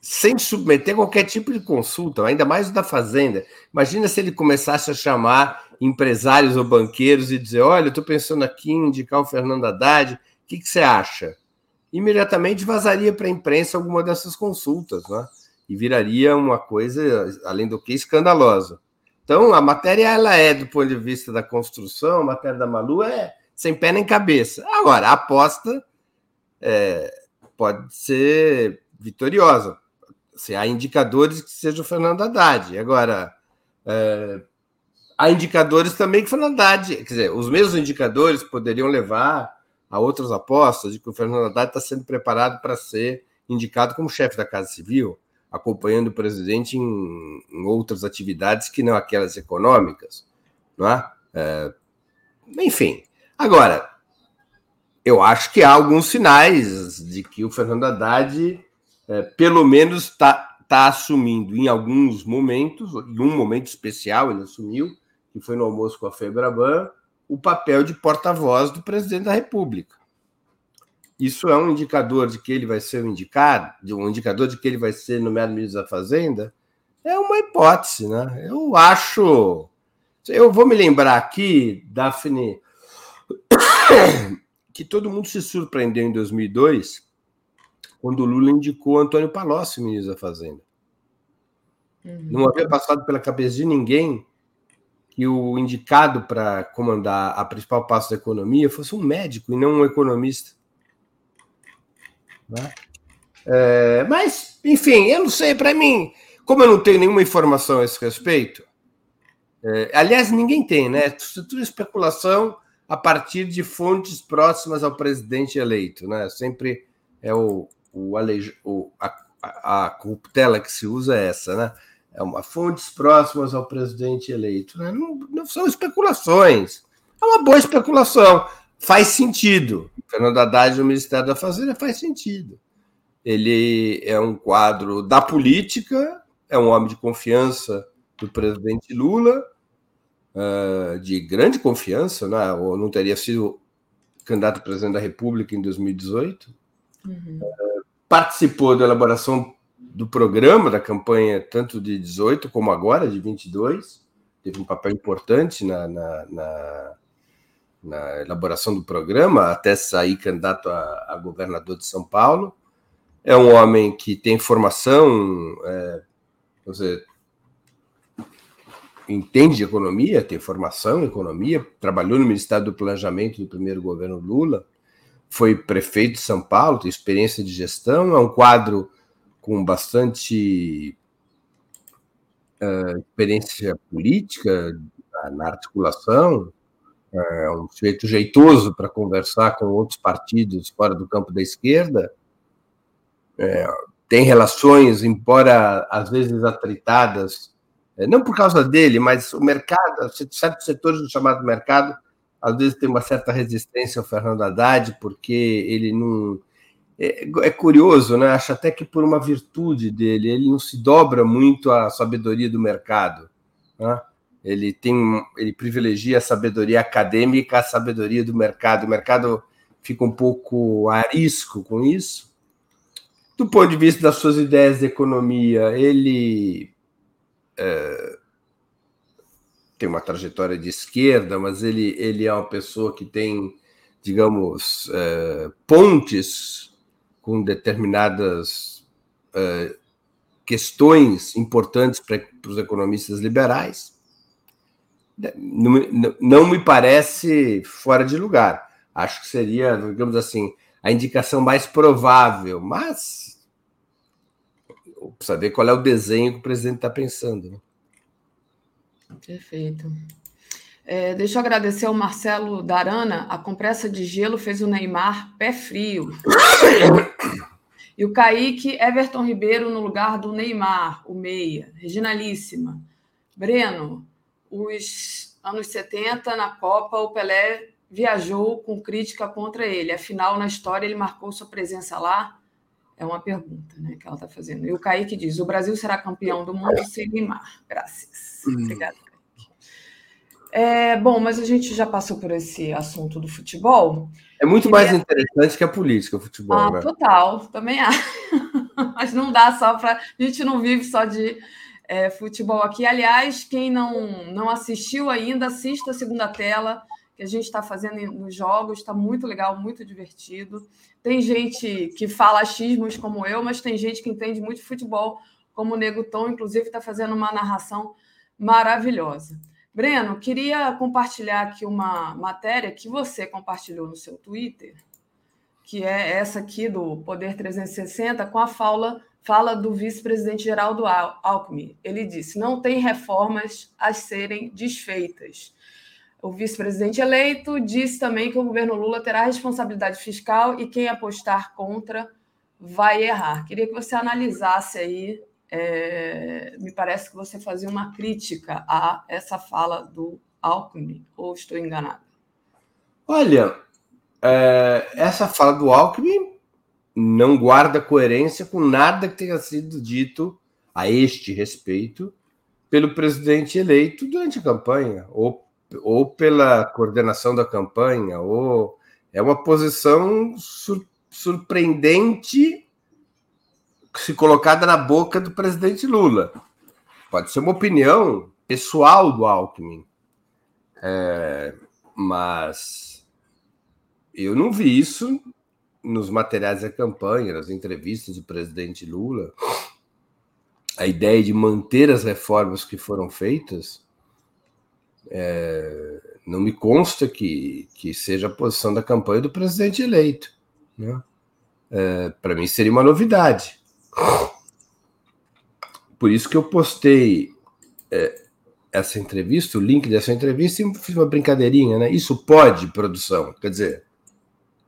Speaker 7: sem submeter qualquer tipo de consulta, ainda mais o da Fazenda. Imagina se ele começasse a chamar empresários ou banqueiros e dizer: Olha, estou pensando aqui em indicar o Fernando Haddad, o que, que você acha? imediatamente vazaria para a imprensa alguma dessas consultas, né? E viraria uma coisa, além do que, escandalosa. Então, a matéria ela é, do ponto de vista da construção, a matéria da Malu é sem pé nem cabeça. Agora, a aposta é, pode ser vitoriosa. Se há indicadores que seja o Fernando Haddad. Agora, é, há indicadores também que o Fernando Haddad, quer dizer, os mesmos indicadores poderiam levar a outras apostas de que o Fernando Haddad está sendo preparado para ser indicado como chefe da Casa Civil, acompanhando o presidente em, em outras atividades que não aquelas econômicas, não é? é? Enfim, agora, eu acho que há alguns sinais de que o Fernando Haddad, é, pelo menos, está tá assumindo em alguns momentos, em um momento especial ele assumiu, que foi no almoço com a Febraban, o papel de porta-voz do presidente da República. Isso é um indicador de que ele vai ser um indicado, um indicador de que ele vai ser nomeado ministro da Fazenda? É uma hipótese, né? Eu acho. Eu vou me lembrar aqui, Daphne, que todo mundo se surpreendeu em 2002 quando o Lula indicou Antônio Palocci ministro da Fazenda. Uhum. Não havia passado pela cabeça de ninguém que o indicado para comandar a principal parte da economia fosse um médico e não um economista. Né? É, mas, enfim, eu não sei, para mim, como eu não tenho nenhuma informação a esse respeito, é, aliás, ninguém tem, né? Tudo especulação a partir de fontes próximas ao presidente eleito, né? Sempre é o, o, o a, a corruptela que se usa é essa, né? É uma fontes próximas ao presidente eleito. Né? Não, não são especulações. É uma boa especulação. Faz sentido. Fernando Haddad no Ministério da Fazenda faz sentido. Ele é um quadro da política, é um homem de confiança do presidente Lula, uh, de grande confiança, né? ou não teria sido candidato a presidente da República em 2018. Uhum. Uh, participou da elaboração do programa da campanha, tanto de 18 como agora, de 22. Teve um papel importante na, na, na, na elaboração do programa, até sair candidato a, a, governador de São Paulo. É um homem que tem formação, é, dizer, entende de economia, tem formação em economia, trabalhou no Ministério do Planejamento do primeiro governo Lula, foi prefeito de São Paulo, tem experiência de gestão, é um quadro com bastante uh, experiência política na articulação, é um sujeito jeitoso para conversar com outros partidos fora do campo da esquerda, é, tem relações, embora às vezes atritadas, não por causa dele, mas o mercado, certos setores do chamado mercado, às vezes tem uma certa resistência ao Fernando Haddad, porque ele não. É, é, curioso, né? Acho até que por uma virtude dele, ele não se dobra muito à sabedoria do mercado. Né? Ele tem, ele privilegia a sabedoria acadêmica, a sabedoria do mercado. O mercado fica um pouco arisco com isso. Do ponto de vista das suas ideias de economia, ele é, tem uma trajetória de esquerda, mas ele, ele é uma pessoa que tem, digamos, é, pontes com determinadas é, questões importantes para os economistas liberais. Não, não me parece fora de lugar. Acho que seria, digamos assim, a indicação mais provável, mas ver qual é o desenho que o presidente está pensando. Né?
Speaker 6: Perfeito. É, deixa eu agradecer ao Marcelo Darana. A compressa de gelo fez o Neymar pé frio. E o Kaique Everton Ribeiro no lugar do Neymar, o meia. Reginalíssima. Breno, os anos 70, na Copa, o Pelé viajou com crítica contra ele. Afinal, na história, ele marcou sua presença lá. É uma pergunta né, que ela está fazendo. E o Kaique diz: o Brasil será campeão do mundo sem Neymar. Graças. Hum. Obrigada. É, bom, mas a gente já passou por esse assunto do futebol.
Speaker 7: É muito mais interessante que a política, o futebol. Ah,
Speaker 6: né? Total, também acho. [laughs] mas não dá só para. A gente não vive só de é, futebol aqui. Aliás, quem não, não assistiu ainda, assista a segunda tela que a gente está fazendo nos jogos, está muito legal, muito divertido. Tem gente que fala achismos como eu, mas tem gente que entende muito futebol, como o Nego Tom, inclusive está fazendo uma narração maravilhosa. Breno, queria compartilhar aqui uma matéria que você compartilhou no seu Twitter, que é essa aqui do Poder 360, com a fala, fala do vice-presidente Geraldo Alckmin. Ele disse: não tem reformas a serem desfeitas. O vice-presidente eleito disse também que o governo Lula terá responsabilidade fiscal e quem apostar contra vai errar. Queria que você analisasse aí é, me parece que você fazia uma crítica a essa fala do Alckmin, ou estou enganado?
Speaker 7: Olha, é, essa fala do Alckmin não guarda coerência com nada que tenha sido dito a este respeito pelo presidente eleito durante a campanha, ou, ou pela coordenação da campanha, ou é uma posição sur, surpreendente se colocada na boca do presidente Lula. Pode ser uma opinião pessoal do Alckmin, é, mas eu não vi isso nos materiais da campanha, nas entrevistas do presidente Lula. A ideia de manter as reformas que foram feitas é, não me consta que, que seja a posição da campanha do presidente eleito. Né? É, Para mim seria uma novidade. Por isso que eu postei é, essa entrevista, o link dessa entrevista, e fiz uma brincadeirinha, né? Isso pode, produção. Quer dizer,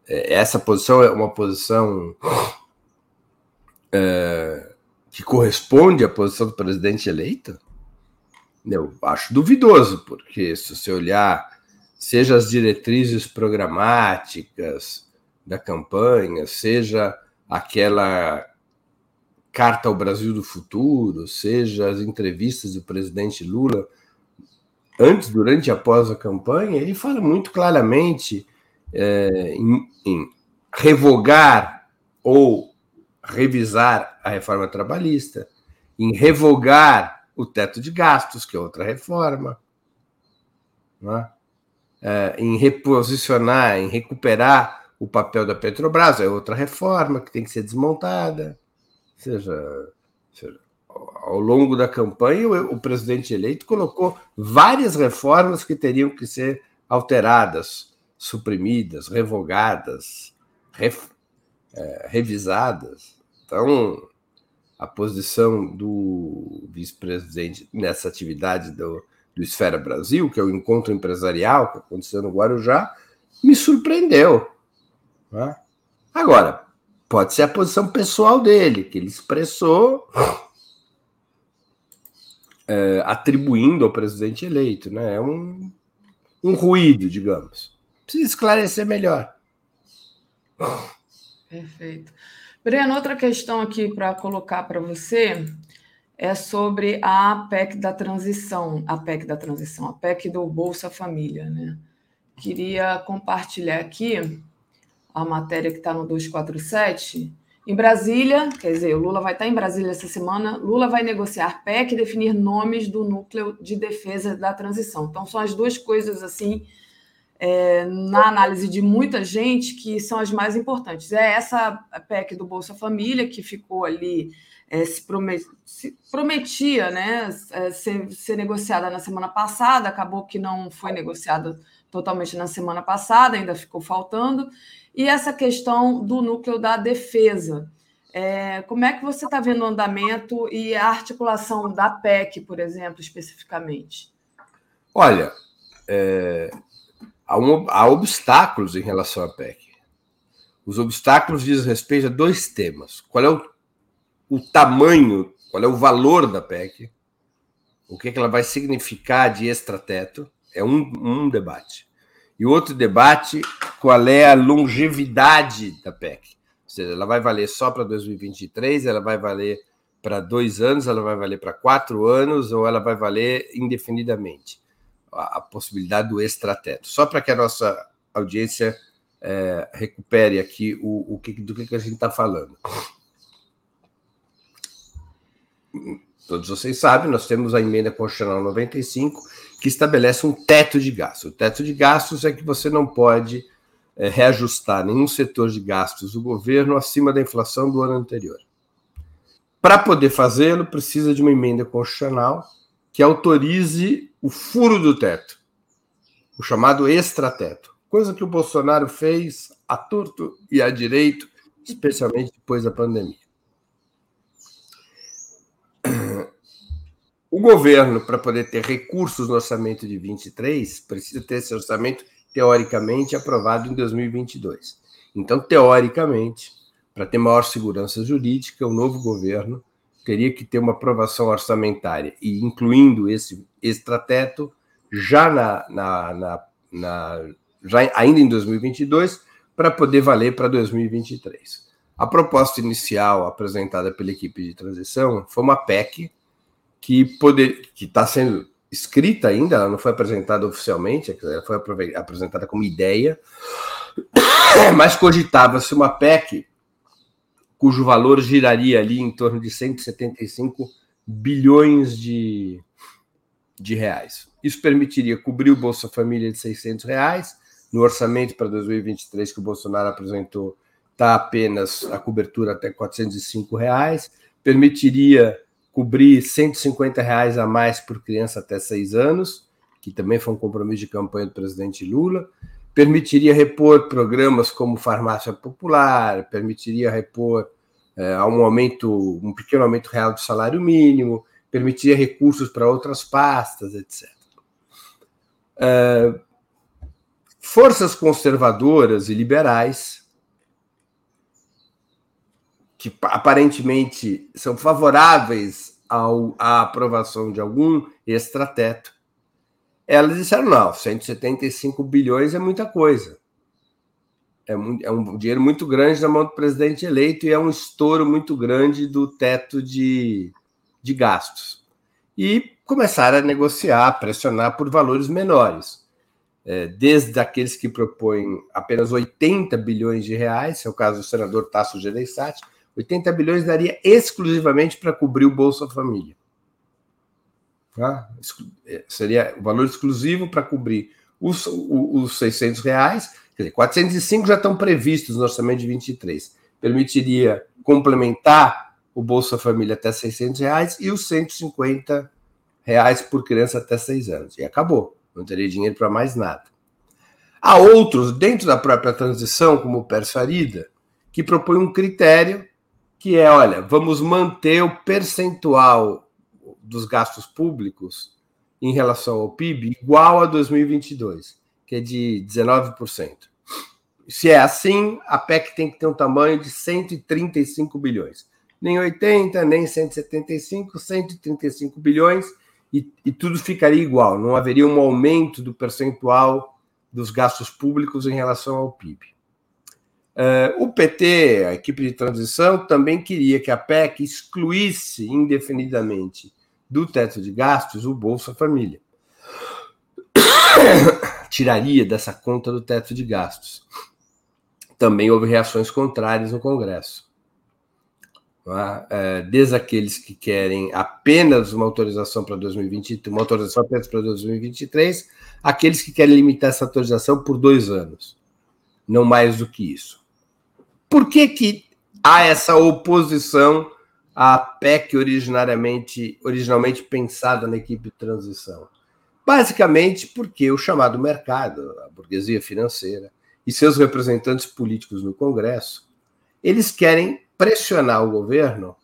Speaker 7: é, essa posição é uma posição é, que corresponde à posição do presidente eleito? Eu acho duvidoso, porque se você olhar, seja as diretrizes programáticas da campanha, seja aquela carta ao Brasil do futuro, seja as entrevistas do presidente Lula antes, durante e após a campanha, ele fala muito claramente é, em, em revogar ou revisar a reforma trabalhista, em revogar o teto de gastos, que é outra reforma, é? É, em reposicionar, em recuperar o papel da Petrobras, é outra reforma que tem que ser desmontada. Ou seja, seja ao longo da campanha, o, o presidente eleito colocou várias reformas que teriam que ser alteradas, suprimidas, revogadas, ref, é, revisadas. Então, a posição do vice-presidente nessa atividade do, do Esfera Brasil, que é o encontro empresarial que aconteceu no Guarujá, me surpreendeu. Né? Agora, pode ser a posição pessoal dele, que ele expressou é, atribuindo ao presidente eleito. Né? É um, um ruído, digamos. Precisa esclarecer melhor.
Speaker 6: Perfeito. Breno, outra questão aqui para colocar para você é sobre a PEC da transição, a PEC da transição, a PEC do Bolsa Família, né? Queria compartilhar aqui a matéria que está no 247 em Brasília, quer dizer, o Lula vai estar em Brasília essa semana. Lula vai negociar PEC e definir nomes do núcleo de defesa da transição. Então, são as duas coisas, assim, é, na análise de muita gente, que são as mais importantes. É essa PEC do Bolsa Família, que ficou ali, é, se, promet, se, prometia né, é, ser, ser negociada na semana passada, acabou que não foi negociada totalmente na semana passada, ainda ficou faltando. E essa questão do núcleo da defesa. É, como é que você está vendo o andamento e a articulação da PEC, por exemplo, especificamente?
Speaker 7: Olha, é, há, um, há, obstáculos em relação à PEC. Os obstáculos dizem respeito a dois temas. Qual é o, o tamanho, qual é o valor da PEC, o que, é que ela vai significar de extrateto, é um, um debate. E outro debate, qual é a longevidade da PEC? Ou seja, ela vai valer só para 2023, ela vai valer para dois anos, ela vai valer para quatro anos, ou ela vai valer indefinidamente? A, possibilidade do extrateto. Só para que a nossa audiência é, recupere aqui o, o que, do que, que a gente está falando. Todos vocês sabem, nós temos a emenda constitucional 95, que estabelece um teto de gastos. O teto de gastos é que você não pode é, reajustar nenhum setor de gastos do governo acima da inflação do ano anterior. Para poder fazê-lo, precisa de uma emenda constitucional que autorize o furo do teto, o chamado extrateto, coisa que o Bolsonaro fez a torto e a direito, especialmente depois da pandemia. O governo, para poder ter recursos no orçamento de 23, precisa ter esse orçamento teoricamente aprovado em 2022. Então, teoricamente, para ter maior segurança jurídica, o novo governo teria que ter uma aprovação orçamentária e incluindo esse extrateto já na, na, na, na já ainda em 2022 para poder valer para 2023. A proposta inicial apresentada pela equipe de transição foi uma PEC que poder que está sendo escrita ainda, ela não foi apresentada oficialmente, ela foi apresentada como ideia, [coughs] mas cogitava-se uma PEC cujo valor giraria ali em torno de 175 bilhões de, de reais. Isso permitiria cobrir o Bolsa Família de 600 reais. No orçamento para 2023 que o Bolsonaro apresentou, está apenas a cobertura até 405 reais. Permitiria cobrir 150 reais a mais por criança até seis anos, que também foi um compromisso de campanha do presidente Lula, permitiria repor programas como farmácia popular, permitiria repor é, um aumento, um pequeno aumento real do salário mínimo, permitiria recursos para outras pastas, etc. É, forças conservadoras e liberais, que aparentemente são favoráveis ao, à aprovação de algum extrateto, elas disseram: não, 175 bilhões é muita coisa. É, é, um dinheiro muito grande na mão do presidente eleito e é um estouro muito grande do teto de, de gastos. E começaram a negociar, pressionar por valores menores. É, desde aqueles que propõem apenas 80 bilhões de reais, é o caso do senador Tasso Gereissati, 80 bilhões daria exclusivamente para cobrir o Bolsa Família. Tá? É, seria o valor exclusivo para cobrir os, os 600 reais, quer dizer, 405 já estão previstos no orçamento de 23. Permitiria complementar o Bolsa Família até 600 reais e os 150 reais por criança até 6 anos. E acabou, não teria dinheiro para mais nada. Há outros, dentro da própria transição, como o Pércio Arida, que propõe um critério que é, olha, vamos manter o percentual dos gastos públicos em relação ao PIB igual a 2022, que é de 19%. Se é assim, a PEC tem que ter um tamanho de 135 bilhões. Nem 80, nem 175, 135 bilhões e, e tudo ficaria igual, não haveria um aumento do percentual dos gastos públicos em relação ao PIB. Uh, o PT, a equipe de transição, também queria que a PEC excluísse indefinidamente do teto de gastos o Bolsa Família. [coughs] Tiraria dessa conta do teto de gastos. Também houve reações contrárias no Congresso. É? Desde aqueles que querem apenas uma autorização para 2023, uma autorização apenas para 2023, aqueles que querem limitar essa autorização por dois anos, não mais do que isso. Por que, que há essa oposição à PEC originariamente, originalmente pensada na equipe de transição? Basicamente porque o chamado mercado, a burguesia financeira e seus representantes políticos no Congresso, eles querem pressionar o governo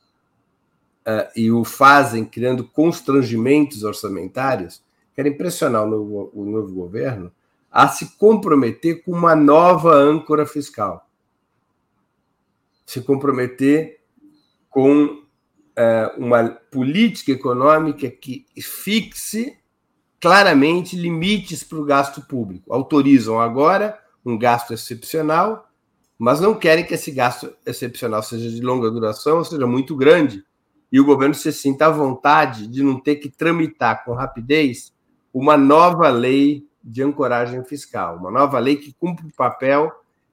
Speaker 7: uh, e o fazem criando constrangimentos orçamentários, querem pressionar o novo, o novo governo a se comprometer com uma nova âncora fiscal se comprometer com uma política econômica que fixe claramente limites para o gasto público. Autorizam agora um gasto excepcional, mas não querem que esse gasto excepcional seja de longa duração, ou seja, muito grande, e o governo se sinta à vontade de não ter que tramitar com rapidez uma nova lei de ancoragem fiscal, uma nova lei que cumpre o papel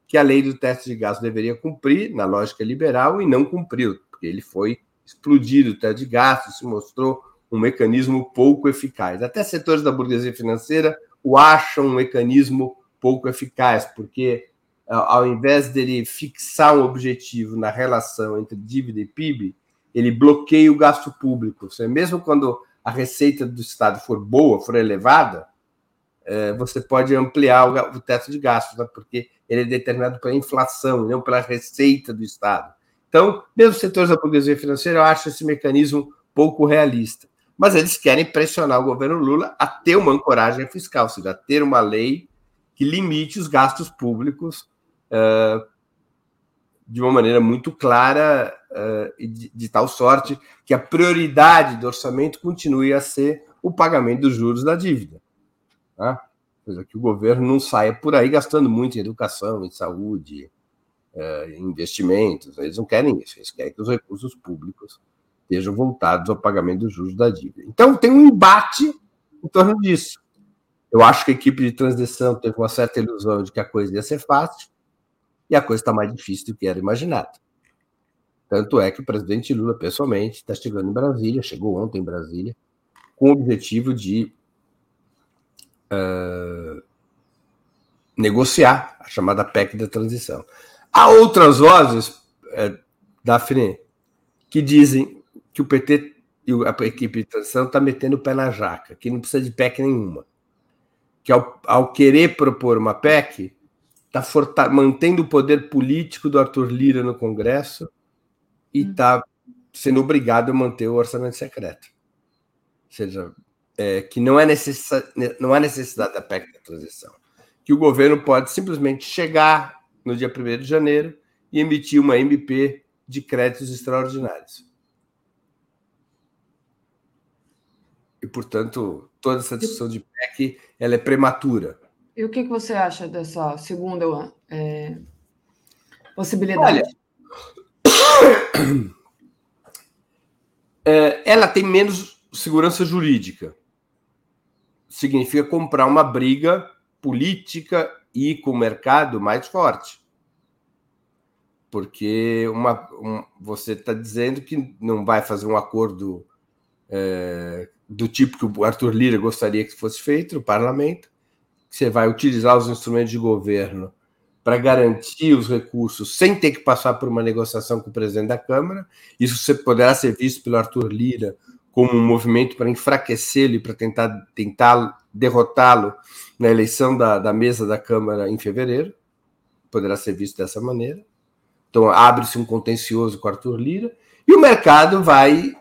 Speaker 7: que a lei do teste de gás deveria cumprir, na lógica liberal, e não cumpriu, porque ele foi explodido, o teste de gastos se mostrou um mecanismo pouco eficaz. Até setores da burguesia financeira o acham um mecanismo pouco eficaz, porque ao invés dele fixar um objetivo na relação entre dívida e PIB, ele bloqueia o gasto público. Mesmo quando a receita do Estado for boa, for elevada, é, você pode ampliar o teto de gastos, né? porque ele é determinado pela inflação, não pela receita do Estado. Então, mesmo setores da burguesia financeira, eu acho esse mecanismo pouco realista. Mas eles querem pressionar o governo Lula a ter uma ancoragem fiscal, ou seja, a ter uma lei que limite os gastos públicos uh, de uma maneira muito clara uh, e de, de, tal sorte que a prioridade do orçamento continue a ser o pagamento dos juros da dívida. Tá? que o governo não saia por aí gastando muito em educação, em saúde, é, investimentos. Eles não querem isso, eles querem que os recursos públicos estejam voltados ao pagamento dos juros da dívida. Então, tem um embate em torno disso. Eu acho que a equipe de transição teve uma certa ilusão de que a coisa ia ser fácil, e a coisa está mais difícil do que era imaginado. Tanto é que o presidente Lula, pessoalmente, está chegando em Brasília, chegou ontem em Brasília, com o objetivo de uh, negociar a chamada PEC da transição. Há outras vozes, uh, Daphne, que dizem que o PT e a equipe de transição está metendo o pé na jaca, que não precisa de PEC nenhuma. Que ao, ao querer propor uma PEC, está mantendo o poder político do Arthur Lira no Congresso e está sendo obrigado a manter o orçamento secreto. Ou seja, é, que não, é necess... não há necessidade da PEC da transição. que o governo pode simplesmente chegar no dia 1 de janeiro e emitir uma MP de créditos extraordinários. E, portanto, toda essa discussão de PEC ela é prematura.
Speaker 6: E o que você acha dessa segunda é, possibilidade?
Speaker 7: Olha, é, ela tem menos segurança jurídica. Significa comprar uma briga política e com o mercado mais forte. Porque uma, um, você está dizendo que não vai fazer um acordo é, do tipo que o Arthur Lira gostaria que fosse feito no parlamento, você vai utilizar os instrumentos de governo para garantir os recursos sem ter que passar por uma negociação com o presidente da Câmara. Isso poderá ser visto pelo Arthur Lira como um movimento para enfraquecê-lo e para tentar, tentar derrotá-lo na eleição da, da mesa da Câmara em fevereiro. Poderá ser visto dessa maneira. Então, abre-se um contencioso com Arthur Lira e o mercado vai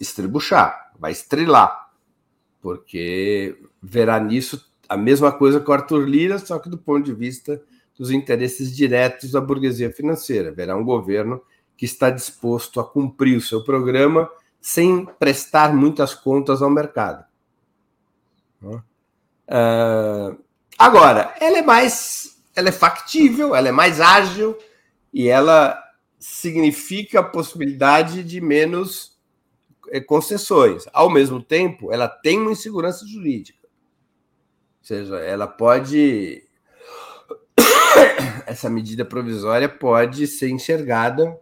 Speaker 7: estrebuchar vai estrelar, porque verá nisso a mesma coisa o Arthur Lira, só que do ponto de vista dos interesses diretos da burguesia financeira. Verá um governo que está disposto a cumprir o seu programa sem prestar muitas contas ao mercado. Uh, agora, ela é mais, ela é factível, ela é mais ágil e ela significa a possibilidade de menos é, concessões. Ao mesmo tempo, ela tem uma insegurança jurídica. Ou seja, ela pode. [coughs] Essa medida provisória pode ser enxergada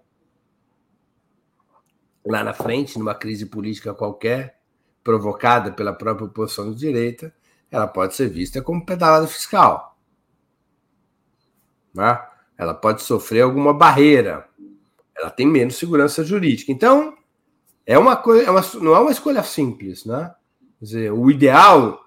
Speaker 7: lá na frente, numa crise política qualquer, provocada pela própria oposição de direita, ela pode ser vista como pedalada fiscal. Né? Ela pode sofrer alguma barreira. Ela tem menos segurança jurídica. Então, é uma coisa, é uma, não é uma escolha simples, né? Quer dizer, o ideal,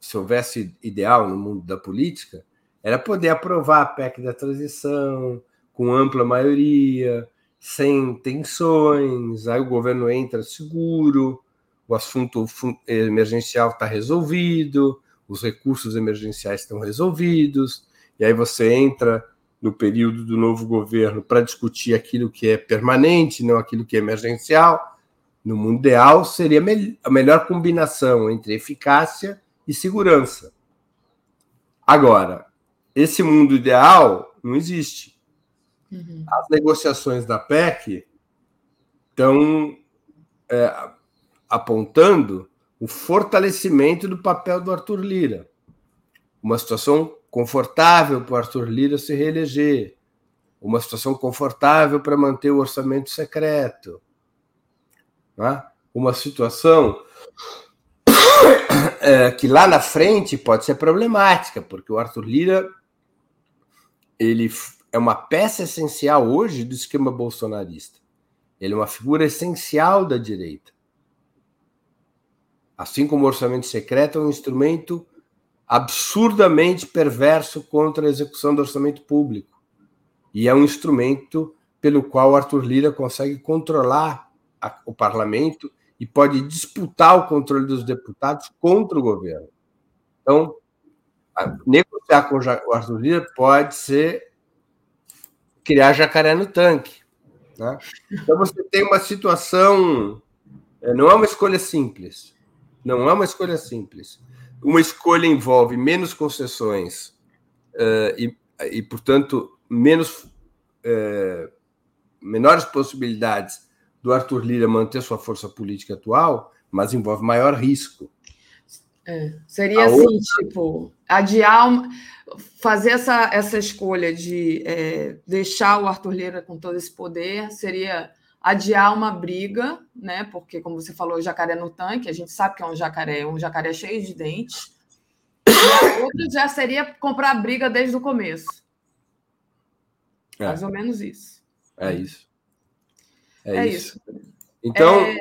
Speaker 7: se houvesse ideal no mundo da política, era poder aprovar a PEC da transição com ampla maioria, sem tensões, aí o governo entra seguro, o assunto emergencial está resolvido, os recursos emergenciais estão resolvidos, e aí você entra no período do novo governo para discutir aquilo que é permanente, não aquilo que é emergencial no mundo ideal, seria a melhor combinação entre eficácia e segurança. Agora, esse mundo ideal não existe. Uhum. As negociações da PEC estão é, apontando o fortalecimento do papel do Arthur Lira. Uma situação confortável para o Arthur Lira se reeleger. Uma situação confortável para manter o orçamento secreto né? uma situação é, [coughs] que lá na frente pode ser problemática, porque o Arthur Lira ele é uma peça essencial hoje do esquema bolsonarista. Ele é uma figura essencial da direita. Assim como o orçamento secreto é um instrumento absurdamente perverso contra a execução do orçamento público. E é um instrumento pelo qual Arthur Lira consegue controlar a, o parlamento e pode disputar o controle dos deputados contra o governo. Então, negociar com o Arthur Lira pode ser criar jacaré no tanque. Né? Então, você tem uma situação. É, não é uma escolha simples. Não é uma escolha simples. Uma escolha envolve menos concessões uh, e, e, portanto, menos, uh, menores possibilidades do Arthur Lira manter sua força política atual, mas envolve maior risco.
Speaker 6: É, seria a assim, outra... tipo, adiar, fazer essa, essa escolha de é, deixar o Arthur Lira com todo esse poder, seria adiar uma briga, né? Porque, como você falou, jacaré no tanque, a gente sabe que é um jacaré, um jacaré cheio de dentes. E a outra já seria comprar a briga desde o começo. É. Mais ou menos isso.
Speaker 7: É isso. É, é isso. isso. Então, é...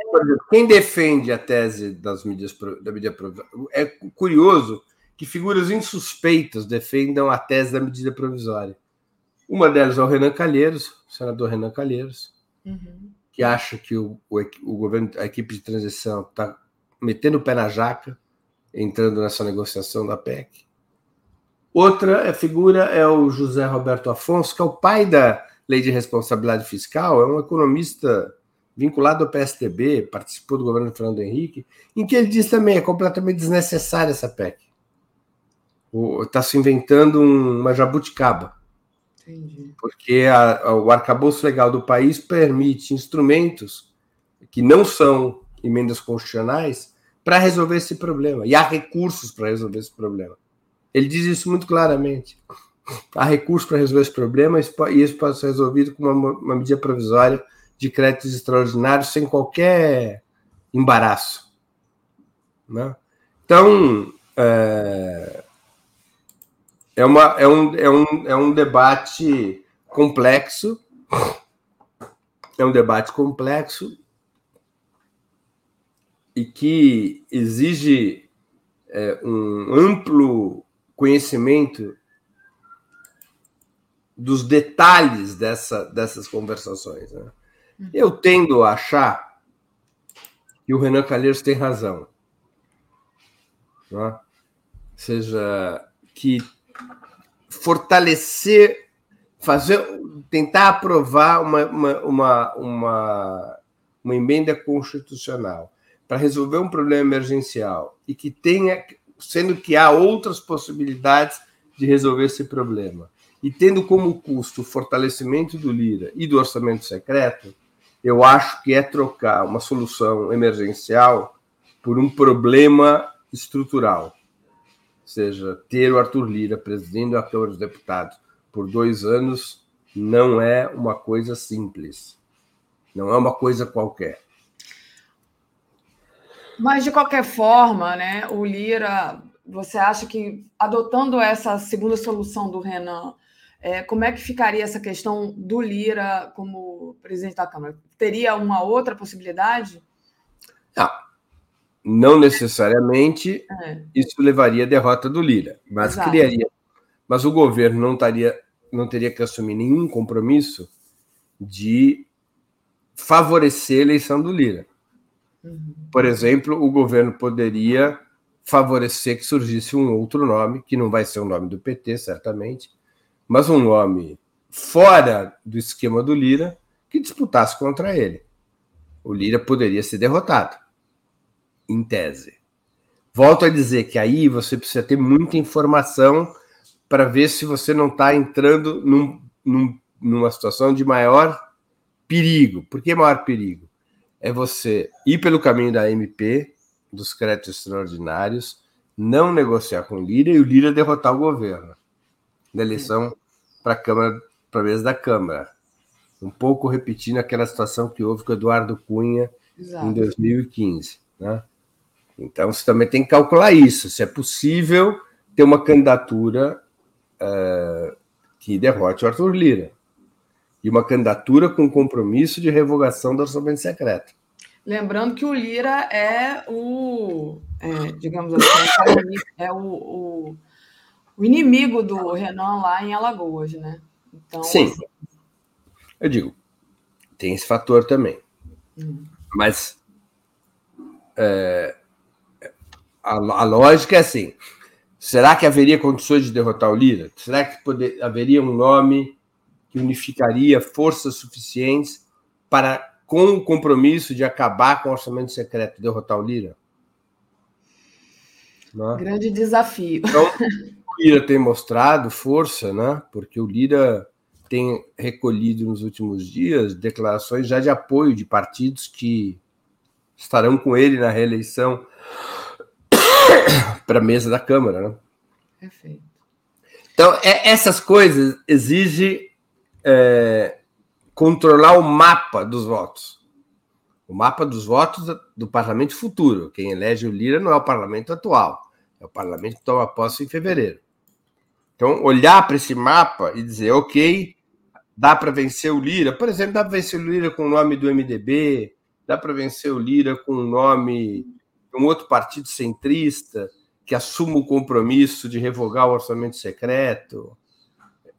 Speaker 7: quem defende a tese das mídias da mídia provisória é curioso que figuras insuspeitas defendam a tese da medida provisória. Uma delas é o Renan Calheiros, o senador Renan Calheiros, uhum. Que acha que o, o, o, governo, a equipe de transição está metendo o pé na jaca, entrando nessa negociação da PEC. Outra figura é o José Roberto Afonso, que é o pai da lei de responsabilidade fiscal, é um economista vinculado ao PSDB, participou do governo do Fernando Henrique, em que ele diz também é completamente desnecessária essa PEC. Está se inventando uma jabuticaba. Entendi. Porque a, a, o arcabouço legal do país permite instrumentos que não são emendas constitucionais para resolver esse problema. E há recursos para resolver esse problema. Ele diz isso muito claramente. Há recursos para resolver esse problema e isso pode ser resolvido com uma, uma medida provisória de créditos extraordinários sem qualquer embaraço. Né? Então, é, é, uma, é, um, é, um, é um debate complexo, é um debate complexo e que exige é, um amplo conhecimento dos detalhes dessa, dessas conversações. Né? Eu tendo a achar que o Renan Calheiros tem razão. Né? Ou seja, que fortalecer, fazer, tentar aprovar uma, uma, uma, uma, uma emenda constitucional para resolver um problema emergencial e que tenha, sendo que há outras possibilidades de resolver esse problema, e tendo como custo o fortalecimento do Lira e do orçamento secreto, eu acho que é trocar uma solução emergencial por um problema estrutural. Seja, ter o Arthur Lira presidindo a Câmara dos Deputados por dois anos não é uma coisa simples. Não é uma coisa qualquer.
Speaker 6: Mas, de qualquer forma, né, o Lira, você acha que adotando essa segunda solução do Renan, é, como é que ficaria essa questão do Lira como presidente da Câmara? Teria uma outra possibilidade?
Speaker 7: Não, não necessariamente é. isso levaria à derrota do Lira, mas Exato. criaria. Mas o governo não, taria, não teria que assumir nenhum compromisso de favorecer a eleição do Lira. Uhum. Por exemplo, o governo poderia favorecer que surgisse um outro nome, que não vai ser o nome do PT, certamente, mas um nome fora do esquema do Lira que disputasse contra ele. O Lira poderia ser derrotado, em tese. Volto a dizer que aí você precisa ter muita informação para ver se você não está entrando num, num, numa situação de maior perigo. Por que maior perigo? É você ir pelo caminho da MP, dos créditos extraordinários, não negociar com o Lira e o Lira derrotar o governo na eleição para a Câmara, para a mesa da Câmara. Um pouco repetindo aquela situação que houve com o Eduardo Cunha Exato. em 2015. Né? Então, você também tem que calcular isso, se é possível ter uma candidatura uh, que derrote o Arthur Lira. E uma candidatura com compromisso de revogação do orçamento secreto.
Speaker 6: Lembrando que o Lira é o, é, digamos assim, é o, o o inimigo do Renan lá em Alagoas, né?
Speaker 7: Então, Sim. Assim... Eu digo, tem esse fator também. Hum. Mas é, a, a, lógica é assim: será que haveria condições de derrotar o Lira? Será que poder, haveria um nome que unificaria forças suficientes para, com o compromisso de acabar com o orçamento secreto, derrotar o Lira?
Speaker 6: Não? Grande desafio.
Speaker 7: Então, o Lira tem mostrado força, né? Porque o Lira tem recolhido nos últimos dias declarações já de apoio de partidos que estarão com ele na reeleição [coughs] para a mesa da Câmara, né? Perfeito. Então, é, essas coisas exigem é, controlar o mapa dos votos. O mapa dos votos do parlamento futuro. Quem elege o Lira não é o parlamento atual. É o parlamento que toma posse em fevereiro. Então, olhar para esse mapa e dizer, ok, dá para vencer o Lira. Por exemplo, dá para vencer o Lira com o nome do MDB, dá para vencer o Lira com o nome um outro partido centrista que assuma o compromisso de revogar o orçamento secreto.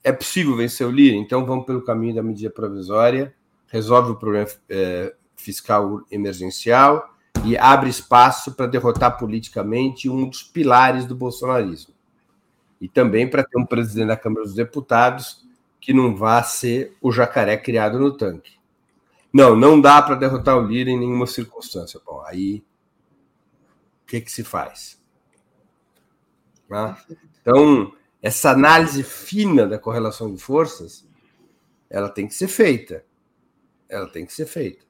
Speaker 7: É possível vencer o Lira, então vamos pelo caminho da medida provisória, resolve o problema é, fiscal emergencial e abre espaço para derrotar politicamente um dos pilares do bolsonarismo. E também para ter um presidente da Câmara dos Deputados que não vá ser o jacaré criado no tanque. Não, não dá para derrotar o Lira em nenhuma circunstância. Bom, aí que, que se faz? Tá? Então, essa análise fina da correlação de forças, ela tem que ser feita. Ela tem que ser feita.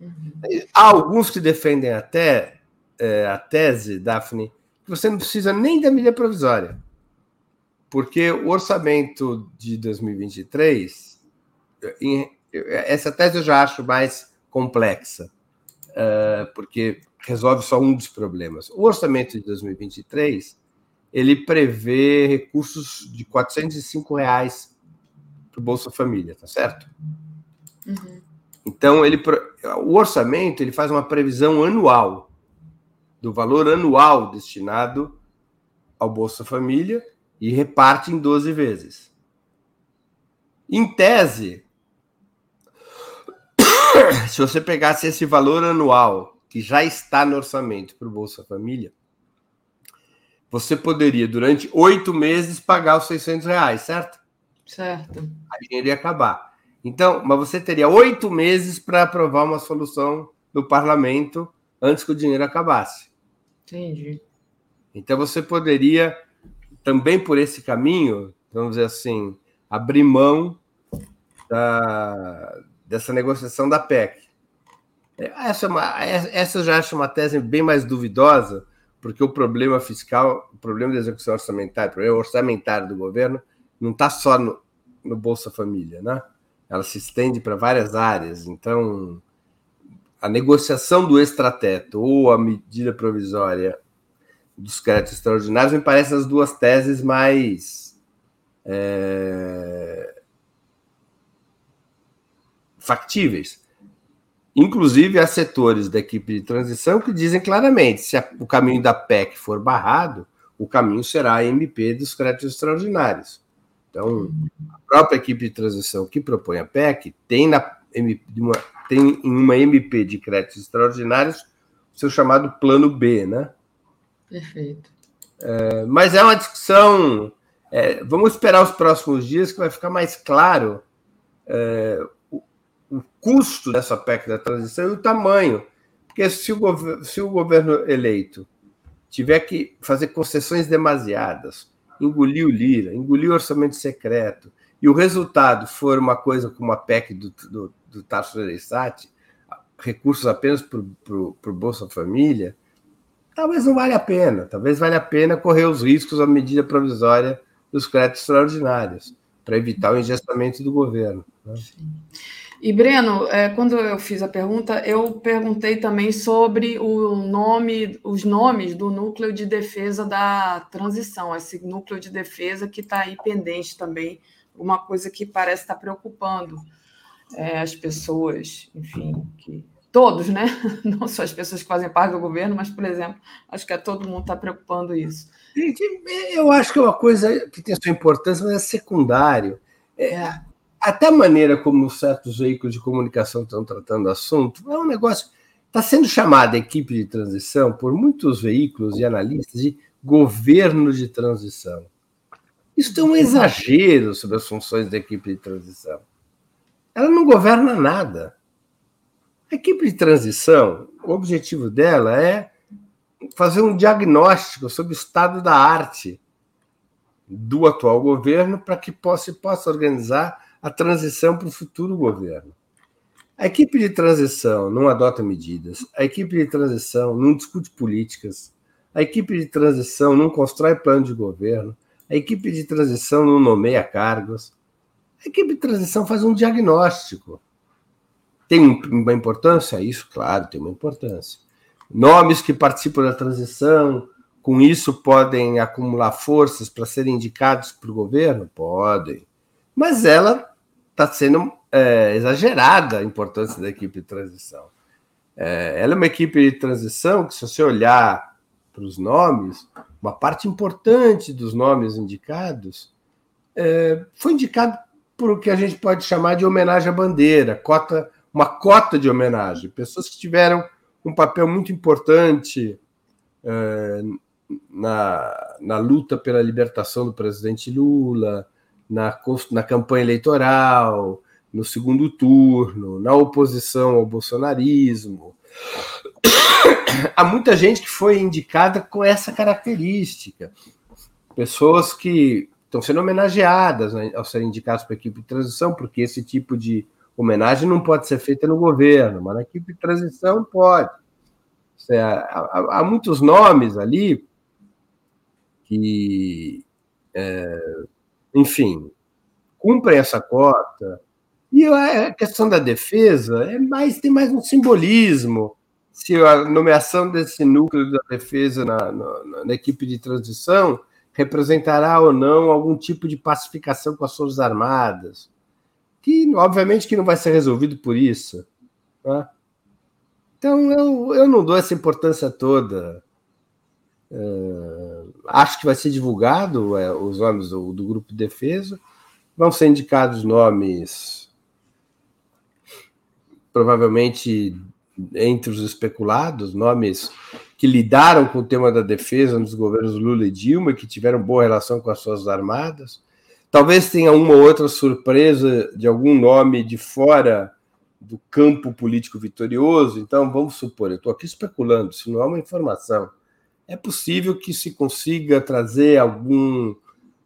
Speaker 7: Uhum. Há alguns que defendem até é, a tese, Daphne, que você não precisa nem da medida provisória. Porque o orçamento de 2023, em, essa tese eu já acho mais complexa, uh, porque resolve só um dos problemas. O orçamento de 2023 ele prevê recursos de 405 reais para o Bolsa Família, tá certo? Uhum. Então ele, o orçamento ele faz uma previsão anual do valor anual destinado ao Bolsa Família e reparte em 12 vezes. Em tese, [coughs] se você pegasse esse valor anual que já está no orçamento para o Bolsa Família, você poderia, durante oito meses, pagar os 600 reais, certo?
Speaker 6: Certo.
Speaker 7: Aí dinheiro ia acabar. Então, mas você teria oito meses para aprovar uma solução no parlamento antes que o dinheiro acabasse.
Speaker 6: Entendi.
Speaker 7: Então, você poderia, também por esse caminho, vamos dizer assim, abrir mão da, dessa negociação da PEC. Essa, é uma, essa eu já acho uma tese bem mais duvidosa, porque o problema fiscal, o problema da execução orçamentária, o problema orçamentário do governo, não está só no, no Bolsa Família, né? Ela se estende para várias áreas. Então, a negociação do extrateto ou a medida provisória dos créditos extraordinários me parecem as duas teses mais é, factíveis. Inclusive, há setores da equipe de transição que dizem claramente: se o caminho da PEC for barrado, o caminho será a MP dos créditos extraordinários. Então, a própria equipe de transição que propõe a PEC tem, na, tem em uma MP de créditos extraordinários o seu chamado Plano B, né?
Speaker 6: Perfeito.
Speaker 7: É, mas é uma discussão. É, vamos esperar os próximos dias que vai ficar mais claro é, o custo dessa PEC da transição e o tamanho. Porque se o, se o governo eleito tiver que fazer concessões demasiadas, engolir o Lira, engolir o orçamento secreto, e o resultado for uma coisa como a PEC do, do, do Tarso recursos apenas para o Bolsa Família, talvez não valha a pena. Talvez valha a pena correr os riscos à medida provisória dos créditos extraordinários, para evitar o engestamento do governo. Né?
Speaker 6: E, Breno, é, quando eu fiz a pergunta, eu perguntei também sobre o nome, os nomes do núcleo de defesa da transição, esse núcleo de defesa que está aí pendente também, uma coisa que parece estar tá preocupando é, as pessoas, enfim, que todos, né? [laughs] Não só as pessoas que fazem parte do governo, mas, por exemplo, acho que é todo mundo está preocupando isso.
Speaker 7: Eu acho que é uma coisa que tem sua importância, mas é secundário. É, até a maneira como certos veículos de comunicação estão tratando o assunto é um negócio. Está sendo chamada equipe de transição por muitos veículos e analistas de governo de transição. Isso tem um exagero sobre as funções da equipe de transição. Ela não governa nada. A equipe de transição, o objetivo dela é fazer um diagnóstico sobre o estado da arte do atual governo para que se possa organizar a transição para o futuro governo. A equipe de transição não adota medidas, a equipe de transição não discute políticas, a equipe de transição não constrói plano de governo, a equipe de transição não nomeia cargos. A equipe de transição faz um diagnóstico. Tem uma importância? Isso, claro, tem uma importância. Nomes que participam da transição, com isso podem acumular forças para serem indicados para o governo? Podem mas ela está sendo é, exagerada a importância da equipe de transição. É, ela é uma equipe de transição que, se você olhar para os nomes, uma parte importante dos nomes indicados é, foi indicado por o que a gente pode chamar de homenagem à bandeira, cota, uma cota de homenagem, pessoas que tiveram um papel muito importante é, na, na luta pela libertação do presidente Lula, na, na campanha eleitoral, no segundo turno, na oposição ao bolsonarismo. [coughs] Há muita gente que foi indicada com essa característica. Pessoas que estão sendo homenageadas né, ao serem indicadas para a equipe de transição, porque esse tipo de homenagem não pode ser feita no governo, mas na equipe de transição pode. É, há, há, muitos nomes ali que, é, enfim, cumprem essa cota. E a questão da defesa é mais, tem mais um simbolismo. Se a nomeação desse núcleo da defesa na, na, na equipe de transição representará ou não algum tipo de pacificação com as Forças Armadas, que obviamente que não vai ser resolvido por isso. Né? Então eu, eu não dou essa importância toda. É, acho que vai ser divulgado é, os nomes do, do, grupo de defesa, vão ser indicados nomes provavelmente entre os especulados, nomes que lidaram com o tema da defesa nos governos Lula e Dilma, que tiveram boa relação com as suas armadas. Talvez tenha uma ou outra surpresa de algum nome de fora do campo político vitorioso. Então, vamos supor, eu estou aqui especulando, se não é uma informação, é possível que se consiga trazer algum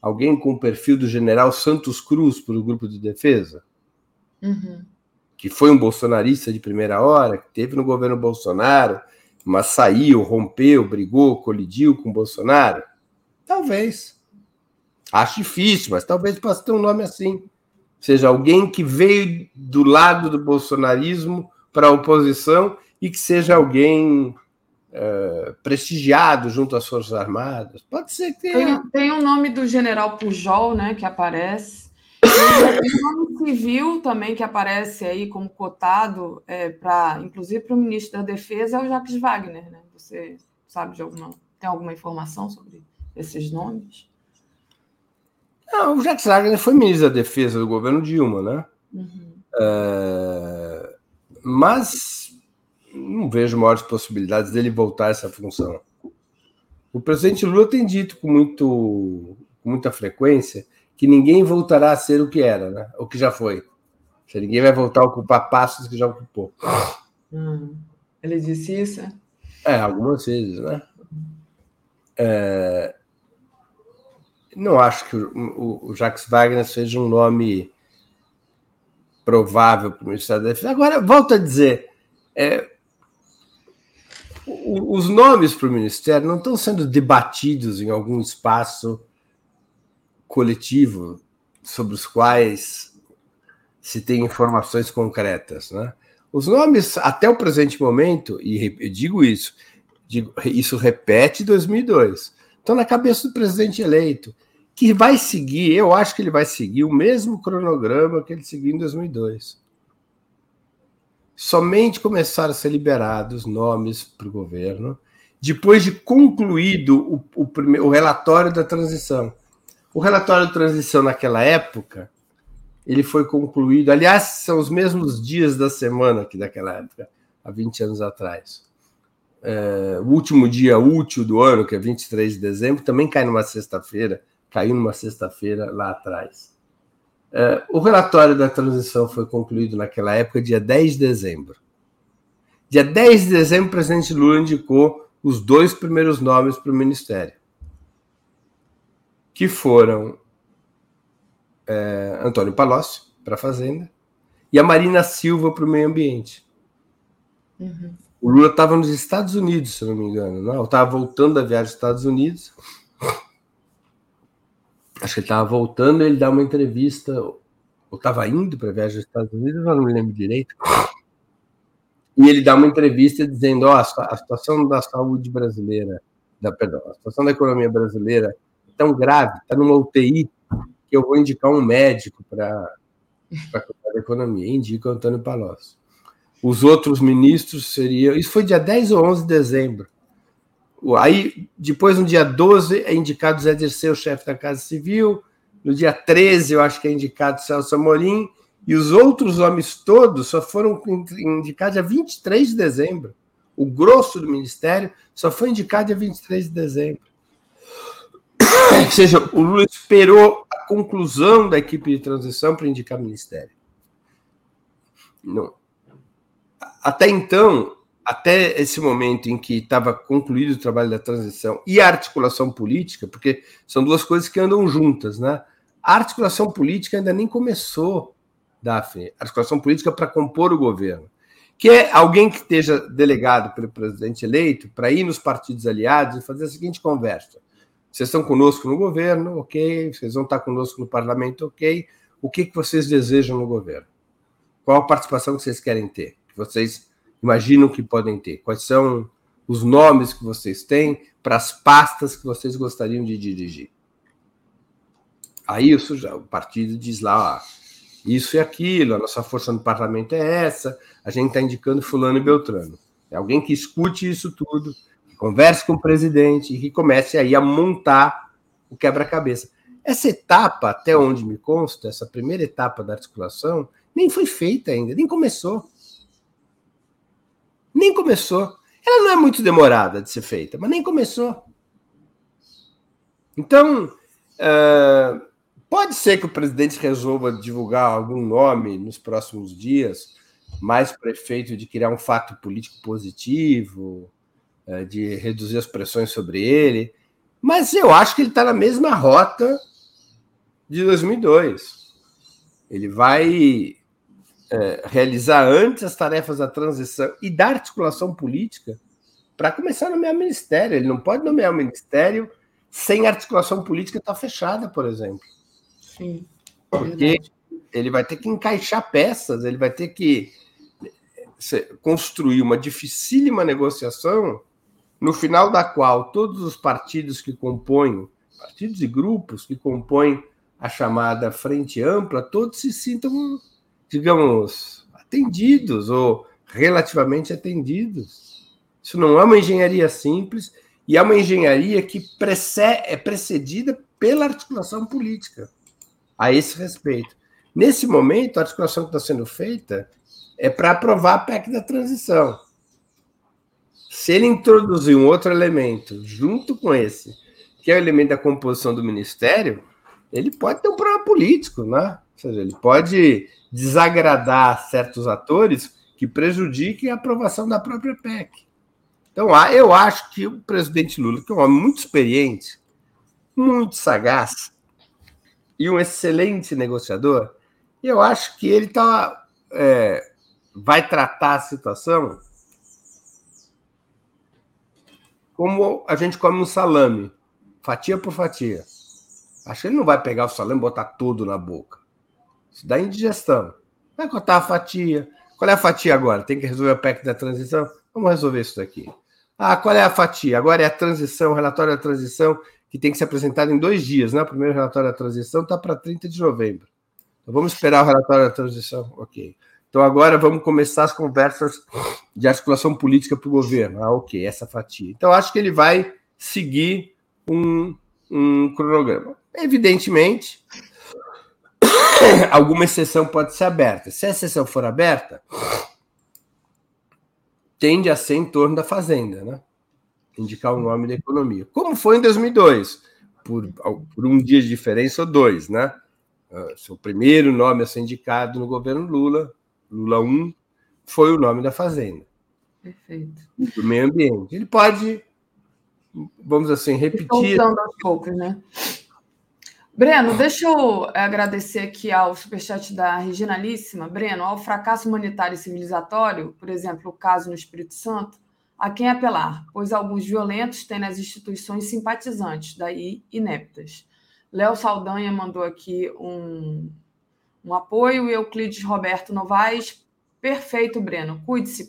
Speaker 7: alguém com o perfil do general Santos Cruz para o grupo de defesa? Uhum. Que foi um bolsonarista de primeira hora, que teve no governo Bolsonaro, mas saiu, rompeu, brigou, colidiu com Bolsonaro? Talvez. Acho difícil, mas talvez possa ter um nome assim seja alguém que veio do lado do bolsonarismo para a oposição e que seja alguém é, prestigiado junto às Forças Armadas. Pode ser que
Speaker 6: tenha. Tem, tem o nome do general Pujol, né, que aparece. Tem o nome civil também que aparece aí como cotado, é, para, inclusive para o ministro da Defesa, é o Jacques Wagner. Né? Você sabe de alguma. Tem alguma informação sobre esses nomes?
Speaker 7: Não, o Jacques Wagner foi ministro da Defesa do governo Dilma, né? Uhum. É, mas não vejo maiores possibilidades dele voltar a essa função. O presidente Lula tem dito com, muito, com muita frequência que ninguém voltará a ser o que era, né? o que já foi. Ninguém vai voltar a ocupar passos que já ocupou.
Speaker 6: Hum, ele disse isso?
Speaker 7: É, algumas vezes, né? É, não acho que o, o, Jacques Wagner seja um nome provável para o Ministério da Defesa. Agora, volto a dizer, é, os nomes para o Ministério não estão sendo debatidos em algum espaço coletivo sobre os quais se tem informações concretas. Né? Os nomes, até o presente momento, e eu digo isso, digo, isso repete 2002, estão na cabeça do presidente eleito que vai seguir, eu acho que ele vai seguir o mesmo cronograma que ele seguiu em 2002. Somente começaram a ser liberados nomes para o governo depois de concluído o, o, o relatório da transição. O relatório da transição naquela época, ele foi concluído, aliás, são os mesmos dias da semana que daquela época, há 20 anos atrás. É, o último dia útil do ano, que é 23 de dezembro, também cai numa sexta-feira, caiu numa sexta-feira lá atrás. É, o relatório da transição foi concluído naquela época, dia 10 de dezembro. Dia 10 de dezembro, o presidente Lula indicou os dois primeiros nomes para o ministério, que foram é, Antônio Palocci, para a Fazenda, e a Marina Silva para o Meio Ambiente. Uhum. O Lula estava nos Estados Unidos, se não me engano, não? estava voltando da viagem dos Estados Unidos acho que ele estava voltando, ele dá uma entrevista, ou estava indo para viagem dos Estados Unidos, eu não me lembro direito. E ele dá uma entrevista dizendo: oh, a situação da saúde brasileira, da, perdão, a situação da economia brasileira é tão grave, está numa UTI, que eu vou indicar um médico para cuidar da economia. Indica o Antônio Palocci. Os outros ministros seriam. Isso foi dia 10 ou 11 de dezembro. Aí, depois, no dia 12, é indicado Zé Dirceu, chefe da Casa Civil. No dia 13, eu acho que é indicado Celso Amorim. E os outros homens todos só foram indicados dia 23 de dezembro. O grosso do ministério só foi indicado dia 23 de dezembro. Ou seja, o Lula esperou a conclusão da equipe de transição para indicar ministério. Não. Até então, até esse momento em que estava concluído o trabalho da transição e a articulação política, porque são duas coisas que andam juntas, né? A articulação política ainda nem começou, Daphne. A articulação política para compor o governo. Que é alguém que esteja delegado pelo presidente eleito para ir nos partidos aliados e fazer a seguinte conversa. Vocês estão conosco no governo, ok. Vocês vão estar conosco no parlamento, ok. O que, que vocês desejam no governo? Qual a participação que vocês querem ter? Que vocês imaginam que podem ter? Quais são os nomes que vocês têm para as pastas que vocês gostariam de dirigir? Aí isso já, o partido diz lá, isso e aquilo, a nossa força no parlamento é essa, a gente está indicando fulano e Beltrano. É alguém que escute isso tudo, que converse com o presidente e que comece aí a montar o quebra-cabeça. Essa etapa, até onde me consta, essa primeira etapa da articulação, nem foi feita ainda, nem começou. Nem começou. Ela não é muito demorada de ser feita, mas nem começou. Então, uh, pode ser que o presidente resolva divulgar algum nome nos próximos dias, mais prefeito de criar um fato político positivo, uh, de reduzir as pressões sobre ele. Mas eu acho que ele está na mesma rota de 2002. Ele vai é, realizar antes as tarefas da transição e da articulação política para começar a nomear ministério. Ele não pode nomear o ministério sem articulação política estar tá fechada, por exemplo.
Speaker 6: Sim.
Speaker 7: Porque ele vai ter que encaixar peças, ele vai ter que construir uma dificílima negociação no final da qual todos os partidos que compõem, partidos e grupos que compõem a chamada frente ampla, todos se sintam digamos, atendidos ou relativamente atendidos. Isso não é uma engenharia simples e é uma engenharia que é precedida pela articulação política a esse respeito. Nesse momento, a articulação que está sendo feita é para aprovar a PEC da transição. Se ele introduzir um outro elemento junto com esse, que é o elemento da composição do ministério, ele pode ter um problema político, né? Ou seja, ele pode desagradar certos atores que prejudiquem a aprovação da própria PEC. Então, eu acho que o presidente Lula, que é um homem muito experiente, muito sagaz e um excelente negociador, eu acho que ele tá, é, vai tratar a situação como a gente come um salame, fatia por fatia. Acho que ele não vai pegar o salame e botar tudo na boca. Isso dá indigestão. Vai cortar a fatia. Qual é a fatia agora? Tem que resolver a PEC da transição? Vamos resolver isso daqui. Ah, qual é a fatia? Agora é a transição, o relatório da transição, que tem que ser apresentado em dois dias, né? O primeiro relatório da transição está para 30 de novembro. Então vamos esperar o relatório da transição. Ok. Então agora vamos começar as conversas de articulação política para o governo. Ah, ok, essa fatia. Então acho que ele vai seguir um, um cronograma. Evidentemente, [coughs] alguma exceção pode ser aberta. Se a exceção for aberta, tende a ser em torno da fazenda, né? Indicar o nome da economia. Como foi em 2002, por, por um dia de diferença ou dois, né? Uh, seu primeiro nome a ser indicado no governo Lula, Lula 1, foi o nome da fazenda.
Speaker 6: Perfeito.
Speaker 7: Do meio ambiente. Ele pode, vamos assim, repetir.
Speaker 6: Aos poucos, né? Breno, deixa eu agradecer aqui ao superchat da Reginalíssima. Breno, ao fracasso humanitário e civilizatório, por exemplo, o caso no Espírito Santo, a quem apelar, pois alguns violentos têm nas instituições simpatizantes, daí ineptas. Léo Saldanha mandou aqui um, um apoio e Euclides Roberto Novaes. Perfeito, Breno. Cuide-se,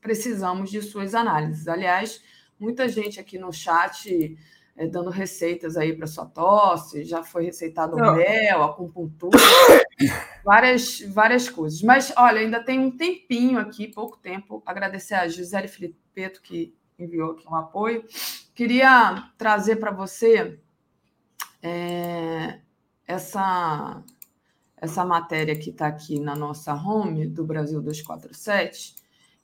Speaker 6: precisamos de suas análises. Aliás, muita gente aqui no chat é, dando receitas aí para sua tosse, já foi receitado o mel, acupuntura, [coughs] várias, várias coisas. Mas, olha, ainda tem um tempinho aqui, pouco tempo, agradecer a Gisele Filipeto, que enviou aqui um apoio. Queria trazer para você é, essa, essa matéria que está aqui na nossa home do Brasil 247,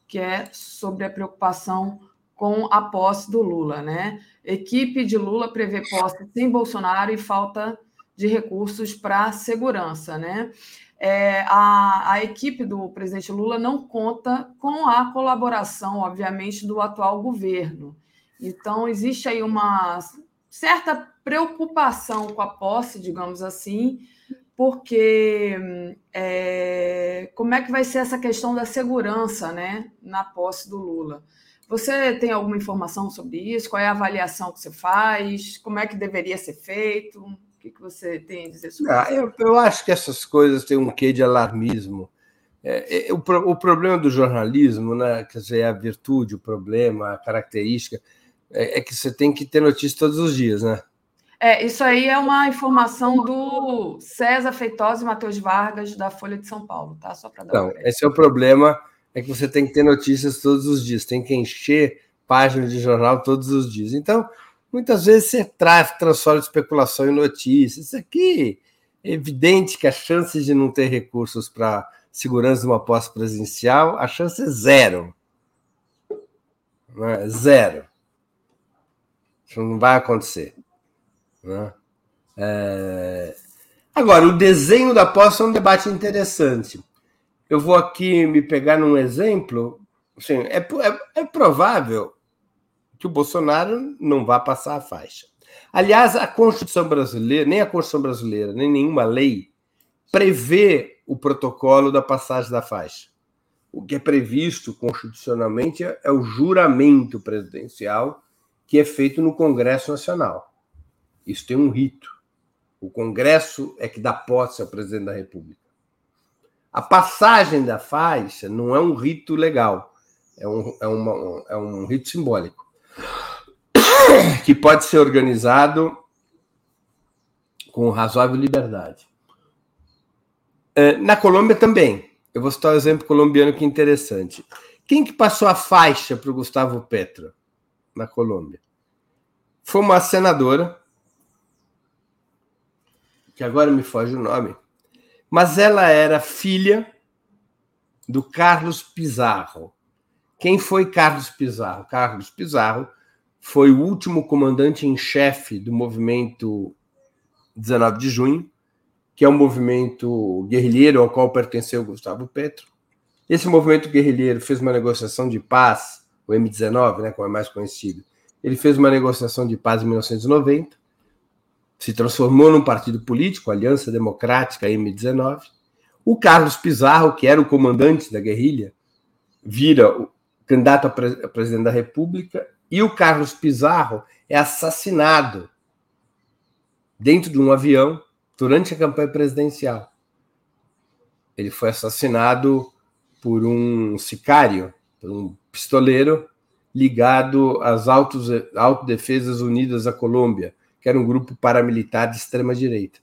Speaker 6: que é sobre a preocupação com a posse do Lula, né? Equipe de Lula prevê posse sem Bolsonaro e falta de recursos para segurança, né? É, a, a equipe do presidente Lula não conta com a colaboração, obviamente, do atual governo. Então, existe aí uma certa preocupação com a posse, digamos assim, porque é, como é que vai ser essa questão da segurança né, na posse do Lula? Você tem alguma informação sobre isso? Qual é a avaliação que você faz? Como é que deveria ser feito? O que, que você tem a dizer sobre
Speaker 7: ah,
Speaker 6: isso?
Speaker 7: Eu, eu, acho que essas coisas têm um quê de alarmismo. É, é, o, o, problema do jornalismo, né, quer dizer, a virtude, o problema, a característica, é, é que você tem que ter notícia todos os dias, né?
Speaker 6: É, isso aí é uma informação do César Feitosa e Matheus Vargas, da Folha de São Paulo, tá? Só para dar
Speaker 7: Não, esse é o problema, é que você tem que ter notícias todos os dias, tem que encher páginas de jornal todos os dias. Então, muitas vezes você traz, transforma especulação em notícias. Isso aqui é evidente que a chance de não ter recursos para segurança de uma posse presidencial, a chance é zero. Não é? Zero. Isso não vai acontecer. Né? É... Agora, o desenho da posse é um debate interessante. Eu vou aqui me pegar num exemplo. Assim, é, é, é provável que o Bolsonaro não vá passar a faixa. Aliás, a Constituição brasileira, nem a Constituição brasileira, nem nenhuma lei prevê o protocolo da passagem da faixa. O que é previsto constitucionalmente é, é o juramento presidencial que é feito no Congresso Nacional. Isso tem um rito. O Congresso é que dá posse ao presidente da República. A passagem da faixa não é um rito legal, é um, é uma, é um rito simbólico que pode ser organizado com razoável liberdade. É, na Colômbia também. Eu vou citar um exemplo colombiano que é interessante. Quem que passou a faixa para o Gustavo Petro na Colômbia? Foi uma senadora que agora me foge o nome, mas ela era filha do Carlos Pizarro. Quem foi Carlos Pizarro? Carlos Pizarro foi o último comandante em chefe do movimento 19 de junho, que é um movimento guerrilheiro ao qual pertenceu Gustavo Petro. Esse movimento guerrilheiro fez uma negociação de paz, o M19, né, como é mais conhecido. Ele fez uma negociação de paz em 1990 se transformou num partido político, Aliança Democrática M19. O Carlos Pizarro, que era o comandante da guerrilha, vira o candidato a, pre a presidente da República e o Carlos Pizarro é assassinado dentro de um avião durante a campanha presidencial. Ele foi assassinado por um sicário, por um pistoleiro ligado às Autos, Autodefesas Unidas da Colômbia, que era um grupo paramilitar de extrema-direita.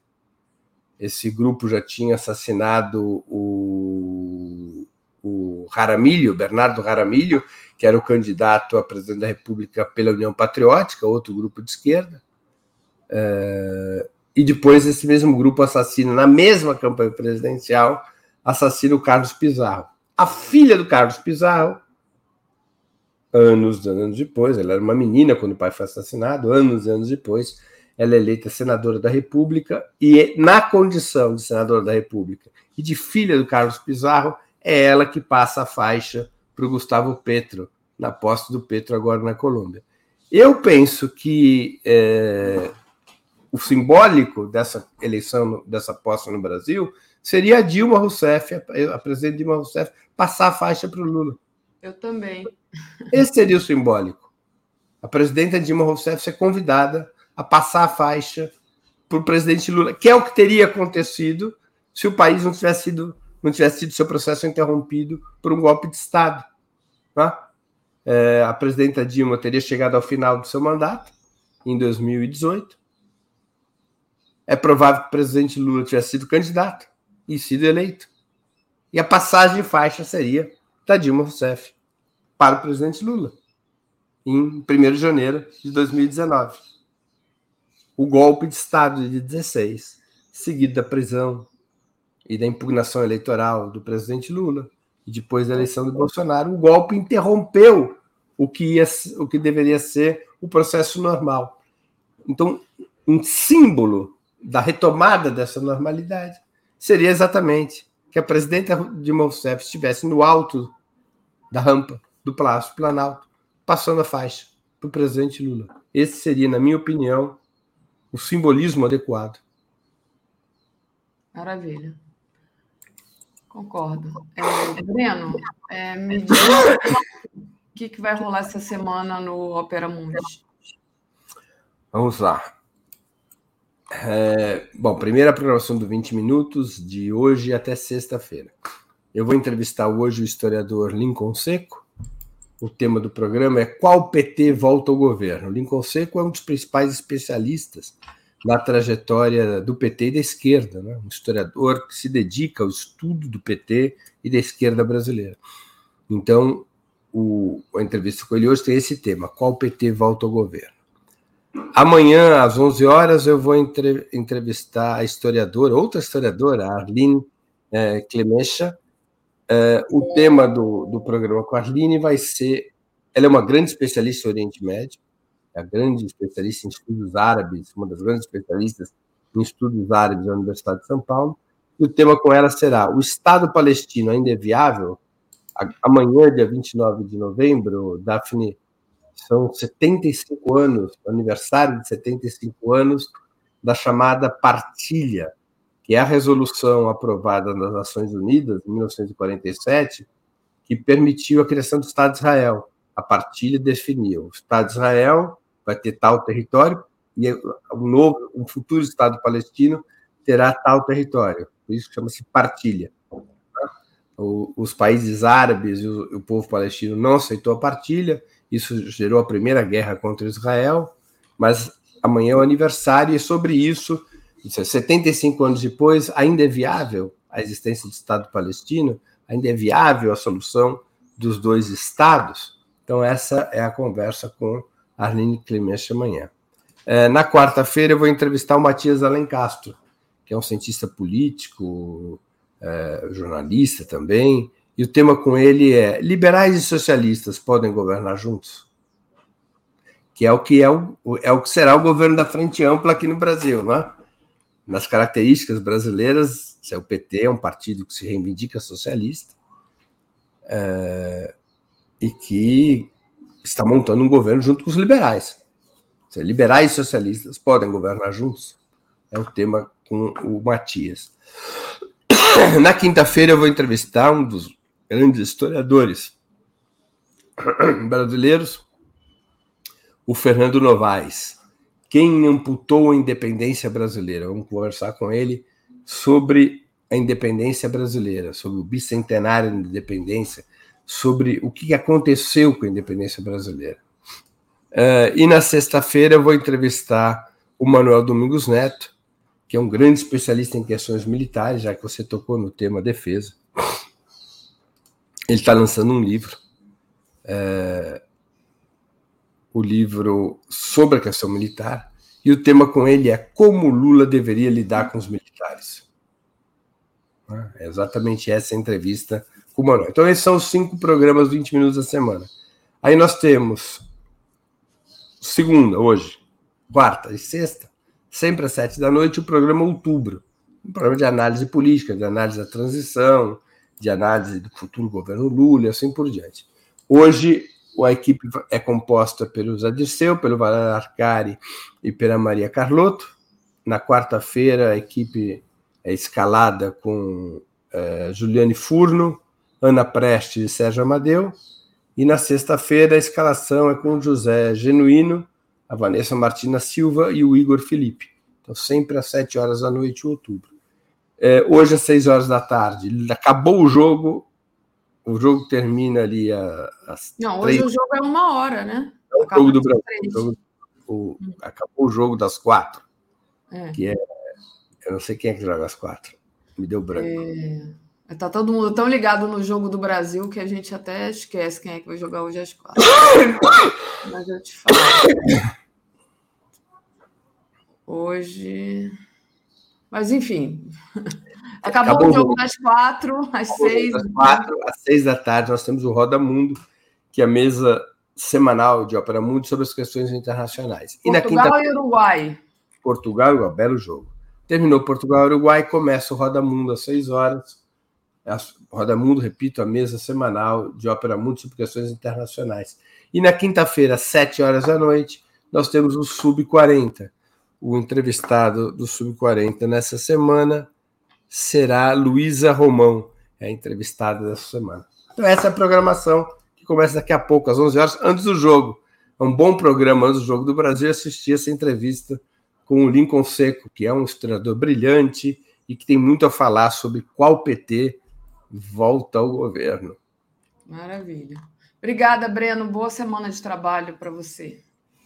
Speaker 7: Esse grupo já tinha assassinado o, o Bernardo Jaramillo, que era o candidato a presidente da República pela União Patriótica, outro grupo de esquerda. É, e depois esse mesmo grupo assassina, na mesma campanha presidencial, assassina o Carlos Pizarro. A filha do Carlos Pizarro, anos, anos depois, ela era uma menina quando o pai foi assassinado, anos e anos depois, ela é eleita senadora da República e, na condição de senadora da República e de filha do Carlos Pizarro, é ela que passa a faixa para o Gustavo Petro, na posse do Petro agora na Colômbia. Eu penso que é, o simbólico dessa eleição, dessa posse no Brasil, seria a Dilma Rousseff, a presidente Dilma Rousseff, passar a faixa para o Lula.
Speaker 6: Eu também.
Speaker 7: Esse seria o simbólico. A presidenta Dilma Rousseff ser convidada a passar a faixa para o presidente Lula, que é o que teria acontecido se o país não tivesse sido não tivesse tido seu processo interrompido por um golpe de Estado. Tá? É, a presidenta Dilma teria chegado ao final do seu mandato, em 2018. É provável que o presidente Lula tivesse sido candidato e sido eleito. E a passagem de faixa seria da Dilma Rousseff para o presidente Lula, em 1 de janeiro de 2019 o golpe de Estado de 16, seguido da prisão e da impugnação eleitoral do presidente Lula, e depois da eleição do Bolsonaro, o golpe interrompeu o que, ia, o que deveria ser o processo normal. Então, um símbolo da retomada dessa normalidade seria exatamente que a presidenta Dilma Rousseff estivesse no alto da rampa do Palácio Planalto, passando a faixa para o presidente Lula. Esse seria, na minha opinião, o simbolismo adequado.
Speaker 6: Maravilha. Concordo. É, Breno, é, me diz o que, que vai rolar essa semana no Opera Mundi.
Speaker 7: Vamos lá. É, bom, primeira programação do 20 Minutos, de hoje até sexta-feira. Eu vou entrevistar hoje o historiador Lincoln Seco. O tema do programa é Qual PT volta ao governo? Lincoln Seco é um dos principais especialistas na trajetória do PT e da esquerda, né? um historiador que se dedica ao estudo do PT e da esquerda brasileira. Então, o, a entrevista com ele hoje tem esse tema: Qual PT volta ao governo? Amanhã, às 11 horas, eu vou entre, entrevistar a historiadora, outra historiadora, a Arlene é, Clemecha. É, o tema do, do programa com a Arlene vai ser. Ela é uma grande especialista em Oriente Médio, é a grande especialista em estudos árabes, uma das grandes especialistas em estudos árabes da Universidade de São Paulo. E o tema com ela será: O Estado palestino ainda é viável? Amanhã, dia 29 de novembro, Daphne são 75 anos, aniversário de 75 anos da chamada partilha, que é a resolução aprovada nas Nações Unidas em 1947, que permitiu a criação do Estado de Israel. A partilha definiu: o Estado de Israel vai ter tal território e um novo, um futuro Estado palestino terá tal território. Por isso chama-se partilha. os países árabes e o, o povo palestino não aceitou a partilha isso gerou a primeira guerra contra Israel, mas amanhã é o aniversário e sobre isso, 75 anos depois, ainda é viável a existência do Estado palestino, ainda é viável a solução dos dois estados. Então essa é a conversa com Arlene Clemente amanhã. É, na quarta-feira eu vou entrevistar o Matias Alencastro, que é um cientista político, é, jornalista também, e o tema com ele é: liberais e socialistas podem governar juntos? Que é o que é o, é o que será o governo da frente ampla aqui no Brasil, não é? Nas características brasileiras, é o PT é um partido que se reivindica socialista é, e que está montando um governo junto com os liberais. Se liberais e socialistas podem governar juntos? É o tema com o Matias. [coughs] Na quinta-feira eu vou entrevistar um dos grandes historiadores [coughs] brasileiros, o Fernando Novaes. Quem amputou a independência brasileira? Vamos conversar com ele sobre a independência brasileira, sobre o bicentenário da independência, sobre o que aconteceu com a independência brasileira. Uh, e na sexta-feira eu vou entrevistar o Manuel Domingos Neto, que é um grande especialista em questões militares, já que você tocou no tema defesa. Ele está lançando um livro, é, o livro sobre a questão militar, e o tema com ele é como Lula deveria lidar com os militares. É exatamente essa entrevista com o Manuel. Então, esses são os cinco programas, 20 minutos a semana. Aí nós temos segunda, hoje, quarta e sexta, sempre às sete da noite, o programa Outubro, um programa de análise política, de análise da transição, de análise do futuro governo Lula assim por diante. Hoje, a equipe é composta pelo Zadirceu, pelo Valério Arcari e pela Maria Carlotto. Na quarta-feira, a equipe é escalada com é, Juliane Furno, Ana Prestes e Sérgio Amadeu. E na sexta-feira, a escalação é com José Genuíno, a Vanessa Martina Silva e o Igor Felipe. Então, sempre às sete horas da noite, em outubro. É, hoje às seis horas da tarde. Acabou o jogo. O jogo termina ali às.
Speaker 6: Não, hoje três... o jogo é uma hora, né?
Speaker 7: É o jogo do Brasil. O jogo, o, acabou o jogo das quatro. É. Que é. Eu não sei quem é que joga às quatro. Me deu branco.
Speaker 6: É... Tá todo mundo tão ligado no jogo do Brasil que a gente até esquece quem é que vai jogar hoje às quatro. [coughs] Mas eu te falo. Hoje. Mas, enfim. Acabou, Acabou o jogo das quatro, às seis.
Speaker 7: Das quatro às seis da tarde, nós temos o Roda Mundo, que é a mesa semanal de Ópera Mundo sobre as questões internacionais.
Speaker 6: Portugal e, quinta... e Uruguai.
Speaker 7: Portugal, Uruguai, belo jogo. Terminou Portugal e Uruguai, começa o Roda Mundo às seis horas. A Roda Mundo, repito, a mesa semanal de Ópera Mundo sobre questões internacionais. E na quinta-feira, às sete horas da noite, nós temos o Sub-40. O entrevistado do Sub-40 nessa semana será Luísa Romão, é a entrevistada dessa semana. Então, essa é a programação que começa daqui a pouco, às 11 horas, antes do jogo. É um bom programa antes do jogo do Brasil assistir essa entrevista com o Lincoln Seco, que é um historiador brilhante e que tem muito a falar sobre qual PT volta ao governo.
Speaker 6: Maravilha. Obrigada, Breno. Boa semana de trabalho para você.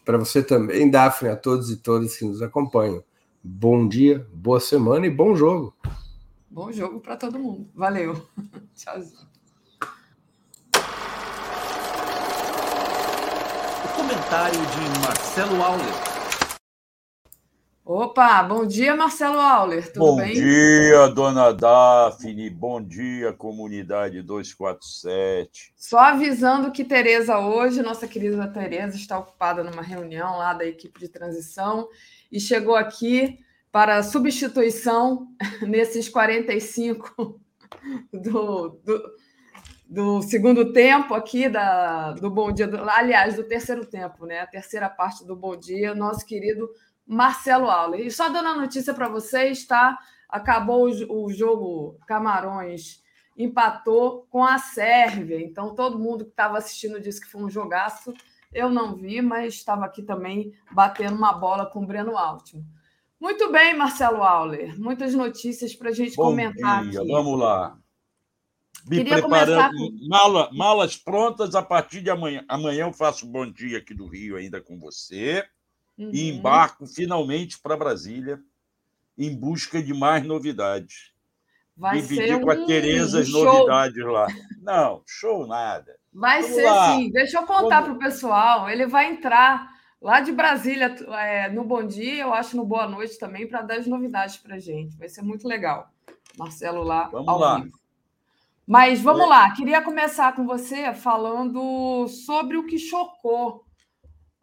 Speaker 7: Para você também, Daphne, a todos e todas que nos acompanham. Bom dia, boa semana e bom jogo.
Speaker 6: Bom jogo para todo mundo. Valeu. [laughs] Tchauzinho.
Speaker 2: O comentário de Marcelo Auler.
Speaker 6: Opa, bom dia, Marcelo Auler, tudo
Speaker 3: bom
Speaker 6: bem?
Speaker 3: Bom dia, dona Daphne, bom dia, comunidade 247.
Speaker 6: Só avisando que Tereza hoje, nossa querida Tereza, está ocupada numa reunião lá da equipe de transição e chegou aqui para substituição [laughs] nesses 45 [laughs] do, do, do segundo tempo aqui da, do Bom Dia, do, aliás, do terceiro tempo, né? A terceira parte do Bom Dia, nosso querido Marcelo Auler. E só dando a notícia para vocês, tá? Acabou o, jogo Camarões empatou com a Sérvia. Então, todo mundo que estava assistindo disse que foi um jogaço. Eu não vi, mas estava aqui também batendo uma bola com o Breno Altman. Muito bem, Marcelo Auler. Muitas notícias para a gente Bom comentar dia.
Speaker 3: aqui. Vamos lá. Me Queria preparando, com... Mala, malas prontas a partir de amanhã. Amanhã eu faço bom dia aqui do Rio ainda com você uhum. e embarco finalmente para Brasília em busca de mais novidades.
Speaker 6: Vai
Speaker 3: Dividir
Speaker 6: ser
Speaker 3: com a Tereza as novidades lá. Não, show nada.
Speaker 6: Vai Vamos ser lá. sim. Deixa eu contar para o pessoal. Ele vai entrar lá de Brasília é, no Bom Dia, eu acho no Boa Noite também, para dar as novidades para gente. Vai ser muito legal. Marcelo lá.
Speaker 3: Vamos lá. Vivo.
Speaker 6: Mas vamos é. lá, queria começar com você falando sobre o que chocou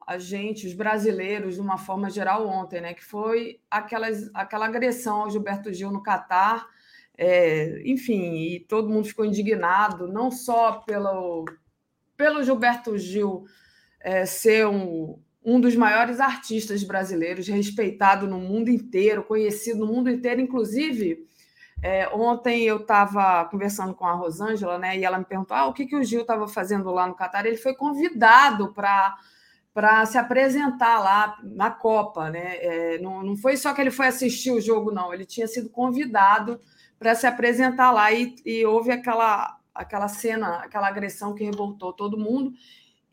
Speaker 6: a gente, os brasileiros, de uma forma geral, ontem, né? Que foi aquelas, aquela agressão ao Gilberto Gil no Catar. É, enfim, e todo mundo ficou indignado, não só pelo, pelo Gilberto Gil é, ser um, um dos maiores artistas brasileiros, respeitado no mundo inteiro, conhecido no mundo inteiro, inclusive. É, ontem eu estava conversando com a Rosângela, né? E ela me perguntou: ah, o que, que o Gil estava fazendo lá no Catar. Ele foi convidado para para se apresentar lá na Copa, né? É, não, não foi só que ele foi assistir o jogo, não. Ele tinha sido convidado para se apresentar lá e, e, houve aquela aquela cena, aquela agressão que revoltou todo mundo.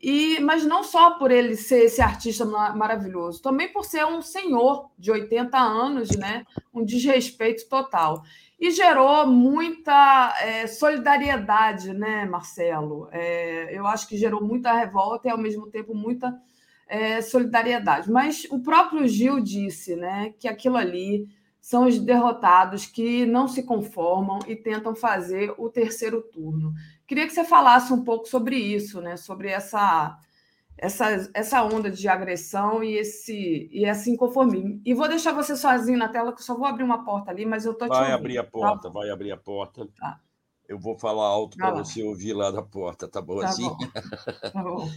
Speaker 6: E mas não só por ele ser esse artista maravilhoso, também por ser um senhor de 80 anos, né? Um desrespeito total. E gerou muita é, solidariedade, né, Marcelo? É, eu acho que gerou muita revolta e, ao mesmo tempo, muita é, solidariedade. Mas o próprio Gil disse né, que aquilo ali são os derrotados que não se conformam e tentam fazer o terceiro turno. Queria que você falasse um pouco sobre isso, né, sobre essa, essa, essa onda de agressão e esse e esse inconformismo. E vou deixar você sozinho na tela, que eu só vou abrir uma porta ali, mas eu estou te
Speaker 3: Vai abrir a tá? porta, tá? vai abrir a porta. Tá. Eu vou falar alto para você ouvir lá da porta, tá bom tá assim? Bom. [laughs] Tá bom.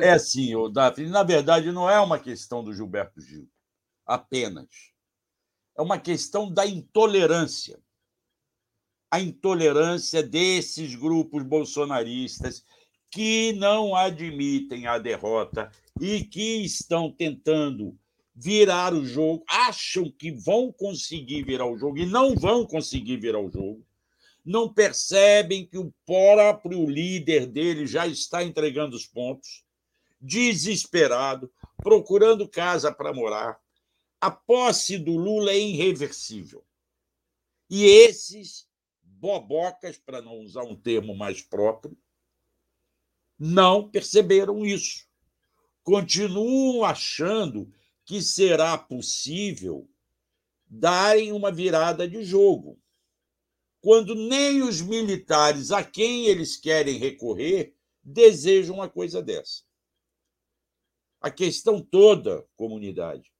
Speaker 3: É assim, o Daphne, na verdade, não é uma questão do Gilberto Gil, apenas. É uma questão da intolerância. A intolerância desses grupos bolsonaristas que não admitem a derrota e que estão tentando virar o jogo, acham que vão conseguir virar o jogo e não vão conseguir virar o jogo não percebem que o próprio líder dele já está entregando os pontos, desesperado, procurando casa para morar. A posse do Lula é irreversível. E esses bobocas, para não usar um termo mais próprio, não perceberam isso. Continuam achando que será possível darem uma virada de jogo quando nem os militares a quem eles querem recorrer desejam uma coisa dessa. A questão toda, comunidade,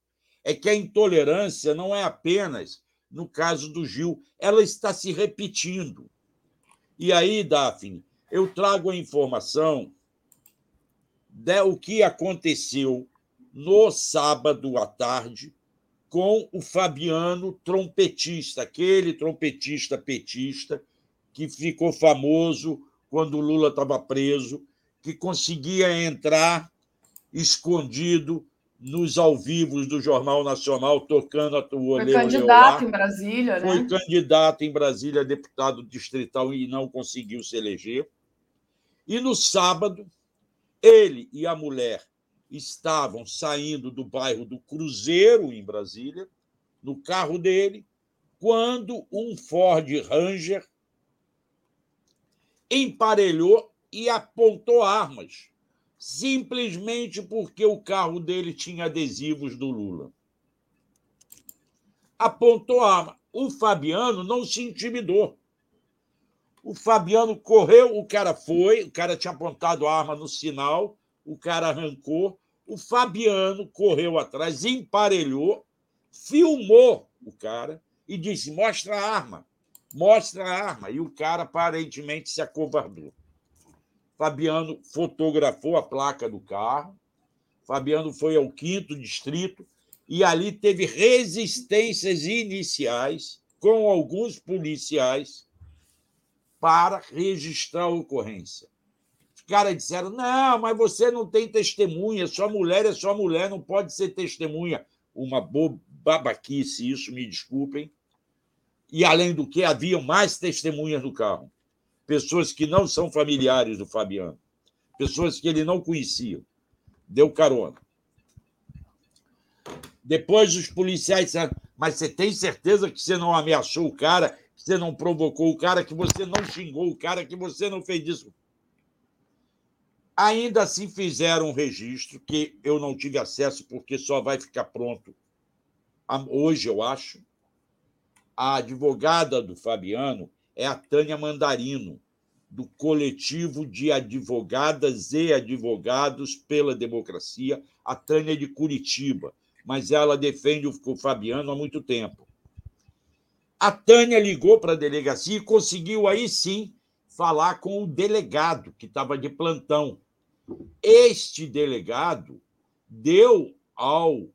Speaker 3: é que a intolerância não é apenas no caso do Gil, ela está se repetindo. E aí, Daphne, eu trago a informação do que aconteceu no sábado à tarde com o Fabiano trompetista, aquele trompetista petista que ficou famoso quando o Lula estava preso, que conseguia entrar escondido nos ao vivos do Jornal Nacional, tocando a tua
Speaker 6: Foi candidato em Brasília,
Speaker 3: né? Foi candidato em Brasília, deputado distrital, e não conseguiu se eleger. E no sábado, ele e a mulher estavam saindo do bairro do Cruzeiro, em Brasília, no carro dele, quando um Ford Ranger emparelhou e apontou armas, simplesmente porque o carro dele tinha adesivos do Lula. Apontou arma. O Fabiano não se intimidou. O Fabiano correu, o cara foi, o cara tinha apontado a arma no sinal, o cara arrancou, o Fabiano correu atrás, emparelhou, filmou o cara e disse: mostra a arma, mostra a arma. E o cara aparentemente se acovardou. Fabiano fotografou a placa do carro. Fabiano foi ao quinto distrito e ali teve resistências iniciais com alguns policiais para registrar a ocorrência caras disseram: não, mas você não tem testemunha, sua mulher é sua mulher, não pode ser testemunha. Uma babaquice, isso, me desculpem. E, além do que, havia mais testemunhas no carro. Pessoas que não são familiares do Fabiano, pessoas que ele não conhecia. Deu carona. Depois os policiais disseram: Mas você tem certeza que você não ameaçou o cara, que você não provocou o cara, que você não xingou o cara, que você não fez isso? Ainda assim fizeram um registro que eu não tive acesso porque só vai ficar pronto hoje, eu acho. A advogada do Fabiano é a Tânia Mandarino, do coletivo de advogadas e advogados pela democracia, a Tânia de Curitiba, mas ela defende o Fabiano há muito tempo. A Tânia ligou para a delegacia e conseguiu aí sim falar com o delegado que estava de plantão este delegado deu ao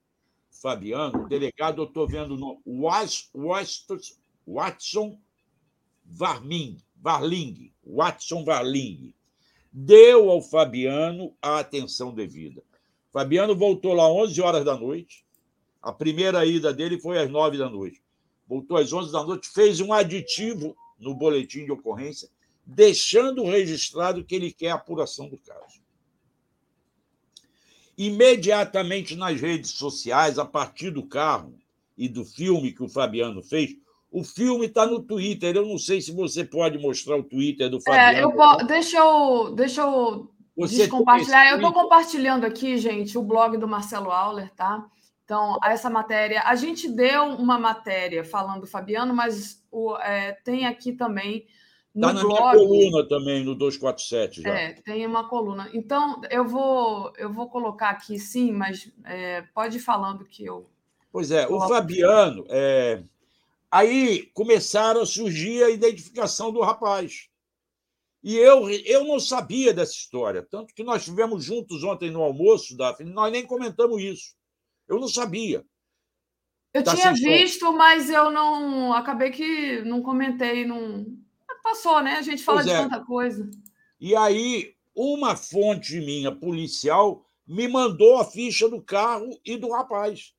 Speaker 3: Fabiano, delegado, eu estou vendo no Watson Varming, Varling, Watson Varling, deu ao Fabiano a atenção devida. Fabiano voltou lá às 11 horas da noite. A primeira ida dele foi às 9 da noite. Voltou às 11 da noite, fez um aditivo no boletim de ocorrência, deixando registrado que ele quer a apuração do caso imediatamente nas redes sociais, a partir do carro e do filme que o Fabiano fez. O filme está no Twitter. Eu não sei se você pode mostrar o Twitter do Fabiano.
Speaker 6: É, eu posso, deixa eu, deixa eu você compartilhar. Eu estou compartilhando aqui, gente, o blog do Marcelo Auler, tá? Então, essa matéria. A gente deu uma matéria falando do Fabiano, mas o, é, tem aqui também
Speaker 3: Está na blog, minha coluna também, no 247 já.
Speaker 6: É, tem uma coluna. Então, eu vou, eu vou colocar aqui sim, mas é, pode ir falando que eu.
Speaker 3: Pois é, o Fabiano. É... Aí começaram a surgir a identificação do rapaz. E eu, eu não sabia dessa história. Tanto que nós estivemos juntos ontem no almoço, Daphne, nós nem comentamos isso. Eu não sabia.
Speaker 6: Eu tá tinha visto, mas eu não. Acabei que não comentei, não Passou, né? A gente fala pois de é. tanta coisa.
Speaker 3: E aí, uma fonte minha, policial, me mandou a ficha do carro e do rapaz.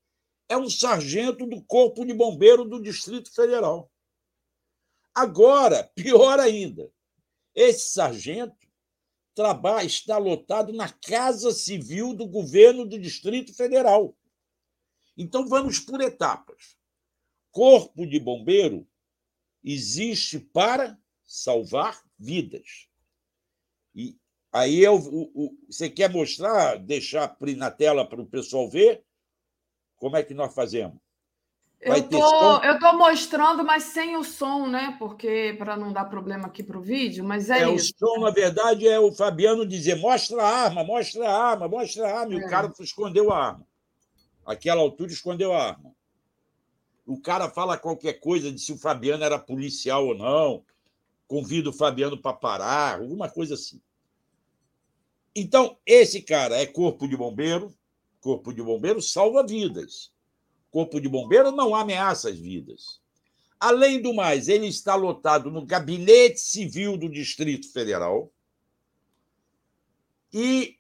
Speaker 3: É um sargento do Corpo de Bombeiro do Distrito Federal. Agora, pior ainda, esse sargento trabalha, está lotado na Casa Civil do governo do Distrito Federal. Então, vamos por etapas. Corpo de Bombeiro existe para salvar vidas. E aí eu, o, o, você quer mostrar, deixar na tela para o pessoal ver como é que nós fazemos?
Speaker 6: Eu tô, eu tô mostrando, mas sem o som, né? Porque para não dar problema aqui para o vídeo, mas é, é
Speaker 3: isso. O som, na verdade, é o Fabiano dizer: mostra a arma, mostra a arma, mostra a arma. E é. o cara escondeu a arma. Aquela altura escondeu a arma. O cara fala qualquer coisa de se o Fabiano era policial ou não. Convida o Fabiano para parar, alguma coisa assim. Então, esse cara é corpo de bombeiro. Corpo de bombeiro salva vidas Corpo de Bombeiro não ameaça as vidas. Além do mais, ele está lotado no Gabinete Civil do Distrito Federal e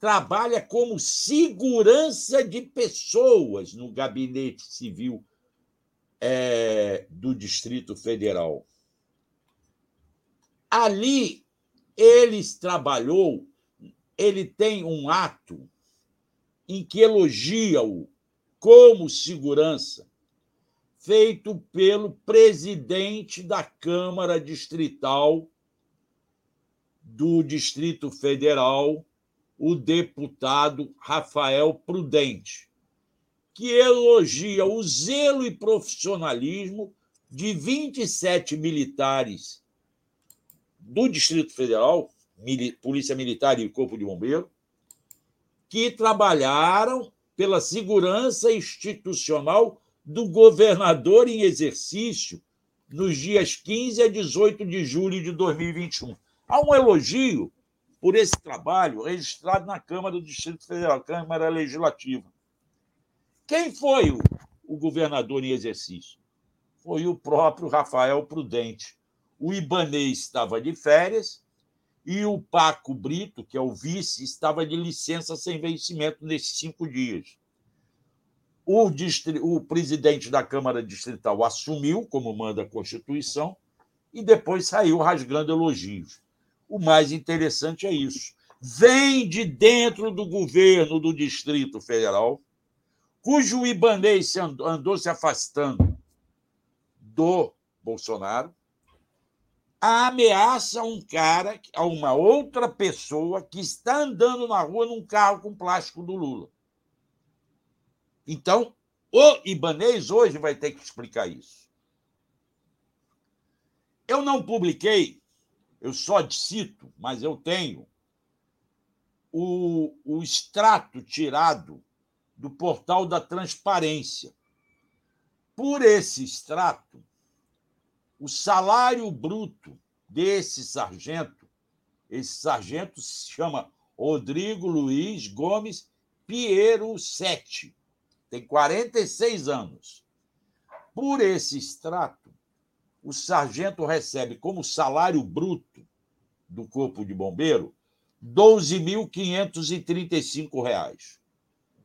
Speaker 3: trabalha como segurança de pessoas no Gabinete Civil é, do Distrito Federal. Ali, ele trabalhou, ele tem um ato em que elogia-o como segurança, feito pelo presidente da Câmara Distrital do Distrito Federal, o deputado Rafael Prudente, que elogia o zelo e profissionalismo de 27 militares do Distrito Federal, Polícia Militar e Corpo de Bombeiro, que trabalharam pela segurança institucional do governador em exercício nos dias 15 a 18 de julho de 2021. Há um elogio por esse trabalho registrado na Câmara do Distrito Federal, Câmara Legislativa. Quem foi o, o governador em exercício? Foi o próprio Rafael Prudente. O Ibanês estava de férias e o Paco Brito, que é o vice, estava de licença sem vencimento nesses cinco dias. O, distri... o presidente da Câmara Distrital assumiu, como manda a Constituição, e depois saiu rasgando elogios. O mais interessante é isso. Vem de dentro do governo do Distrito Federal, cujo Ibanês andou se afastando do Bolsonaro, ameaça um cara, a uma outra pessoa que está andando na rua num carro com plástico do Lula. Então, o Ibanês hoje vai ter que explicar isso. Eu não publiquei, eu só cito, mas eu tenho o, o extrato tirado do portal da transparência. Por esse extrato, o salário bruto desse sargento, esse sargento se chama Rodrigo Luiz Gomes Piero Sete, tem 46 anos. Por esse extrato, o sargento recebe como salário bruto do Corpo de Bombeiro R$ 12.535.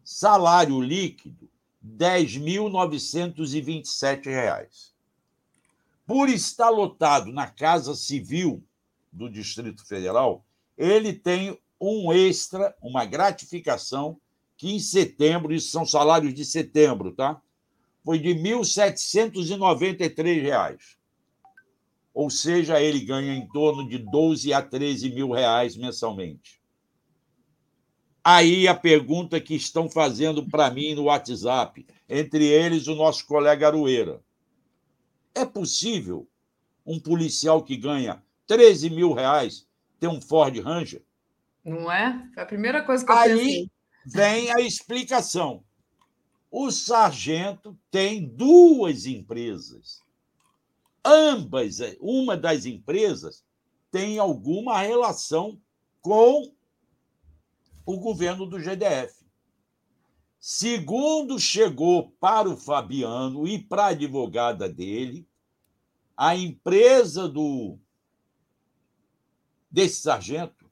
Speaker 3: Salário líquido, R$ 10.927 por estar lotado na Casa Civil do Distrito Federal, ele tem um extra, uma gratificação, que em setembro, isso são salários de setembro, tá? Foi de R$ 1.793. Ou seja, ele ganha em torno de 12 a 13 mil reais mensalmente. Aí a pergunta que estão fazendo para mim no WhatsApp, entre eles o nosso colega Arueira. É possível um policial que ganha 13 mil reais ter um Ford Ranger?
Speaker 6: Não é? Foi a primeira coisa que eu
Speaker 3: Aí pensei. vem a explicação. O sargento tem duas empresas. Ambas, uma das empresas tem alguma relação com o governo do GDF. Segundo chegou para o Fabiano e para a advogada dele, a empresa do desse sargento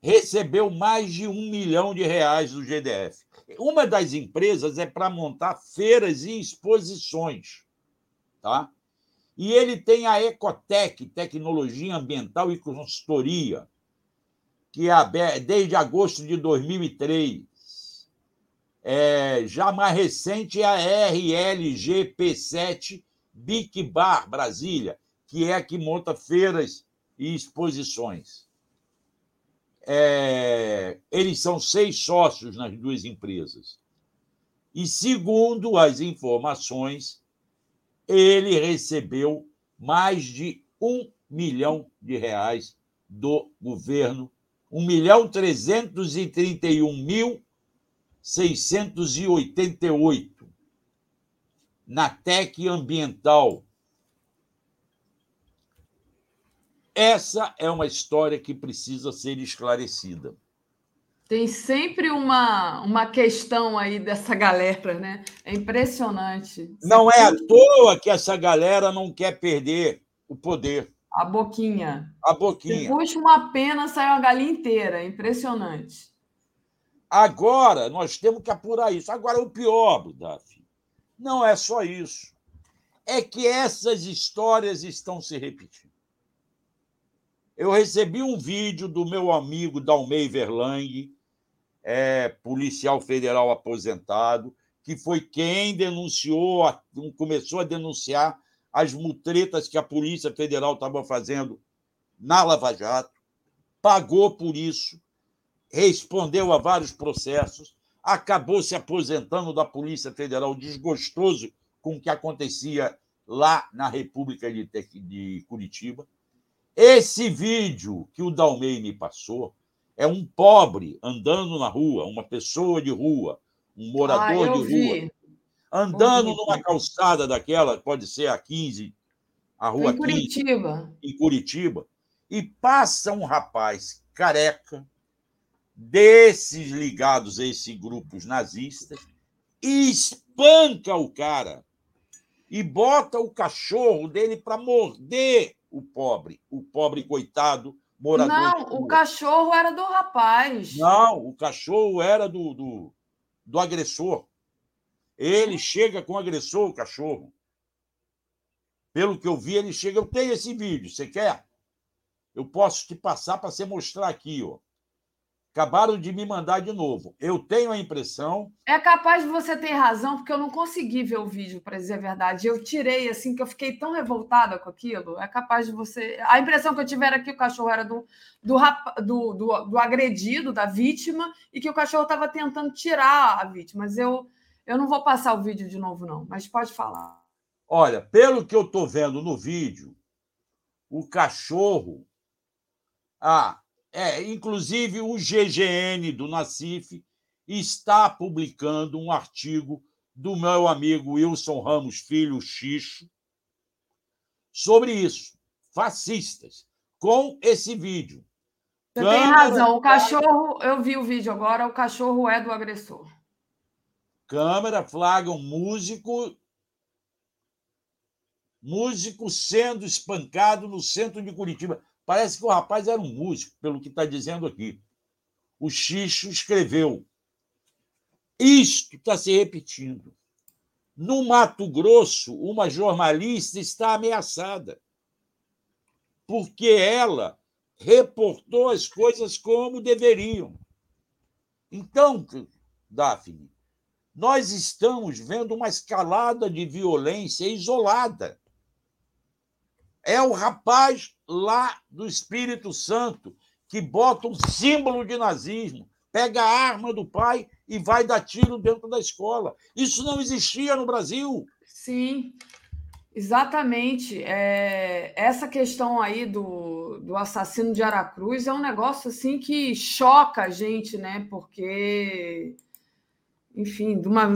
Speaker 3: recebeu mais de um milhão de reais do GDF. Uma das empresas é para montar feiras e exposições, tá? E ele tem a Ecotec, Tecnologia Ambiental e Consultoria, que é desde agosto de 2003 é, já mais recente é a RLGP7 Big Bar Brasília, que é a que monta feiras e exposições. É, eles são seis sócios nas duas empresas. E, segundo as informações, ele recebeu mais de um milhão de reais do governo, 1 milhão 331 mil 688 na TEC ambiental. Essa é uma história que precisa ser esclarecida.
Speaker 6: Tem sempre uma, uma questão aí dessa galera, né? É impressionante.
Speaker 3: Não é à toa que essa galera não quer perder o poder.
Speaker 6: A boquinha.
Speaker 3: A boquinha.
Speaker 6: Puxa uma pena, sai uma galinha inteira. É impressionante.
Speaker 3: Agora, nós temos que apurar isso. Agora, o pior, Daf, não é só isso. É que essas histórias estão se repetindo. Eu recebi um vídeo do meu amigo Dalmei Verlang, é, policial federal aposentado, que foi quem denunciou, começou a denunciar as mutretas que a Polícia Federal estava fazendo na Lava Jato, pagou por isso, respondeu a vários processos, acabou se aposentando da Polícia Federal, desgostoso com o que acontecia lá na República de, de Curitiba. Esse vídeo que o Dalmei me passou é um pobre andando na rua, uma pessoa de rua, um morador ah, de vi. rua, andando numa calçada daquela, pode ser a 15, a rua
Speaker 6: em Curitiba.
Speaker 3: 15, em Curitiba, e passa um rapaz careca, desses ligados a esses grupos nazistas, e espanca o cara e bota o cachorro dele para morder o pobre, o pobre coitado morador.
Speaker 6: Não, o cachorro era do rapaz.
Speaker 3: Não, o cachorro era do, do, do agressor. Ele chega com o agressor, o cachorro. Pelo que eu vi, ele chega. Eu tenho esse vídeo, você quer? Eu posso te passar para você mostrar aqui, ó. Acabaram de me mandar de novo. Eu tenho a impressão.
Speaker 6: É capaz de você ter razão, porque eu não consegui ver o vídeo, para dizer a verdade. Eu tirei, assim, que eu fiquei tão revoltada com aquilo. É capaz de você. A impressão que eu tive era que o cachorro era do, do, do, do, do agredido, da vítima, e que o cachorro estava tentando tirar a vítima. Mas eu eu não vou passar o vídeo de novo, não, mas pode falar.
Speaker 3: Olha, pelo que eu estou vendo no vídeo, o cachorro. Ah, é, inclusive o GGN do Nacif está publicando um artigo do meu amigo Wilson Ramos Filho Xixo sobre isso, fascistas, com esse vídeo.
Speaker 6: Você Câmara... tem razão, o cachorro, eu vi o vídeo agora, o cachorro é do agressor.
Speaker 3: Câmara flagra um músico músico sendo espancado no centro de Curitiba. Parece que o rapaz era um músico, pelo que está dizendo aqui. O Xixo escreveu. Isto está se repetindo. No Mato Grosso, uma jornalista está ameaçada, porque ela reportou as coisas como deveriam. Então, Daphne, nós estamos vendo uma escalada de violência isolada. É o rapaz lá do Espírito Santo que bota um símbolo de nazismo, pega a arma do pai e vai dar tiro dentro da escola. Isso não existia no Brasil.
Speaker 6: Sim, exatamente. É, essa questão aí do, do assassino de Aracruz é um negócio assim que choca a gente, né? Porque enfim, de uma,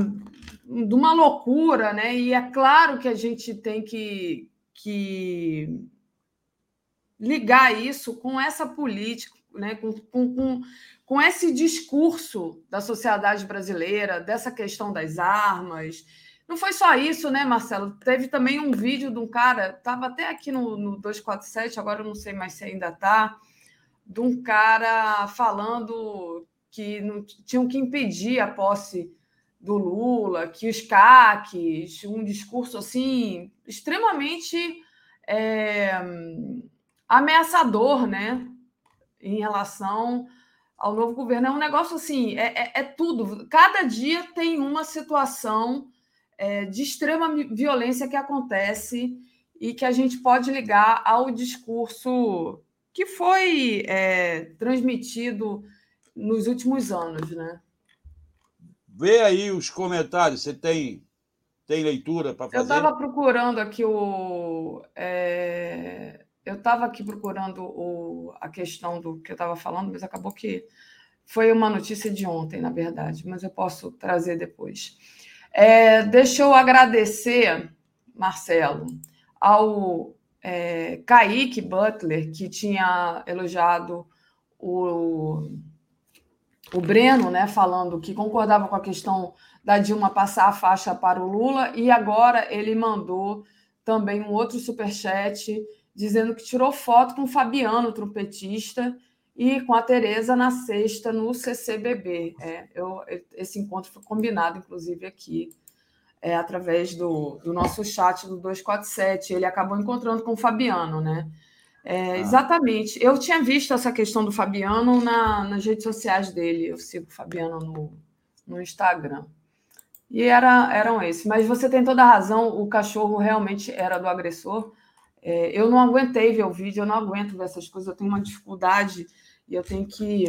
Speaker 6: de uma loucura, né? E é claro que a gente tem que, que ligar isso com essa política, né? com, com, com esse discurso da sociedade brasileira, dessa questão das armas. Não foi só isso, né, Marcelo? Teve também um vídeo de um cara, estava até aqui no, no 247, agora eu não sei mais se ainda está, de um cara falando que não tinham que impedir a posse do Lula, que os CACs, um discurso assim extremamente é, ameaçador, né, em relação ao novo governo. É um negócio assim, é, é, é tudo. Cada dia tem uma situação é, de extrema violência que acontece e que a gente pode ligar ao discurso que foi é, transmitido nos últimos anos, né?
Speaker 3: Vê aí os comentários. Você tem, tem leitura para fazer?
Speaker 6: Eu estava procurando aqui o. É... Eu estava aqui procurando o... a questão do que eu estava falando, mas acabou que foi uma notícia de ontem, na verdade, mas eu posso trazer depois. É, deixa eu agradecer, Marcelo, ao é, Kaique Butler, que tinha elogiado o, o Breno, né, falando que concordava com a questão da Dilma passar a faixa para o Lula, e agora ele mandou também um outro superchat dizendo que tirou foto com o Fabiano, trompetista, e com a Tereza na sexta no CCBB. É, eu, esse encontro foi combinado, inclusive, aqui, é, através do, do nosso chat do 247. Ele acabou encontrando com o Fabiano, né? É, ah. Exatamente. Eu tinha visto essa questão do Fabiano na, nas redes sociais dele. Eu sigo o Fabiano no, no Instagram. E era, eram esses. Mas você tem toda a razão, o cachorro realmente era do agressor. É, eu não aguentei ver o vídeo, eu não aguento ver essas coisas, eu tenho uma dificuldade e eu tenho que